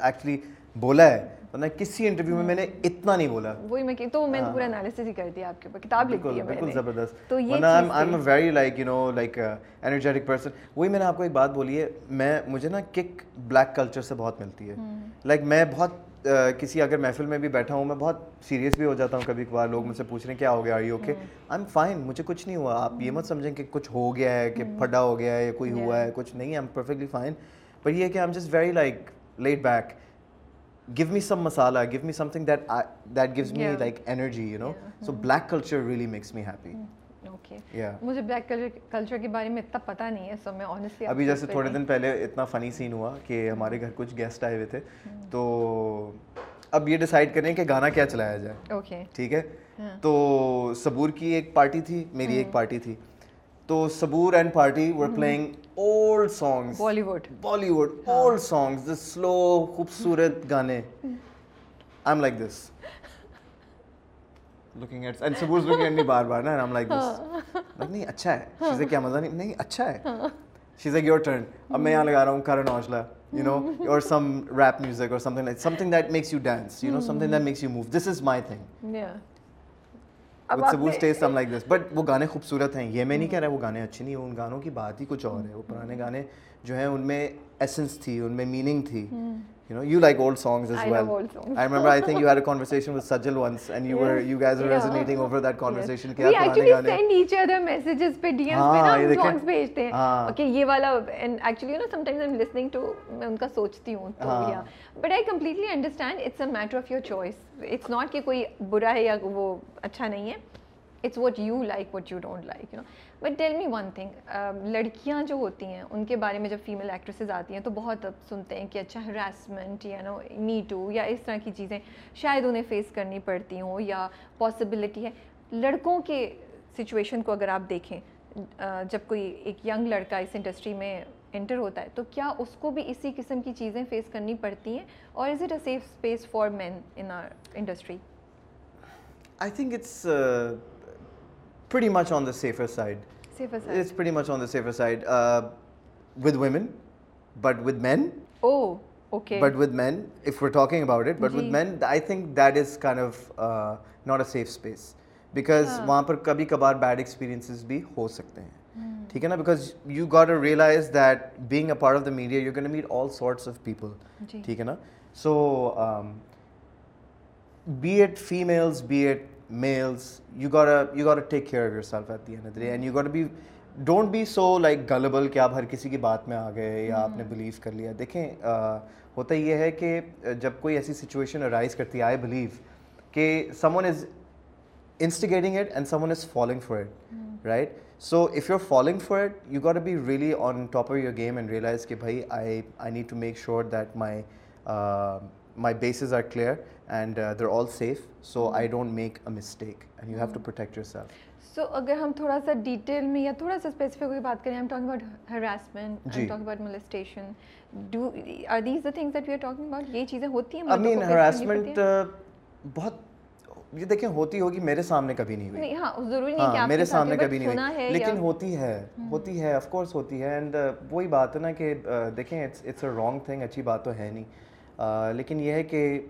ایکچولی بولا ہے۔ ورنہ کسی انٹرویو میں میں نے اتنا نہیں بولا۔ وہی میں تو میں پورا انالیسس ہی کر دیا آپ کے اوپر کتاب لکھ دی ہے بالکل زبردست۔ تو یہ I am a very like you know like energetic person وہی میں نے آپ کو ایک بات بولی ہے میں مجھے نا کک بلیک کلچر سے بہت ملتی ہے۔ لائک میں بہت کسی اگر محفل میں بھی بیٹھا ہوں میں بہت سیریس بھی ہو جاتا ہوں کبھی کبھار لوگ مجھ سے پوچھ رہے ہیں کیا ہو گیا؟ I okay I am fine مجھے کچھ نہیں ہوا۔ آپ یہ مت سمجھیں کہ کچھ ہو گیا ہے کہ پھٹا ہو گیا ہے یا کوئی ہوا ہے کچھ نہیں آئی ایم پرفیکٹلی فائن پر یہ کہ I am just very like laid back give me some masala give me something that I, that gives me yeah. like energy you know? Yeah. so black culture really makes happy مجھے black culture کے بارے میں اتنا پتا نہیں ہے سو میں honestly ابھی جیسے تھوڑے دن پہلے اتنا فنی سین ہوا کہ ہمارے گھر کچھ گیسٹ آئے ہوئے تھے۔ تو اب یہ ڈیسائیڈ کریں کہ گانا کیا چلایا جائے۔ ٹھیک ہے؟ تو صبور کی ایک پارٹی تھی میری ایک پارٹی تھی۔ تو Saboor and party were playing old songs Bollywood Bollywood old songs the slow خوبصورت گانے۔ I am like this looking at and Saboor looking at me بار بار نا ایم لائک دس نہیں اچھا ہے شیز کیا مزہ نہیں نہیں اچھا ہے شیز لائک یور ٹرن اب میں یہاں لگا رہا ہوں Karan Aujla you know or some rap music or something like something that makes you dance you know something that makes you move. This is my thing. Yeah. But وہ گانے خوبصورت ہیں یہ میں نہیں کہہ رہا وہ گانے اچھے نہیں ان گانوں کی بات ہی کچھ اور ہے وہ پرانے گانے جو ہیں ان میں ایسنس تھی ان میں میننگ تھی کوئی برا ہے یا وہ اچھا نہیں ہے but tell me one thing لڑکیاں جو ہوتی ہیں، ان کے بارے میں جب فیمیل ایکٹریسز آتی ہیں تو بہت سنتے ہیں کہ اچھا ہراسمنٹ یا نو می ٹو یا اس طرح کی چیزیں شاید انہیں فیس کرنی پڑتی ہوں یا پاسبلٹی ہے۔ لڑکوں کے سچویشن کو اگر آپ دیکھیں جب کوئی ایک ینگ لڑکا اس انڈسٹری میں انٹر ہوتا ہے تو کیا اس کو بھی اسی قسم کی چیزیں فیس کرنی پڑتی ہیں؟ اور is it a safe space for men in our industry I think it's pretty much on the safer side. Safer side. It's pretty much on the safer side uh, with women, but with men. Oh, okay. But with men, if we're talking about it, but Gee. with men, I think that is kind of uh, not a safe safes because وہاں پر کبھی کبھار bad experience بھی ہو سکتے ہیں realise that being a part of the media you can meet all sorts of people ٹھیک ہے نا so be it females be it males you gotta you gotta take care of your at the end of the day. And you gotta don't be so like gullible کہ آپ ہر کسی کی بات میں آ گئے یا آپ نے بلیو کر لیا دیکھیں ہوتا یہ ہے کہ جب کوئی ایسی سچویشن ارائز کرتی ہے آئی بلیو کہ someone is instigating it and someone is following for it right so if you are following for it you got be really on top of your game and realise کہ بھائی I I need to make sure that my my bases are clear and they're all safe so I don't make a mistake and you have to protect yourself so اگر ہم تھوڑا سا detail میں یا تھوڑا سا اسپیسیفک کی بات کریں ہم talking about harassment talking about molestation do are these the things that we are talking about یہ چیزیں ہوتی ہیں آئی مین ہراسمنٹ بہت یہ دیکھیں ہوتی ہوگی میرے سامنے کبھی نہیں ہوئی ہاں ضروری نہیں کہ میرے سامنے کبھی نہیں ہوئی لیکن ہوتی ہے ہوتی ہے آف کورس ہوتی ہے اینڈ وہی بات ہے نا کہ دیکھیں it's it's a wrong thing اچھی بات تو ہے نہیں لیکن یہ ہے کہ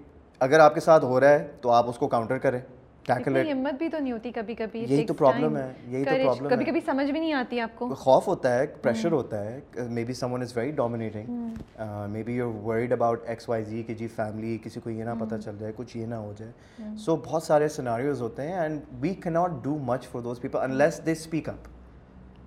اگر آپ کے ساتھ ہو رہا ہے تو آپ اس کو کاؤنٹر کریں ہمت بھی تو نہیں ہوتی کبھی کبھی یہی تو پرابلم ہے یہی تو پرابلم کبھی کبھی سمجھ بھی نہیں آتی آپ کو۔ خوف ہوتا ہے پریشر ہوتا ہے۔ Maybe someone is very dominating maybe you worried about X Y Z کہ جی فیملی کسی کو یہ نہ پتہ چل جائے کچھ یہ نہ ہو جائے۔ سو بہت سارے سیناریوز ہوتے ہیں and we can not do much for those people unless they speak up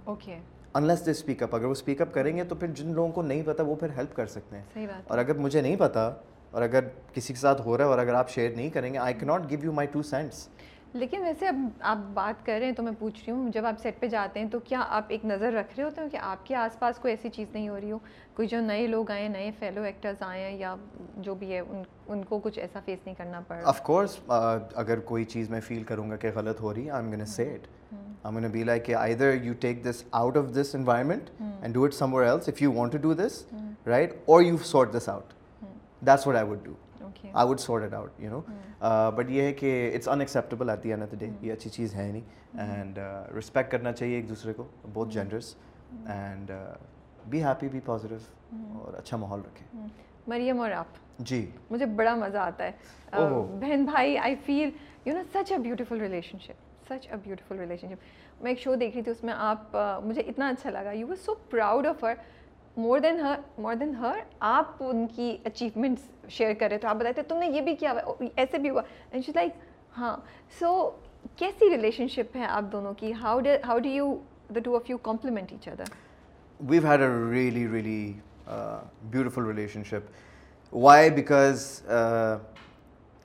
okay unless they speak up اگر وہ اسپیک اپ کریں گے تو پھر جن لوگوں کو نہیں پتہ وہ پھر ہیلپ کر سکتے ہیں. اور اگر مجھے نہیں پتہ اور اگر کسی کے ساتھ ہو رہا ہے اور اگر آپ شیئر نہیں کریں گے I can not give you my two cents لیکن ویسے اب آپ بات کر رہے ہیں تو میں پوچھ رہی ہوں جب آپ سیٹ پہ جاتے ہیں تو کیا آپ ایک نظر رکھ رہے ہوتے ہیں کہ آپ کے آس پاس کوئی ایسی چیز نہیں ہو رہی ہو؟ کوئی جو نئے لوگ آئے نئے فیلو ایکٹرز آئے ہیں یا جو بھی ہے ان ان کو کچھ ایسا فیس نہیں کرنا پڑ آف کورس اگر کوئی چیز میں فیل کروں گا کہ غلط ہو رہی ہے I am gonna say it I gonna be like کہ either you take this out of this environment and do it somewhere else if you want to do this right اور you sort this out that's what I would do I would sort it out you know but یہ ہے کہ it's unacceptable at the end of the day یہ اچھی چیز ہے نہیں and respect کرنا چاہیے ایک دوسرے کو بہت generous and be happy be positive اور اچھا ماحول رکھیں مریم اور آپ جی مجھے بڑا مزہ آتا ہے بہن بھائی I feel you know such a beautiful relationship such a beautiful relationship میں ایک شو دیکھ رہی تھی اس میں آپ مجھے اتنا اچھا لگا you was so proud of her more than her more than her آپ ان کی اچیومنٹس شیئر کر رہے تھے آپ بتاتے تم نے یہ بھی کیا ایسے بھی ہوا اینڈ شیز لائک ہاں سو کیسی ریلیشن شپ ہے آپ دونوں کی how do how do you the two of you complement each other we've had a really really beautiful relationship why because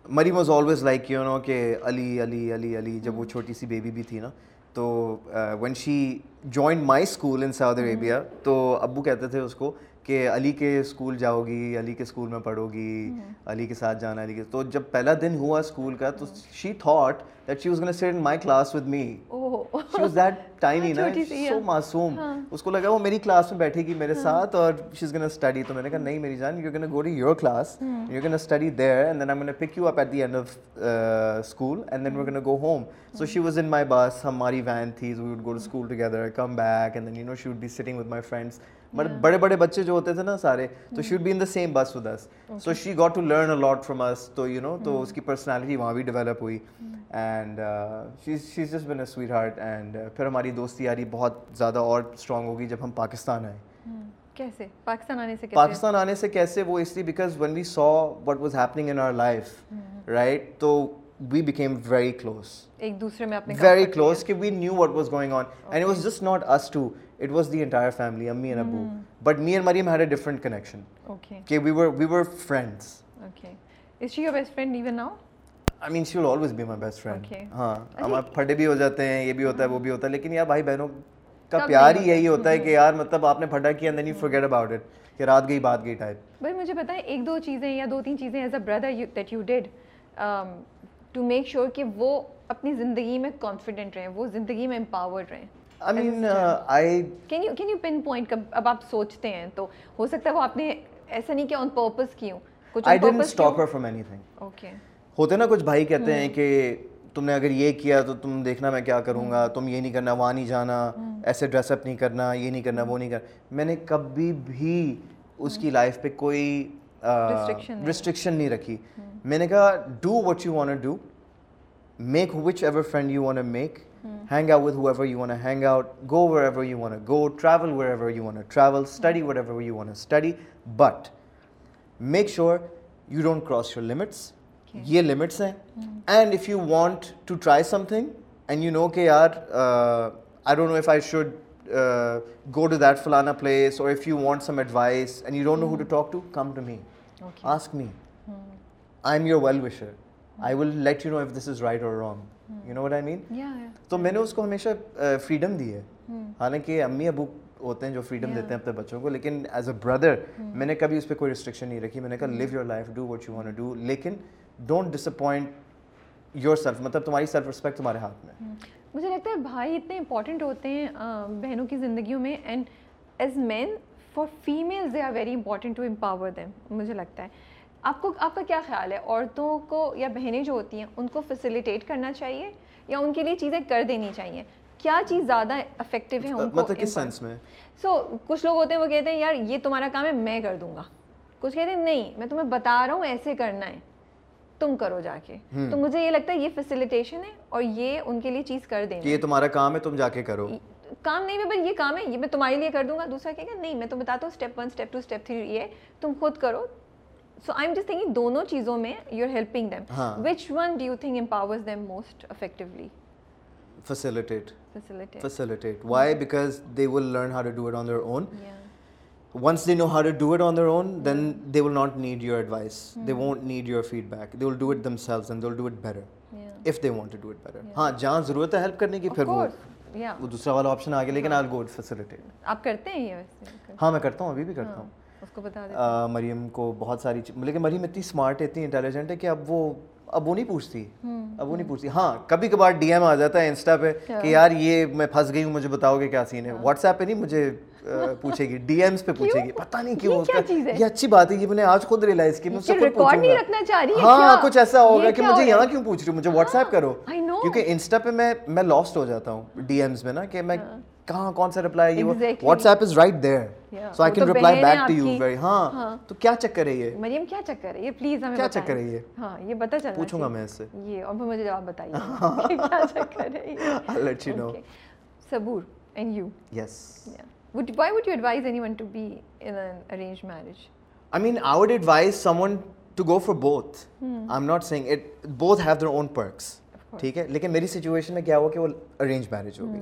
Maryam was always like you know کہ علی علی علی علی جب وہ چھوٹی سی بیبی بھی تھی نا تو when she join my school in Saudi Arabia تو ابو کہتے تھے اس کو کہ علی کے اسکول جاؤ گی علی کے اسکول میں پڑھو گی علی کے ساتھ جانا علی کے تو جب پہلا دن ہوا اسکول کا تو she thought that she was gonna sit in my class with me she was that tiny نا سو معصوم۔ اس کو لگا وہ میری کلاس میں بیٹھے گی میرے ساتھ اور شی از گونا اسٹڈی تو میں نے کہا نہیں میری جان you gonna go to your class you gonna study there and then I gonna pick you up at the end of school and then we gonna go home so she was in my bus ہماری van تھی we would go to school together come back and then you know she would be sitting with my friends but بڑے بڑے بچے جو ہوتے تھے نا سارے تو should be in the same bus with us so she got to learn a lot from us تو یو نو تو اس کی پرسنالٹی وہاں بھی ڈیولپ ہوئی. And she is just been a sweetheart and پھر ہماری دوستی یاری بہت زیادہ اور اسٹرانگ ہوگی جب ہم پاکستان آئے. پاکستان آنے سے کیسے؟ وہ اس لیے because when we saw what was happening in our life right تو وی بیکیم ویری کلوز ایک دوسرے میں ویری کلوز کہ we knew what was going on and was just not us two it was the entire family امی and Abu but me and Maryam had a different connection کہ we were we were friends okay is she your best friend even now I mean she will always be my best friend ہاں ہم پھٹے بھی ہو جاتے ہیں یہ بھی ہوتا ہے وہ بھی ہوتا ہے لیکن یار بھائی بہنوں کا پیار ہی یہی ہوتا ہے کہ یار مطلب آپ نے پھٹا کیا then you forget about it کہ رات گئی بات گئی ٹائپ بھائی مجھے بتائیں ایک دو چیزیں یا دو تین چیزیں as a brother that you did to make sure کہ وہ اپنی زندگی میں کانفیڈنٹ رہیں وہ زندگی میں امپاورڈ رہیں I mean I can you can you pinpoint اب آپ سوچتے ہیں تو ہو سکتا ہے وہ آپ نے ایسا نہیں آن پرپز کیوں کچھ I stop her from anything okay ہوتے نا کچھ بھائی کہتے ہیں کہ تم نے اگر یہ کیا تو تم دیکھنا میں کیا کروں گا تم یہ نہیں کرنا وہاں نہیں جانا ایسے ڈریس اپ نہیں کرنا یہ نہیں کرنا وہ نہیں کرنا میں نے کبھی بھی اس کی لائف پہ کوئی ریسٹرکشن نہیں رکھی میں نے کہا do what you want do make whichever friend you want make hang out with ever you want hang out go wherever you want go travel wherever you want travel study whatever you want study but make sure you don't cross your limits یہ limits ہیں and if you want to try something and you know کہ یار I don't know if I should go to that فلانا place or if you want some advice and you don't know who to talk to come to me ask me I am your well wisher I will let you know if this is right or wrong you know what I mean تو میں نے اس کو ہمیشہ freedom دی ہے. حالانکہ امی ابو ہوتے ہیں جو فریڈم دیتے ہیں اپنے بچوں کو لیکن ایز اے بردر میں نے کبھی اس پہ کوئی ریسٹرکشن نہیں رکھی. میں نے کہا live your life do what you want do لیکن don't disappoint yourself مطلب تمہاری سیلف رسپیکٹ تمہارے ہاتھ میں مجھے لگتا ہے بھائی اتنے امپورٹنٹ ہوتے ہیں بہنوں کی زندگیوں میں. And as men for female they are very important to empower them مجھے لگتا ہے. آپ کو آپ کا کیا خیال ہے؟ عورتوں کو یا بہنیں جو ہوتی ہیں ان کو فیسیلیٹیٹ کرنا چاہیے یا ان کے لیے چیزیں کر دینی چاہیے؟ کیا چیز زیادہ افیکٹو ہے ان کو مطلب کس سینس میں؟ سو کچھ لوگ ہوتے ہیں وہ کہتے ہیں یار یہ تمہارا کام ہے میں کر دوں گا. کچھ کہتے ہیں نہیں میں تمہیں بتا رہا ہوں ایسے کرنا ہے تم کرو جا کے. تو مجھے یہ لگتا ہے یہ فیسیلیٹیشن ہے اور یہ ان کے لیے چیز کر دیں یہ تمہارا کام ہے تم جا کے کرو۔ کام نہیں میں یہ کام ہے یہ میں تمہارے لیے کر دوں گا۔ دوسرا کہے گا نہیں میں تو بتاتا ہوں step one step two step three یہ تم خود کرو۔ So I am just thinking دونوں چیزوں میں you are helping them which one do you think empowers them most effectively facilitate facilitate facilitate why because they will learn how to do it on their own yeah once they know how to do it on their own then they will not need your advice they won't need your feedback they will do it themselves and they'll do it better if they want to do it better ہاں جہاں ضرورت ہے help کرنے کی پھر وہ وہ دوسرا والا آپشن آ گیا لیکن آل گو فیسیلیٹیٹ آپ کرتے ہیں یہ ہاں میں کرتا ہوں ابھی بھی کرتا ہوں اس کو بتا مریم کو بہت ساری لیکن مریم اتنی اسمارٹ ہے اتنی انٹیلیجنٹ ہے کہ اب وہ اب وہ نہیں پوچھتی۔ اب وہ نہیں پوچھتی۔ ہاں کبھی کبھار ڈی ایم آ جاتا ہے انسٹا پہ کہ یار یہ میں پھنس گئی ہوں مجھے بتاؤ گے کیا سین ہے۔ واٹس ایپ پہ نہیں مجھے پوچھے گی۔ ڈی ایمس پہ پوچھے گی۔ پتہ نہیں کیوں یہ اچھی بات ہے یہ میں نے آج خود ریلائز کی ہاں کچھ ایسا ہوگا کہ مجھے یہاں کیوں پوچھ رہی ہوں؟ مجھے واٹس ایپ کرو۔ کیونکہ انسٹا پہ میں میں لاسٹ ہو جاتا ہوں ڈی ایمس میں نا کہ میں کہاں کون سا رپلائی ہے WhatsApp is right there so I can reply back to you very ہاں تو کیا چکر ہے یہ؟ مریم کیا چکر ہے؟ یہ پلیز ہمیں کیا چکر ہے یہ؟ ہاں یہ پتہ چلنا پوچھوں گا میں اس سے. یہ اور مجھے جواب بتائیے. کیا چکر ہے یہ؟ I'll let you know. Saboor and you yes. Would why would you advise anyone to be in an arranged marriage? I mean I would advise someone to go for both. Hmm. I'm not saying it both have their own perks. ٹھیک ہے؟ لیکن میری situation میں کیا ہوا کہ وہ arrange marriage ہو گئی.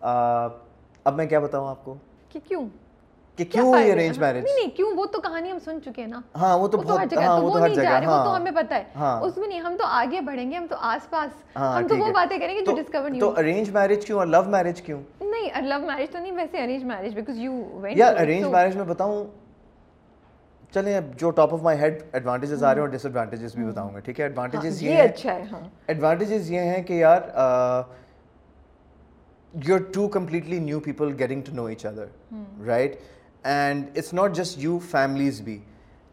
اب میں کیا بتاؤں آپ کو؟ کہ کیوں؟ کہ کیوں یہ ارینج میرج نہیں نہیں کیوں؟ وہ تو کہانی ہم سن چکے ہیں نا۔ ہاں وہ تو بہت ہاں وہ تو ہر جگہ ہاں وہ تو ہمیں پتہ ہے۔ اس میں نہیں ہم تو آگے بڑھیں گے ہم تو آس پاس۔ ہم تو وہ باتیں کریں گے جو ڈسکور نہیں تو ارینج میرج کیوں اور لو میرج کیوں؟ نہیں لو میرج تو نہیں ویسے arrange marriage because you went یا ارینج میرج میں بتاؤں چلیں اب جو top of my head advantages آ رہے ہیں اور ڈس ایڈوانٹیجز بھی بتاؤں گا ٹھیک ہے؟ ایڈوانٹیجز یہ اچھا ہے ہاں۔ ایڈوانٹیجز یہ ہیں کہ یار you are two completely new people getting to know each other right and it's not just you families بھی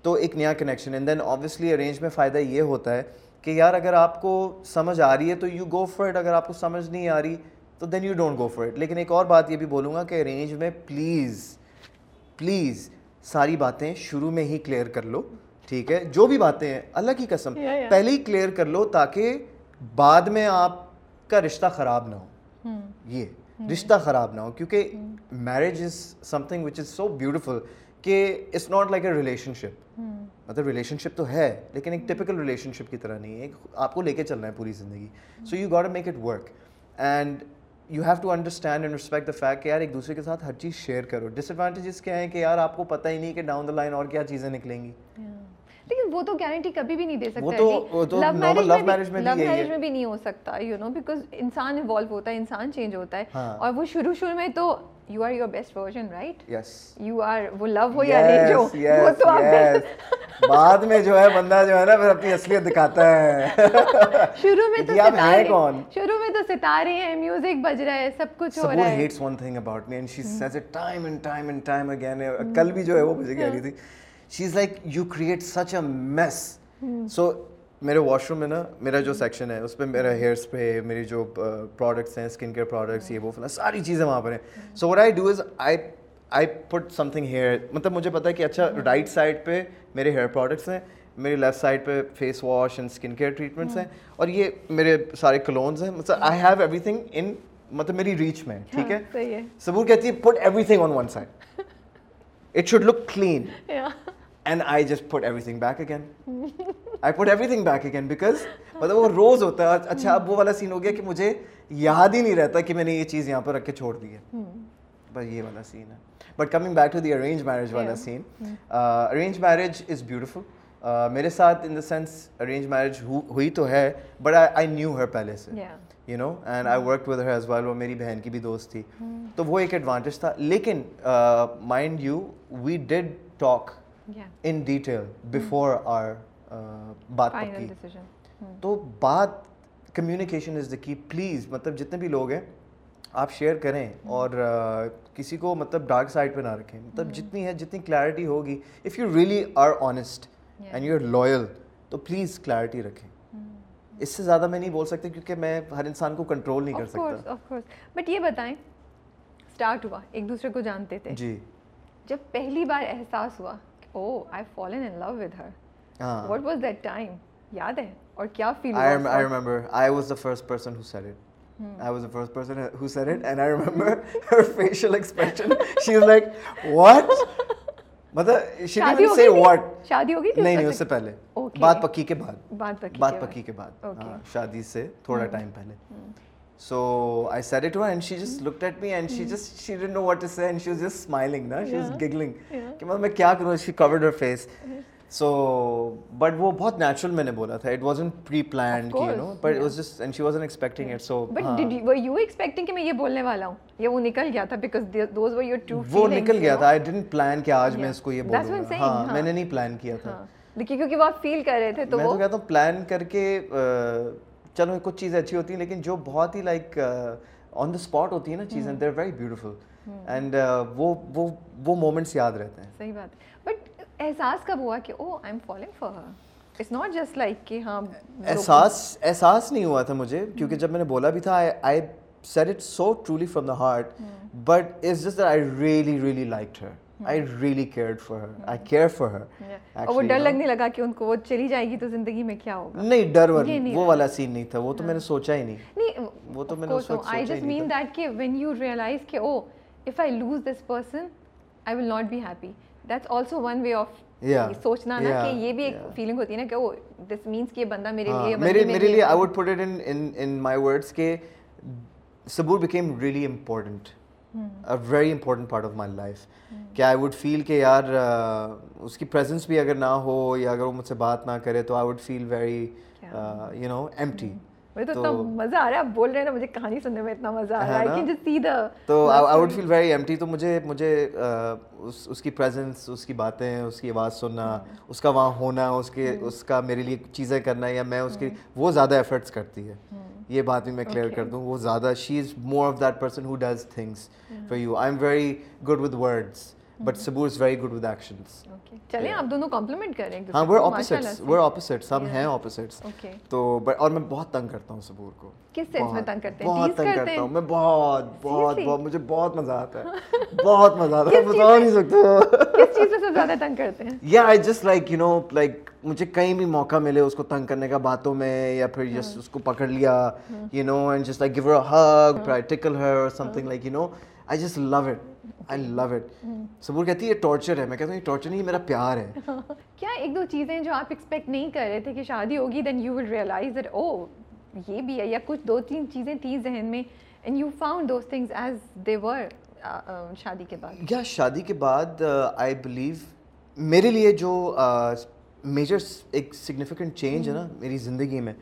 تو ایک نیا connection and then obviously arrange میں فائدہ یہ ہوتا ہے کہ یار اگر آپ کو سمجھ آ رہی ہے تو یو گو فار اٹ اگر آپ کو سمجھ نہیں آ رہی تو then you don't go for it لیکن ایک اور بات یہ بھی بولوں گا کہ ارینج میں پلیز پلیز ساری باتیں شروع میں ہی کلیئر کر لو ٹھیک ہے جو بھی باتیں ہیں اللہ کی قسم پہلے ہی کلیئر کر لو تاکہ بعد میں آپ کا رشتہ خراب نہ ہو یہ رشتہ خراب نہ ہو کیونکہ marriage is something which is so beautiful کہ it's not like a relationship مطلب ریلیشن شپ تو ہے لیکن ایک ٹپکل ریلیشن شپ کی طرح نہیں ہے۔ آپ کو لے کے چلنا ہے پوری زندگی۔ So you got make it work and you have to understand and respect the fact کہ یار ایک دوسرے کے ساتھ ہر چیز شیئر کرو۔ ڈس ایڈوانٹیجز کیا ہیں کہ یار آپ کو پتہ ہی نہیں کہ ڈاؤن دا لائن اور کیا چیزیں نکلیں گی۔ لیکن وہ تو گارنٹی کبھی بھی نہیں دے سکتا لو میرج میں بھی نہیں ہو سکتا یو نو بیکاز انسان ایوالو ہوتا ہے انسان چینج ہوتا ہے ہاں۔ اور وہ شروع شروع میں تو you are your best version right you are وہ لو ہو یا نہیں جو وہ تو آپ بعد میں جو ہے بندہ جو ہے نا پھر اپنی اصلیت دکھاتا ہے۔ شروع میں تو ستارے کون؟ شروع میں تو ستارے ہیں میوزک بج رہا ہے سب کچھ ہو رہا ہے۔ Hates one thing about me and she says it time and time and time again کل بھی جو ہے وہ مجھے کہہ رہی تھی۔ She is like you create such a mess so میرے واش روم میں نا میرا جو سیکشن ہے اس پہ میرا ہیئر اسپرے میری جو پروڈکٹس ہیں اسکن کیئر پروڈکٹس یہ وہ فلاں ساری چیزیں وہاں پر ہیں so what I do is I I put something here مطلب مجھے پتا ہے کہ اچھا رائٹ سائڈ پہ میرے ہیئر پروڈکٹس ہیں میری لیفٹ سائڈ پہ face wash and skin care treatments ہیں اور یہ میرے سارے کلونز ہیں مطلب I have every thing in مطلب میری ریچ میں ٹھیک ہے سبور کہتی ہے put everything on one side it should look clean and I just put everything back again I put everything back again because مطلب وہ روز ہوتا ہے اچھا اب وہ والا سین ہو گیا کہ مجھے یاد ہی نہیں رہتا کہ میں نے یہ چیز یہاں پر رکھ کے چھوڑ دی ہے بس یہ والا سین ہے but coming back to the arrange marriage والا scene arrange marriage is beautiful میرے ساتھ in the sense arrange marriage ہوئی تو ہے بٹ آئی نیو ہر پہلے سے you know and I work with her as well وہ میری بہن کی بھی دوست تھی تو وہ ایک ایڈوانٹیج تھا لیکن mind you we did talk in detail before our بات تو بات communication is the key please مطلب جتنے بھی لوگ ہیں آپ شیئر کریں اور کسی کو مطلب ڈارک سائڈ پہ نہ رکھیں مطلب جتنی ہے جتنی کلیئرٹی ہوگی if you really are honest and you are loyal تو پلیز کلیئرٹی رکھیں اس سے زیادہ میں نہیں بول سکتی کیونکہ میں ہر انسان کو کنٹرول نہیں کر سکتا. بٹ یہ بتائیں اسٹارٹ ہوا ایک دوسرے کو جانتے تھے. جی. جب پہلی بار احساس ہوا او I fallen in love with her what was that time یاد ہے اور کیا feel I remember I was the first person who said it I was the first person who said it and I remember her facial expression. She was like what? مطلب she didn't even say what. شادی ہو گئی تھی نہیں نہیں اس سے پہلے بات پکی کے بعد بات پکی کے بعد شادی سے تھوڑا ٹائم پہلے So I said it to her and she just looked at me and she just she didn't know what to say and she was just smiling, na? She was giggling. کہ مطلب میں کیا کروں she covered her face. So but وہ بہت natural میں نے بولا تھا. It wasn't pre-planned, you know, but it was just and she wasn't expecting it. So but did you, were you expecting کہ میں یہ بولنے والا ہوں یا وہ نکل گیا تھا because those were your true feelings. وہ نکل گیا تھا. I didn't plan کہ آج میں اس کو یہ بولوں. Saying. ہاں میں نے نہیں پلان کیا تھا. کیونکہ وہ آپ فیل کر رہے تھے تو میں تو کہتا ہوں پلان کر کے چلو کچھ چیزیں اچھی ہوتی ہیں لیکن جو بہت ہی لائک آن دا اسپاٹ ہوتی ہیں نا چیزیں دیر ویری بیوٹیفل اینڈ وہ وہ وہ مومنٹس یاد رہتے ہیں۔ صحیح بات۔ بٹ احساس کب ہوا کہ او I am falling for her it's not just like کہ ہاں احساس احساس نہیں ہوا تھا مجھے کیونکہ جب میں نے بولا بھی تھا I said it so truly from the heart but it's just I really really like her I really cared for her I care for her وہ ڈر لگنے لگا کہ ان کو وہ چلی جائے گی تو زندگی میں کیا ہوگا نہیں ڈر وہ والا سین نہیں تھا وہ تو میں نے سوچا ہی نہیں وہ تو میں نے اس وقت آئی جسٹ مین دیٹ کہ وین یو ریئلائز کہ او if I lose this person I will not be happy that's also one way of سوچنا نا کہ یہ بھی ایک فیلنگ ہوتی ہے نا کہ او دس مینس کہ بندہ میرے لیے میرے میرے لیے I would put it in in my words کہ Saboor became really important very important part of my life کہ آئی وڈ فیل کہ یار اس کی پریزنس بھی اگر نہ ہو یا اگر وہ مجھ سے بات نہ کرے تو I would feel very you know empty تو مزہ آ رہا ہے بول رہے ہیں مجھے کہانی سننے میں اتنا مزہ آ رہا ہے کہ سیدھا تو I would feel very empty تو مجھے مجھے اس کی پریزنس اس کی باتیں اس کی آواز سننا اس کا وہاں ہونا اس کے اس کا میرے لیے چیزیں کرنا یا میں اس کی وہ زیادہ ایفرٹس کرتی ہے۔ یہ بات بھی میں کلیئر کر دوں وہ زیادہ she is more of that person who does things for you I am very good with words but Saboor is very good with actions چلیں آپ دونوں کمپلیمنٹ کریں ہاں وہ اپوزٹس وہ اپوزٹس ہم ہیں اپوزٹس تو اور میں بہت تنگ کرتا ہوں سبور کو. کس سینس میں تنگ کرتے ہیں؟ بہت تنگ کرتا ہوں. میں بہت بہت بہت مجھے بہت مزہ آتا ہے. بہت مزہ آتا ہے. بتا نہیں سکتا. کس چیز سے زیادہ تنگ کرتے ہیں؟ یا I just like you know like مجھے کہیں بھی موقع ملے اس کو تنگ کرنے کا باتوں میں یا پھر جس اس کو پکڑ لیا you know and just like give hug tickle her something like you know I just love it I love it Saboor کہتی ہے یہ ٹارچر ہے۔ میں کہتا ہوں یہ ٹارچر نہیں میرا پیار ہے۔ کیا ایک دو چیزیں جو آپ ایکسپیکٹ نہیں کر رہے تھے کہ شادی ہوگی then you will realise that oh یہ بھی ہے یا کچھ دو تین چیزیں تھیں ذہن میں and you found those things as they were شادی کے بعد۔ یا شادی کے بعد آئی بلیو میرے لیے جو میجر ایک سگنیفیکنٹ چینج ہے نا میری زندگی میں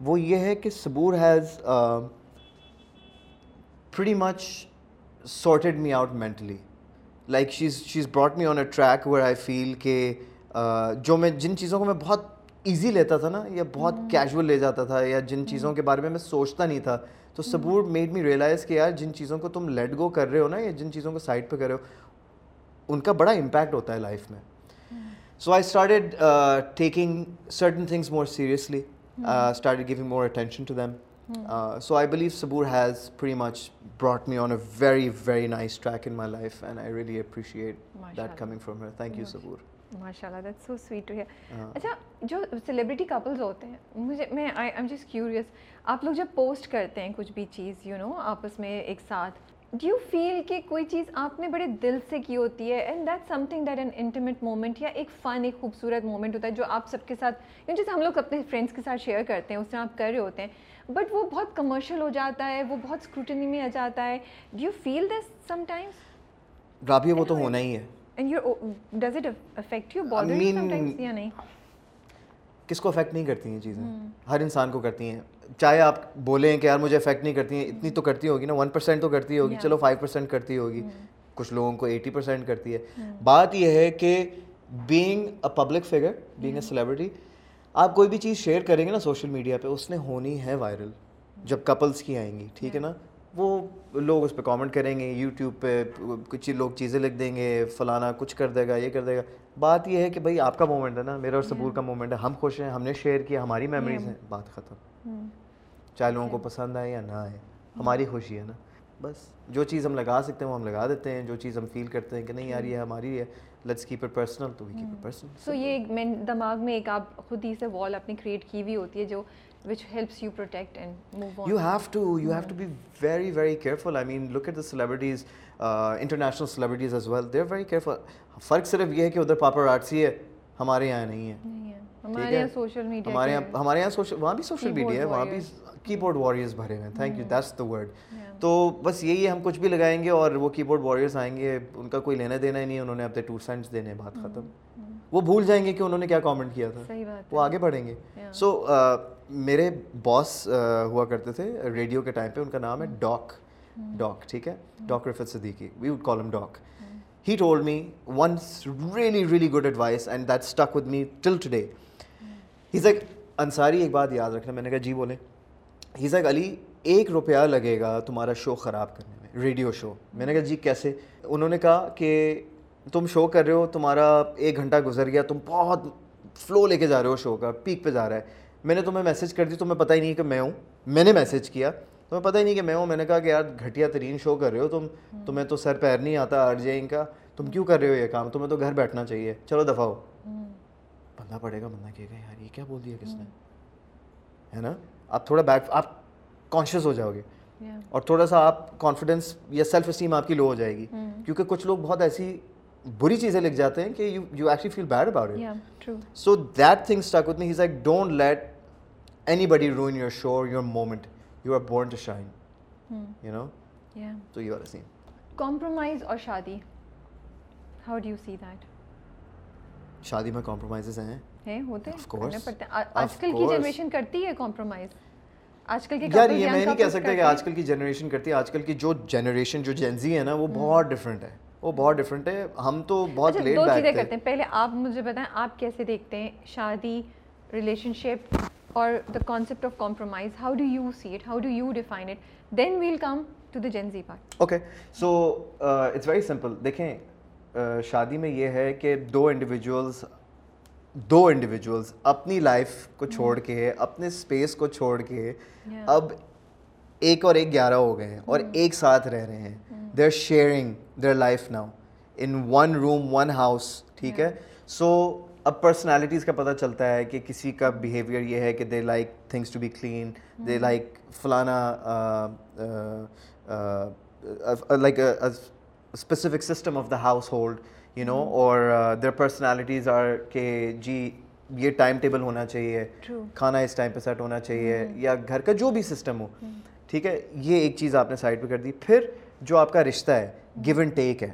وہ یہ ہے کہ Saboor has pretty much sorted me out mentally like she's she's brought me on a track where I feel کہ جو میں جن چیزوں کو میں بہت ایزی لیتا تھا نا یا بہت کیجول لے جاتا تھا یا جن چیزوں کے بارے میں میں سوچتا نہیں تھا تو صبور میڈ می ریئلائز کہ یار جن چیزوں کو تم لیٹ گو کر رہے ہو نا یا جن چیزوں کو سائڈ پہ کر رہے ہو ان کا بڑا امپیکٹ ہوتا ہے لائف میں so I started taking certain things more seriously started giving more attention to them so I believe Saboor has pretty much brought me on a very very nice track in my life and I really appreciate that coming from her thank you Saboor ماشاء اللہ that so sweet to hear اچھا جو celebrity couples ہوتے ہیں مجھے میں I M just curious آپ لوگ جب پوسٹ کرتے ہیں کچھ بھی چیز یو نو آپس میں ایک ساتھ ڈو یو فیل کہ کوئی چیز آپ نے بڑے دل سے کی ہوتی ہے and that something that an intimate moment یا ایک فن ایک خوبصورت مومنٹ ہوتا ہے جو آپ سب کے ساتھ جیسے ہم لوگ اپنے فرینڈس کے ساتھ شیئر کرتے ہیں اس طرح آپ کر رہے ہوتے ہیں بٹ وہ بہت کمرشل ہو جاتا ہے وہ بہت اسکروٹنی میں آ جاتا ہے۔ Do you feel this sometimes Rabia وہ تو ہونا ہی ہے۔ کس کو افیکٹ نہیں کرتی ہیں چیزیں؟ ہر انسان کو کرتی ہیں۔ چاہے آپ بولیں کہ یار مجھے افیکٹ نہیں کرتی ہیں اتنی تو کرتی ہوگی نا ون پرسینٹ تو کرتی ہوگی چلو فائیو پرسینٹ کرتی ہوگی۔ کچھ لوگوں کو ایٹی پرسینٹ کرتی ہے۔ بات یہ ہے کہ being a public figure being a celebrity آپ کوئی بھی چیز شیئر کریں گے نا سوشل میڈیا پہ اس نے ہونی ہے وائرل جب کپلس کی آئیں گی ٹھیک ہے نا؟ وہ لوگ اس پہ کامنٹ کریں گے یوٹیوب پہ کچھ لوگ چیزیں لکھ دیں گے فلانا کچھ کر دے گا یہ کر دے گا۔ بات یہ ہے کہ بھائی آپ کا مومنٹ ہے نا میرا اور صبور کا مومنٹ ہے۔ ہم خوش ہیں ہم نے شیئر کیا ہماری میموریز ہیں۔ بات ختم۔ چاہے لوگوں کو پسند آئے یا نہ آئے ہماری خوشی ہے نا۔ بس جو چیز ہم لگا سکتے ہیں وہ ہم لگا دیتے ہیں۔ جو چیز ہم فیل کرتے ہیں کہ نہیں یار یہ ہماری ہے۔ لیٹس کیپ اٹ پرسنل تو we keep it personal so یہ میں دماغ میں ایک آپ خود ہی سے وال اپنی کریٹ کی ہوئی ہوتی ہے جو which helps you protect and move on. You have to you have to be very very careful. I mean look at the celebrities uh, international celebrities as well. They're very careful. فرق صرف یہ ہے کہ ادھر پاپرازی ہے ہمارے یہاں نہیں ہے ہمارے یہاں سوشل میڈیا ہمارے یہاں ہمارے یہاں سوشل وہاں بھی سوشل میڈیا ہے وہاں بھی کی بورڈ واریئرز بھرے ہوئے ہیں thank you that's the word تو بس یہی ہے ہم کچھ بھی لگائیں گے اور وہ کی بورڈ واریئرز آئیں گے ان کا کوئی لینا دینا ہی نہیں انہوں نے اپنے ٹو سینٹس دینے بات ختم وہ بھول جائیں گے کہ انہوں نے کیا کامنٹ کیا تھا وہ آگے بڑھیں گے سو میرے باس ہوا کرتے تھے ریڈیو کے ٹائم پہ ان کا نام ہے ڈاک ڈاک ٹھیک ہے؟ Doc Riffat Siddiqui we would call him doc. He told me once really really good advice and that stick with me till today has ایک انصاری ایک بات یاد رکھنا میں نے کہا جی بولیں ہیز ایک علی ایک روپیہ لگے گا تمہارا شو خراب کرنے میں ریڈیو شو میں نے کہا جی کیسے انہوں نے کہا کہ تم شو کر رہے ہو تمہارا ایک گھنٹہ گزر گیا تم بہت فلو لے کے جا رہے ہو شو کا پیک پہ جا رہا ہے میں نے تمہیں میسج کر دی تمہیں پتہ ہی نہیں کہ میں ہوں۔ میں نے میسج کیا۔ تمہیں پتہ ہی نہیں کہ میں ہوں۔ میں نے کہا کہ یار گھٹیا ترین شو کر رہے ہو تم۔ تمہیں تو سر پیر نہیں آتا آر جے کا۔ تم کیوں کر رہے ہو یہ کام؟ تمہیں تو گھر بیٹھنا چاہیے۔ چلو دفاع ہو۔ بندہ پڑے گا بندہ کہے گا یار یہ کیا بول دیا کس نے؟ ہے نا؟ آپ تھوڑا بیک آپ کانشیس ہو جاؤ گے اور تھوڑا سا آپ کانفیڈینس یا سیلف اسٹیم آپ کی لو ہو جائے گی۔ کیونکہ کچھ لوگ بہت ایسی بری چیزیں لکھ جاتے ہیں کہ you you actually feel bad about it so that thing stick with me has like don't let anybody ruin your sure your moment you are born to shine you know تو یو آر سین کمپرومائز اور شادی how do you see that شادی میں compromises ہیں ہیں ہوتے ہیں آج کل کی جنریشن کرتی ہے کمپرومائز آج کل کی یار یہ میں نہیں کہہ سکتا کہ آج کل کی جنریشن کرتی ہے آج کل کی جو جنریشن جو جینزی ہے نا وہ بہت ڈفرینٹ ہے وہ بہت ڈفرینٹ ہے ہم تو بہت لیٹ کرتے ہیں پہلے آپ مجھے بتائیں آپ کیسے دیکھتے ہیں شادی ریلیشن شپ اور the concept of compromise how do you see it how do you define it then we'll come to the Gen Z part okay so it's very simple دیکھیں شادی میں یہ ہے کہ دو انڈیویجولس دو انڈیویجولس اپنی لائف کو چھوڑ کے اپنے اسپیس کو چھوڑ کے اب ایک اور ایک گیارہ ہو گئے ہیں اور ایک ساتھ رہ رہے ہیں they are sharing their life now in one room one house ٹھیک ہے سو اب پرسنالٹیز کا پتہ چلتا ہے کہ کسی کا بیہیویئر یہ ہے کہ they like things to be clean they like فلانا like specific system of the household you know اور دیر پرسنالٹیز آر کہ جی یہ ٹائم ٹیبل ہونا چاہیے کھانا اس ٹائم پہ سیٹ ہونا چاہیے یا گھر کا جو بھی سسٹم ہو ٹھیک ہے یہ ایک چیز آپ نے سائڈ پہ کر دی۔ پھر جو آپ کا رشتہ ہے گیو اینڈ ٹیک ہے۔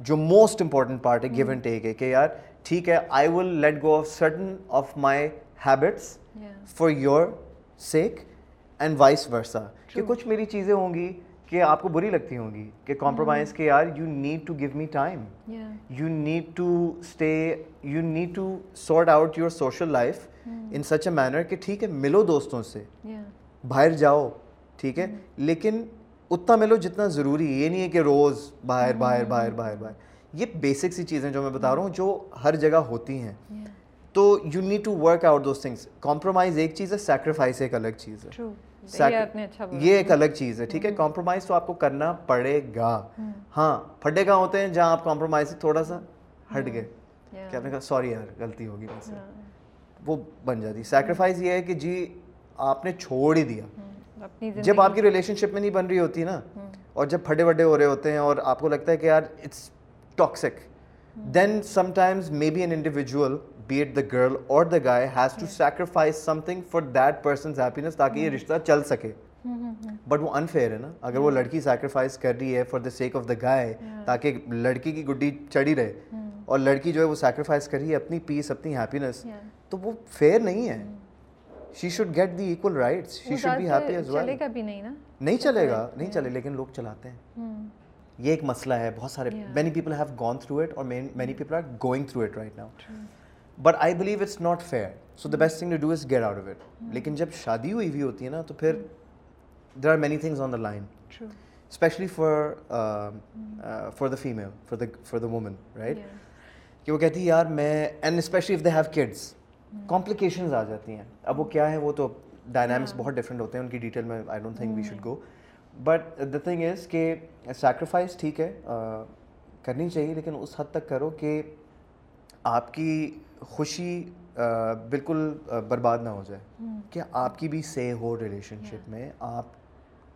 جو موسٹ امپورٹنٹ پارٹ ہے گیو اینڈ ٹیک ہے کہ یار ٹھیک ہے I will let go of certain of my habits for your sake and vice versa کہ کچھ میری چیزیں ہوں گی کہ آپ کو بری لگتی ہوں گی کہ کمپرومائز کے یار you need to give me time you need to stay you need to sort out your social life in such a manner کہ ٹھیک ہے ملو دوستوں سے۔ باہر جاؤ ٹھیک ہے۔ لیکن اتنا ملو جتنا ضروری یہ نہیں ہے کہ روز باہر باہر باہر باہر باہر۔ یہ بیسک سی چیزیں جو میں بتا رہا ہوں جو ہر جگہ ہوتی ہیں۔ تو you need to work out those things compromise ایک چیز ہے سیکریفائس ایک الگ چیز ہے۔ اچھا یہ ایک الگ چیز ہے ٹھیک ہے؟ کمپرومائز تو آپ کو کرنا پڑے گا۔ ہاں پھڈے کہاں ہوتے ہیں؟ جہاں آپ کمپرومائز تھوڑا سا ہٹ گئے۔ کہ آپ نے کہا سوری یار غلطی ہوگی مجھ سے وہ بن جاتی۔ سیکریفائز یہ ہے کہ جی آپ نے چھوڑ ہی دیا۔ جب آپ کی ریلیشن شپ میں نہیں بن رہی ہوتی نا اور جب پھڈے وڈے ہو رہے ہوتے ہیں اور آپ کو لگتا ہے کہ یار it's toxic then sometimes maybe an individual be at the girl اور the guy has to sacrifice something for that person's happiness تاکہ یہ رشتہ چل سکے بٹ وہ انفیئر ہے نا اگر وہ لڑکی سیکریفائز کر رہی ہے for the sake of the guy تاکہ لڑکی کی گڈی چڑھی رہے اور لڑکی جو ہے وہ سیکریفائز کر رہی ہے اپنی پیس اپنی ہیپینس تو وہ فیئر نہیں ہے she should get the equal rights she should be happy as well نہیں چلے گا نہیں چلے لیکن لوگ چلاتے ہیں یہ ایک مسئلہ ہے بہت سارے many people have gone through it اور many people are going through it right now but I believe it's not fair so the best thing to do is get out of it لیکن جب شادی ہوئی ہوئی ہوتی ہے نا تو پھر there are many things on the line especially for for the female for the for the woman right کہ وہ کہتی ہے یار میں and especially if they have kids complications آ جاتی ہیں اب وہ کیا ہے وہ تو ڈائنامکس بہت ڈفرینٹ ہوتے ہیں ان کی ڈیٹیل میں I don't think we should go but the thing is کہ سیکریفائس ٹھیک ہے کرنی چاہیے لیکن اس حد تک کرو کہ آپ کی خوشی بالکل برباد نہ ہو جائے۔ کہ آپ کی بھی سے ہو ریلیشن شپ میں آپ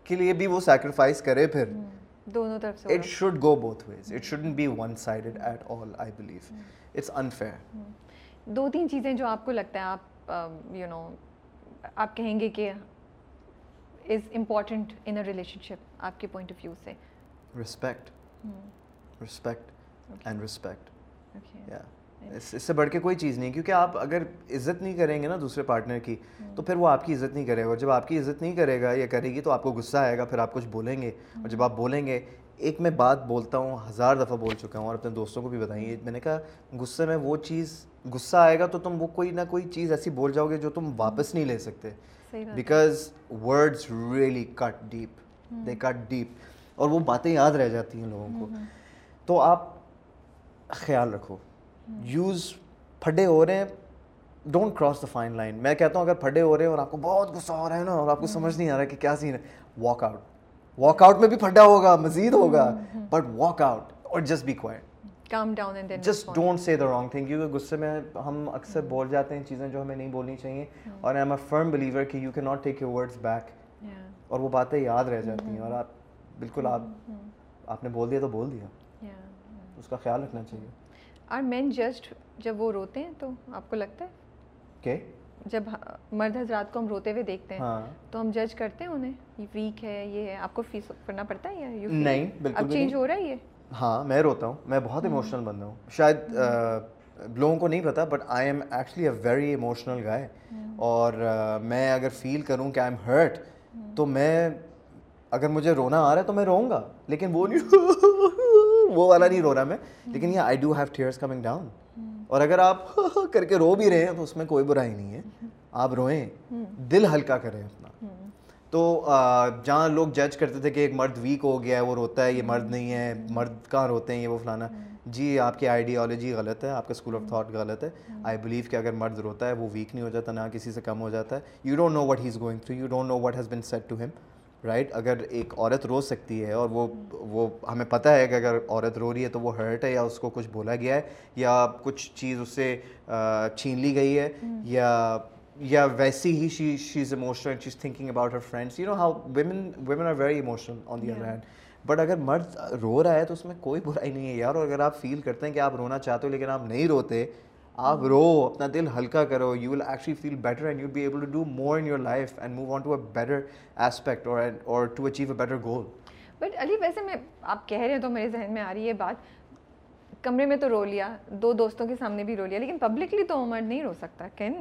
کے لیے بھی وہ سیکریفائس کرے پھر۔ دونوں طرف سے it should go both ways it shouldn't be one sided at all I believe it's unfair دو تین چیزیں جو آپ کو لگتا ہے آپ یو نو آپ کہیں گے کہ is important in a relationship آپ کے پوائنٹ آف ویو سے رسپیکٹ رسپیکٹ اینڈ رسپیکٹ اس سے بڑھ کے کوئی چیز نہیں کیونکہ آپ اگر عزت نہیں کریں گے نا دوسرے پارٹنر کی تو پھر وہ آپ کی عزت نہیں کرے گا اور جب آپ کی عزت نہیں کرے گا یا کرے گی تو آپ کو غصہ آئے گا پھر آپ کچھ بولیں گے اور جب آپ بولیں گے ایک میں بات بولتا ہوں ہزار دفعہ بول چکا ہوں اور اپنے دوستوں کو بھی بتائیں۔ میں نے کہا غصے میں وہ چیز غصہ آئے گا تو تم وہ کوئی نہ کوئی چیز ایسی بول جاؤ گے جو تم واپس نہیں لے سکتے۔ Because words really cut deep they cut deep اور وہ باتیں یاد رہ جاتی ہیں لوگوں کو۔ تو آپ خیال رکھو۔ یوز پھڈے ہو رہے ہیں don't cross the fine line میں کہتا ہوں اگر پھڈے ہو رہے ہیں اور آپ کو بہت غصہ ہو رہا ہے نا اور آپ کو سمجھ نہیں آ رہا کہ کیا سین ہے واک آؤٹ واک آؤٹ میں بھی پھڈا ہوگا مزید ہوگا بٹ واک آؤٹ اور just be quiet just don't say the wrong thing کیونکہ غصے میں ہم اکثر بول جاتے ہیں چیزیں جو ہمیں نہیں بولنی چاہیے اور I am a firm believer کہ یو کی not take your words back اور وہ باتیں یاد رہ جاتی ہیں اور آپ بالکل آپ آپ نے بول دیا تو بول دیا۔ اس کا خیال رکھنا چاہیے۔ اور مین جسٹ جب وہ روتے ہیں تو آپ کو لگتا ہے؟ کہ جب مرد حضرات کو ہم روتے ہوئے دیکھتے ہیں ہاں۔ تو ہم جج کرتے ہیں انہیں یہ ویک ہے یہ ہے آپ کو فیس کرنا پڑتا ہے یا نہیں بالکل چینج ہو رہا ہے یہ؟ ہاں میں روتا ہوں میں بہت ایموشنل بندہ ہوں۔ شاید لوگوں کو نہیں پتا but I am actually a very emotional guy اور میں اگر فیل کروں کہ آئی ایم ہرٹ تو میں اگر مجھے رونا آ رہا ہے تو میں روں گا۔ لیکن وہ نہیں وہ والا نہیں رو رہا میں۔ لیکن یہ I do have tears coming down اور اگر آپ کر کے رو بھی رہے ہیں تو اس میں کوئی برائی نہیں ہے۔ آپ روئیں۔ دل ہلکا کریں اپنا۔ تو جہاں لوگ جج کرتے تھے کہ ایک مرد ویک ہو گیا ہے، وہ روتا ہے، یہ مرد نہیں ہے، مرد کہاں روتے ہیں، یہ وہ فلانا۔ جی آپ کی آئیڈیالوجی غلط ہے، آپ کا اسکول آف تھاٹ غلط ہے۔ آئی بلیو کہ اگر مرد روتا ہے، وہ ویک نہیں ہو جاتا، نہ کسی سے کم ہو جاتا ہے۔ You don't know what he is going through you don't know what has been set to him right اگر ایک عورت رو سکتی ہے اور وہ وہ ہمیں پتہ ہے کہ اگر عورت رو رہی ہے تو وہ ہرٹ ہے یا اس کو کچھ بولا گیا ہے یا کچھ چیز اس سے چھین لی گئی ہے یا یا ویسی ہی she she is emotional she is thinking about her friends you know how women women are very emotional on the other hand but اگر مرد رو رہا ہے تو اس میں کوئی برائی نہیں ہے یار اور اگر آپ فیل کرتے ہیں کہ آپ رونا چاہتے ہو لیکن آپ نہیں روتے آپ رو اپنا دل ہلکا کرو you will actually feel better and you be able to do more in your life and move on to a better aspect اور اور to achieve a better goal but Ali ویسے میں آپ کہہ رہے ہیں تو میرے ذہن میں آ رہی ہے بات۔ کمرے میں تو رو لیا دو دوستوں کے سامنے بھی رو لیا لیکن پبلکلی تو عمر نہیں رو سکتا۔ کین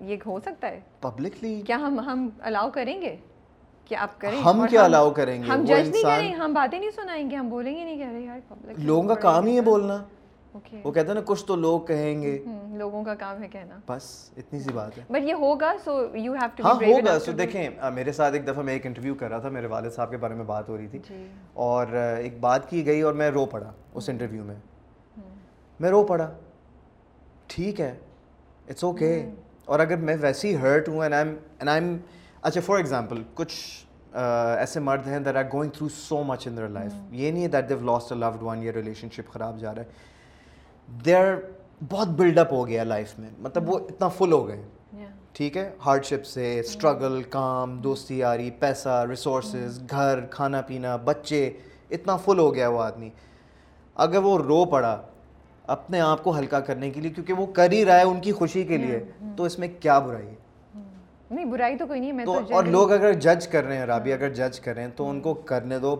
یہ ہو سکتا ہے؟ پبلکلی کیا ہم ہم الاؤ کریں گے؟ کہ آپ کریں؟ ہم کیا الاؤ کریں گے؟ ہم جج نہیں کریں ہم باتیں نہیں سنائیں گے ہم بولیں گے نہیں کہہ رہے یار لوگوں کا کام ہی ہے بولنا۔ وہ کہتے ہیں نا کچھ تو لوگ کہیں گے۔ لوگوں کا کام ہے کہنا۔ بس اتنی سی بات ہے۔ بٹ یہ ہوگا سو یو ہیو ٹو ہاں ہوگا۔ سو دیکھیں میرے ساتھ ایک دفعہ میں ایک انٹرویو کر رہا تھا میرے والد صاحب کے بارے میں بات ہو رہی تھی۔ جی۔ اور ایک بات کی گئی اور میں رو پڑا اس انٹرویو میں۔ میں رو پڑا۔ ٹھیک ہے۔ اٹس اوکے اور اگر میں ویسی ہرٹ ہوں and I and I am اچھا فار ایگزامپل کچھ ایسے مرد ہیں there are going through so much in their life یہ نہیں ہے that they've lost a loved one یہ ریلیشن شپ خراب جا رہا ہے۔ دیر بہت بلڈ اپ ہو گیا لائف میں۔ مطلب وہ اتنا فل ہو گئے۔ ٹھیک ہے؟ ہارڈ شپ سے اسٹرگل کام دوستی یاری پیسہ ریسورسز گھر کھانا پینا بچے اتنا فل ہو گیا وہ آدمی۔ اگر وہ رو پڑا اپنے آپ کو ہلکا کرنے کے لیے کیونکہ وہ کر ہی رہا ہے ان کی خوشی کے لیے تو اس میں کیا برائی ہے؟ نہیں برائی تو کوئی نہیں تو اور لوگ اگر جج کر رہے ہیں رابی اگر جج کر رہے ہیں تو ان کو کرنے دو۔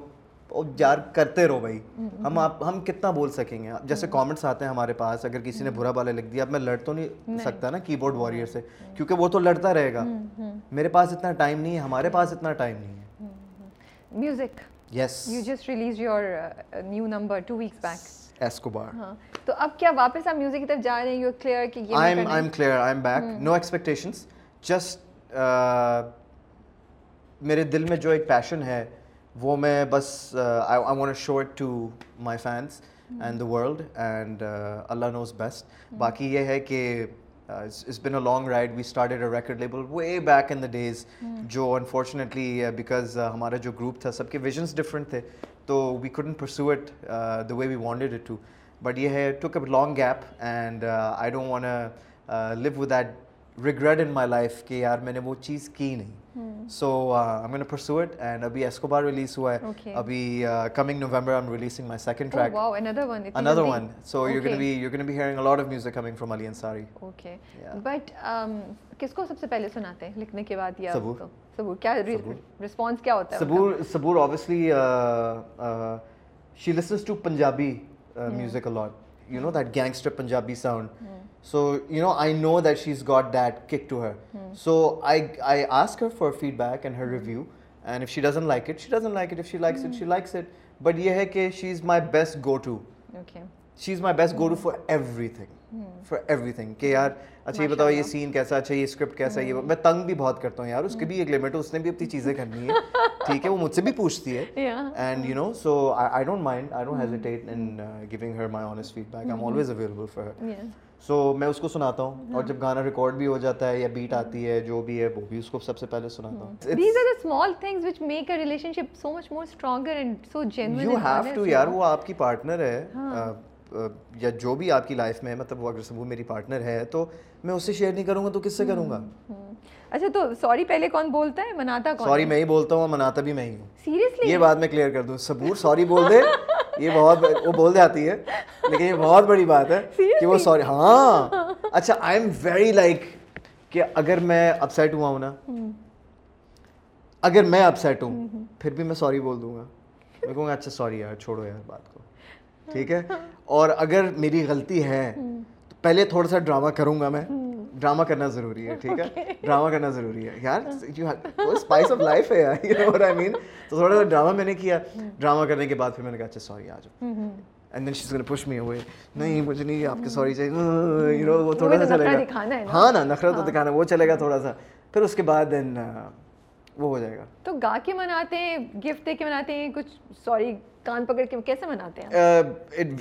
یار کرتے رہو بھائی ہم آپ ہم کتنا بول سکیں گے جیسے کامنٹس آتے ہیں ہمارے پاس اگر کسی نے برا بالا لکھ دیا اب میں لڑ تو نہیں سکتا نا کی بورڈ واریئر سے کیونکہ وہ تو لڑتا رہے گا میرے پاس اتنا ٹائم نہیں ہے ہمارے پاس اتنا ٹائم نہیں ہے music yes you just release your new number two weeks back Escobar تو اب کیا واپس آپ میوزک کی طرف جا رہے ہیں یو کلیئر کہ یہ I am I am clear I am back no expectations just میرے دل میں جو ایک پیشن ہے وہ میں بس I want show it to my fans and the world and Allah knows best باقی یہ ہے کہ it's been a long ride we started a record label way back in the days جو انفارچونیٹلی بیکاز ہمارا جو group تھا، سب کے ویژنس ڈفرینٹ تھے، تو we couldn't pursue it the way we wanted it to but یہ ہے took a long gap and I don't want live with that regret in my life کہ یار میں نے وہ چیز کی نہیں۔ So I mean pursue it and ابھی ایسکوبار ریلیز ہوا ہے ابھی coming November I am releasing my second track another one so you're going to be you're going to be hearing a lot of music coming from Ali Ansari okay but کس کو سب سے پہلے سناتے ہیں لکھنے کے بعد یا صبور صبور کیا رسپانس کیا ہوتا ہے Saboor Saboor obviously she listens to Punjabi music a lot you know that gangster Punjabi sound so you know I know that she's got that kick to her. So I I ask her for feedback and her review. And if she doesn't like it she doesn't like it. If she likes it she likes it. But یہ ہے کہ she's my best go to okay. She's my best go to for everything. For everything کہ یار اچھا یہ بتاؤ یہ سین کیسا اچھا یہ اسکرپٹ کیسا یہ میں تنگ بھی بہت کرتا ہوں یار اس کی بھی ایک لمٹ ہے اس نے بھی اپنی چیزیں کرنی ہے ٹھیک ہے وہ مجھ سے بھی پوچھتی ہے and you know so I don't mind I don't hesitate in giving her my honest feedback I am always available for her so میں اس کو سناتا ہوں اور جب گانا ریکارڈ بھی ہو جاتا ہے یا بیٹ آتی ہے جو بھی ہے وہ بھی اس کو سب سے پہلے سناتا ہوں۔ These are the small things which make a relationship so much more stronger and so genuine you have to یار وہ آپ کی پارٹنر ہے یا جو بھی آپ کی لائف میں مطلب وہ اگر وہ میری پارٹنر ہے تو میں اس سے شیئر نہیں کروں گا تو کس سے کروں گا اچھا تو سوری پہلے کون بولتا ہے مناتا کون سوری میں ہی بولتا ہوں مناتا بھی میں ہی ہوں سیریسلی یہ بات میں کلیئر کر دوں صبور سوری بول دے یہ بہت وہ بول جاتی ہے لیکن یہ بہت بڑی بات ہے کہ وہ سوری ہاں۔ اچھا آئی ایم ویری لائک کہ اگر میں اپسیٹ ہوا ہوں نا اگر میں اپسیٹ ہوں پھر بھی میں سوری بول دوں گا۔ میں کہوں گا اچھا سوری یار چھوڑو یار بات کو۔ ٹھیک ہے؟ اور اگر میری غلطی ہے تو پہلے تھوڑا سا ڈرامہ کروں گا میں۔ ڈرامہ کرنا ضروری ہے ٹھیک ہے؟ ڈرامہ کرنا ضروری ہے۔ یار اسپائس آف لائف ہے یار آئی مین تو تھوڑا سا ڈرامہ میں نے کیا۔ ڈرامہ کرنے کے بعد پھر میں نے کہا اچھا سوری آ جاؤ۔ And then she's push me ہوئے نہیں مجھے نہیں آپ کی سوری چاہیے۔ یو نو وہ تھوڑا سا چلے گا۔ ہاں نا نخرت تو دکھانا وہ چلے گا تھوڑا سا۔ پھر اس کے بعد دین وہ ہو جائے گا۔ تو گا کے مناتے ہیں گفٹ دے کے مناتے ہیں کچھ سوری کان پکڑ کے کیسے مناتے ہیں؟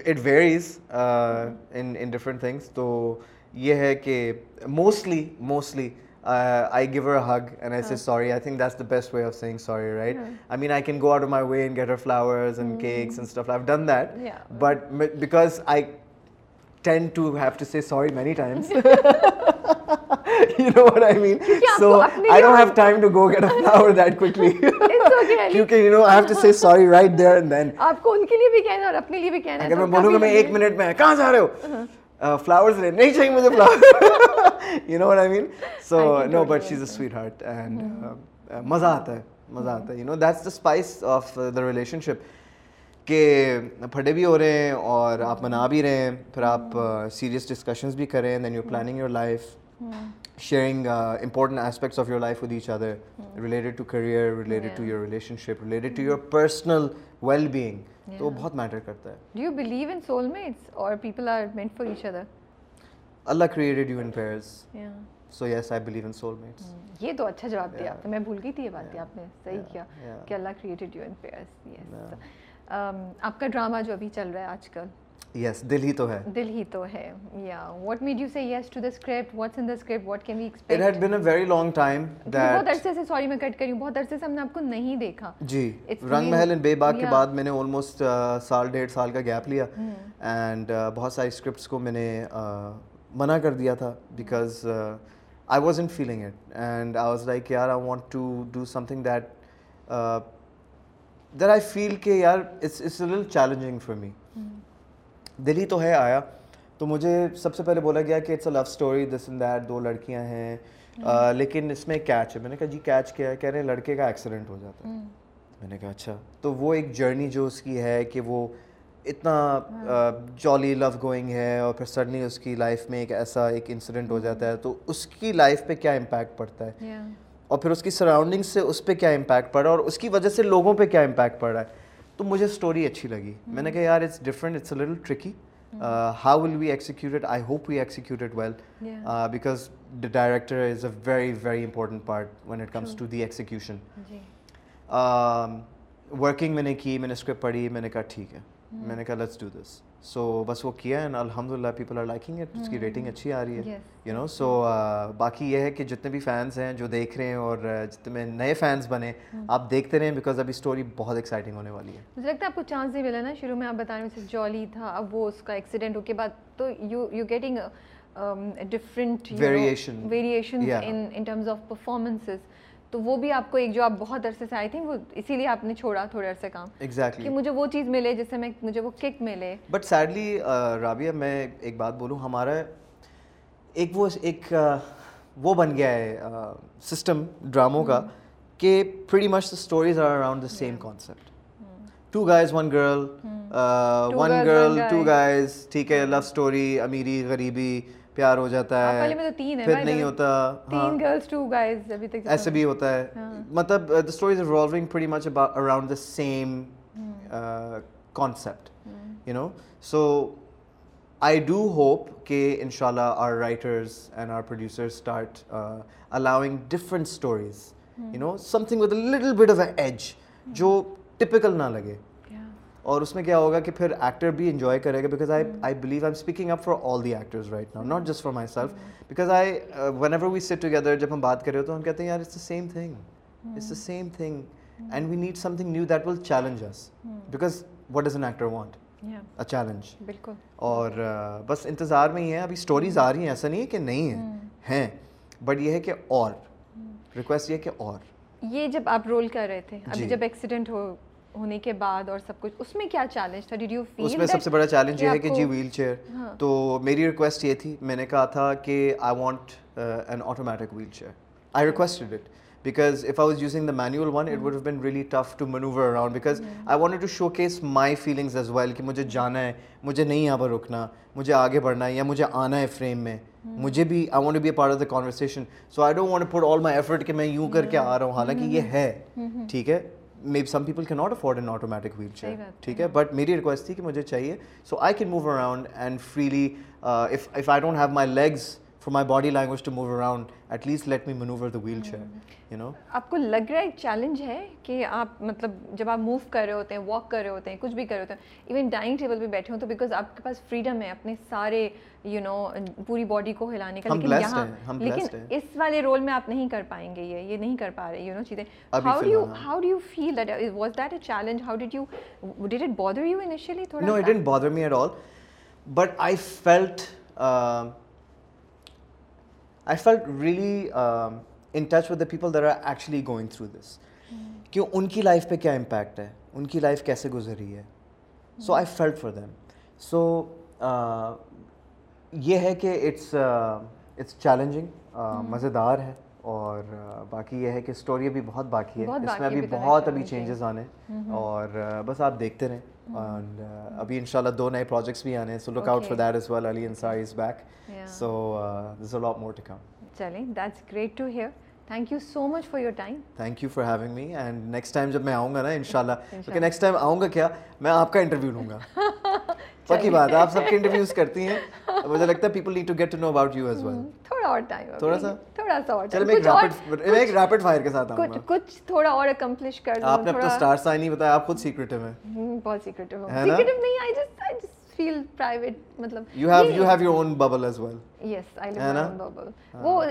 It varies in different things تو یہ ہے کہ mostly mostly I give her hug and say sorry I think that's the best way of saying sorry right I mean I can go out my way and get her flowers and cakes and stuff I done that but because I tend to اور اپنے لیے بھی بولوں گا میں ایک minute میں کہاں جا رہے ہو فلاورز لے نہیں چاہیے مجھے flower you know I mean so no but she is a sweetheart and مزہ آتا ہے مزہ آتا ہے you know that's the spice of the relationship کہ پھٹے بھی ہو رہے ہیں اور آپ منا بھی رہے ہیں پھر آپ سیریس ڈسکشنز بھی کریں then you planning your life sharing uh, important aspects of your life with each other related to career related to Yeah. your relationship related to your well being تو بہت میٹر کرتا ہے do you believe in soul mates اور people are meant for each other Allah created you in pairs so yes I believe in soul mates یہ تو اچھا جواب دیا آپ نے میں بھول گئی تھی یہ بات آپ نے صحیح کیا کہ اللہ created you in pairs yes آپ کا ڈرامہ جو ابھی چل رہا ہے آج کل yes دل ہی تو ہے۔ دل ہی تو ہے۔ یا what made you say yes to the script what's in the script what can we it expect had been a very long time بہت that عرصے سے سوری میں کٹ کری ہوں بہت عرصے سے ہم نے آپ کو نہیں دیکھا۔ جی رنگ محل ان بے باغ کے. بعد میں نے آلموسٹ سال ڈیڑھ سال کا گیپ لیا۔ اینڈ بہت ساری اسکرپٹس کو میں نے منع کر دیا تھا because I wasn't feeling it and I was like یار I want to do something that that I feel کہ یار اٹس اٹس لل چیلنجنگ فار می دل ہی تو ہے آیا تو مجھے سب سے پہلے بولا گیا کہ it's a love story this and that دو لڑکیاں ہیں لیکن اس میں کیچ ہے۔ میں نے کہا جی کیچ کیا ہے کہہ رہے ہیں لڑکے کا ایکسیڈنٹ ہو جاتا ہے۔ میں نے کہا اچھا تو وہ ایک جرنی جو اس کی ہے کہ وہ اتنا جالی لو گوئنگ ہے اور پھر سڈنلی اس کی لائف میں ایک ایسا ایک انسیڈنٹ ہو جاتا ہے۔ تو اس کی لائف پہ کیا امپیکٹ پڑتا ہے؟ اور پھر اس کی سراؤنڈنگ سے اس پہ کیا امپیکٹ پڑ رہا ہے اور اس کی وجہ سے لوگوں پہ کیا امپیکٹ پڑ رہا ہے؟ تو مجھے اسٹوری اچھی لگی۔ میں نے کہا یار it's different it's a little tricky how will we executed I hope we executed well because the director is a very very important part when it comes to the execution working میں نے کی میں نے script پڑھی میں نے کہا ٹھیک ہے. میں نے کہا لیٹس ڈو دس سو بس وہ کیا اینڈ الحمد للہ پیپل آر لائکنگ اٹ اس کی ریٹنگ اچھی آ رہی ہے۔ یو نو سو باقی یہ ہے کہ جتنے بھی فینس ہیں جو دیکھ رہے ہیں اور جتنے نئے فینس بنے آپ دیکھتے رہیں بیکاز ابھی اسٹوری بہت ایکسائٹنگ ہونے والی ہے۔ مجھے لگتا ہے آپ کو چانس نہیں ملا نا شروع میں آپ بتا رہے ہیں جالی تھا اب وہ اس کا ایکسیڈنٹ ہو کے بعد تو you you getting different Variation. Variation Yeah. In terms of performances تو وہ بھی آپ کو ایک جو آپ بہت عرصے سے آئی تھنک وہ اسی لیے آپ نے چھوڑا تھوڑے عرصے کام کہ ایگزیکٹلی مجھے وہ چیز ملے جس سے میں مجھے وہ کک ملے۔ بٹ سیڈلی رابعہ میں ایک بات بولوں ہمارا ایک وہ ایک وہ بن گیا ہے سسٹم ڈراموں کا کہ pretty much stories are around the same concept two guys one girl one girl two. Guys ٹھیک ہے لو اسٹوری امیری غریبی پیار ہو جاتا آپ ہے والے میں تو تین ہے پھر نہیں ہوتا تین گرلس ٹو گائز ابھی تک ایسے بھی ہوتا ہے۔ مطلب the story is revolving pretty much around the same concept you know so I do hope کہ ان شاء اللہ our writers and our producer start allowing different stories you know something with little bit of a edge جو typical نہ لگے۔ اور اس میں کیا ہوگا کہ پھر ایکٹر بھی انجوائے کرے گا because I I believe I am speaking up for all the actors right now not just for myself because I whenever we sit together جب ہم بات کرے تو ہم کہتے ہیں یار it's the same thing it's the same thing and we need something new that will challenge us because what does an actor want a challenge بالکل اور بس انتظار میں ہی ہے ابھی اسٹوریز آ رہی ہیں ایسا نہیں ہے کہ نہیں ہیں ہیں بٹ یہ ہے کہ اور. ریکویسٹ یہ کہ اور. یہ جب آپ رول کر رہے تھے ابھی جب ایکسیڈنٹ ہو ہونے کے بعد اور سب کچھ اس میں کیا چیلنج تھا؟ ڈیڈ یو فیل اس میں سب سے بڑا چیلنج یہ ہے کہ جی ویل چیئر تو میری ریکویسٹ یہ تھی میں نے کہا تھا کہ I want an automatic wheelchair I requested it because if I was using the manual one it would have been really tough to manoeuvre around because I want to showcase my feelings as well کہ مجھے جانا ہے مجھے نہیں یہاں پر رکنا مجھے آگے بڑھنا ہے یا مجھے آنا ہے فریم میں۔ مجھے بھی I want be a part of the conversation so I don't want put all my effort کہ میں یوں کر کے آ رہا ہوں۔ حالانکہ یہ ہے۔ ٹھیک ہے؟ مے سم پیپل کی not afford an automatic wheelchair ٹھیک ہے؟ بٹ میری ریکویسٹ تھی کہ مجھے چاہیے so I can move around and freely if I don't have my legs for my body language to move around, at least let me maneuver the wheelchair, you know. آپ کو لگ رہا ہے چیلنج ہے کہ آپ مطلب جب آپ موو کر رہے ہوتے ہیں واک کر رہے ہوتے ہیں کچھ بھی کر رہے ہوتے ہیں ایون ڈائننگ ٹیبل پہ بیٹھے ہوں تو بیکاز آپ کے پاس فریڈم ہے اپنے سارے یو نو پوری باڈی کو ہلانے کا لیکن یہاں لیکن اس والے رول میں آپ نہیں کر پائیں گے یہ یہ نہیں کر پا رہے یو نو چیزیں۔ How do you how do you feel that was that a challenge how did you did it bother you initially تھوڑا no it didn't bother me at all but I felt I felt really in touch with the people there are actually going through this کہ ان کی life پہ کیا impact ہے؟ ان کی life کیسے گزری ہے؟ So I felt for them so یہ ہے کہ اٹس اٹس چیلنجنگ مزیدار ہے۔ اور باقی یہ ہے کہ اسٹوری ابھی بہت باقی ہے۔ اس میں ابھی بہت ابھی چینجز آنے اور بس آپ دیکھتے رہیں۔ ابھی ان شاء اللہ دو نئے پروجیکٹس بھی آنے so look out for that as well Ali is back so this a lot more to come چلیں that's great to hear thank you so much for your time thank you for having me and next time جب میں آؤں گا نا ان شاء اللہ کیونکہ next time آؤں گا کیا؟ میں آپ کا انٹرویو لوں گا۔ پکی بات آپ سب کے انٹرویوز کرتی ہیں مجھے لگتا ہے people need to get to know about you as well تھوڑا اور ٹائم تھوڑا سا؟ تھوڑا سا اور چلو میں ایک ریپڈ فائر کے ساتھ آؤں گا۔ کچھ تھوڑا اور اکمپلش کر لوں آپ نے اپنا سٹار سائن نہیں بتایا آپ خود سیکریٹو ہیں۔ بہت سیکریٹو ہوں۔ سیکریٹو نہیں I just I just feel private مطلب you have you have your own bubble as well yes I live my bubble وہ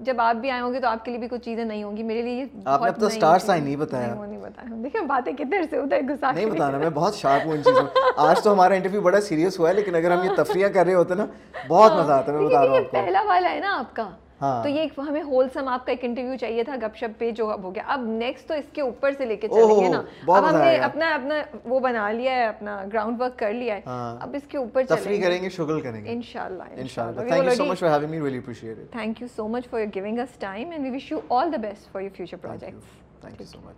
جب آپ بھی آئے ہوں گے تو آپ کے لیے بھی کچھ چیزیں نہیں ہوں گی میرے لیے آپ نے اپنا سٹار سائن نہیں بتایا نہیں بتایا دیکھیں باتیں کدھر سے ادھر گھسا نہیں بتانا میں بہت شارپ ہوں ان چیزوں آج تو ہمارا انٹرویو بڑا سیریس ہوا ہے لیکن اگر ہم یہ تفریح کر رہے ہوتے نا بہت مزہ آتا ہے میں بتا رہا ہوں پہلا والا ہے نا آپ کا تو یہ ہمیں ہولسم آپ کا ایک انٹرویو چاہیے تھا گپ شپ پہ جو اب ہو گیا۔ اب نیکسٹ تو اس کے اوپر سے لے کے چلیں گے نا۔ اب ہم نے اپنا اپنا وہ بنا لیا ہے اپنا گراؤنڈ ورک کر لیا ہے۔ اب اس کے اوپر تفریح کریں گے شغل کریں گے۔ انشاءاللہ انشاءاللہ۔ Thank you so much for having me really appreciate it thank you so much for giving us time and we wish you all the best for your future projects thank you so much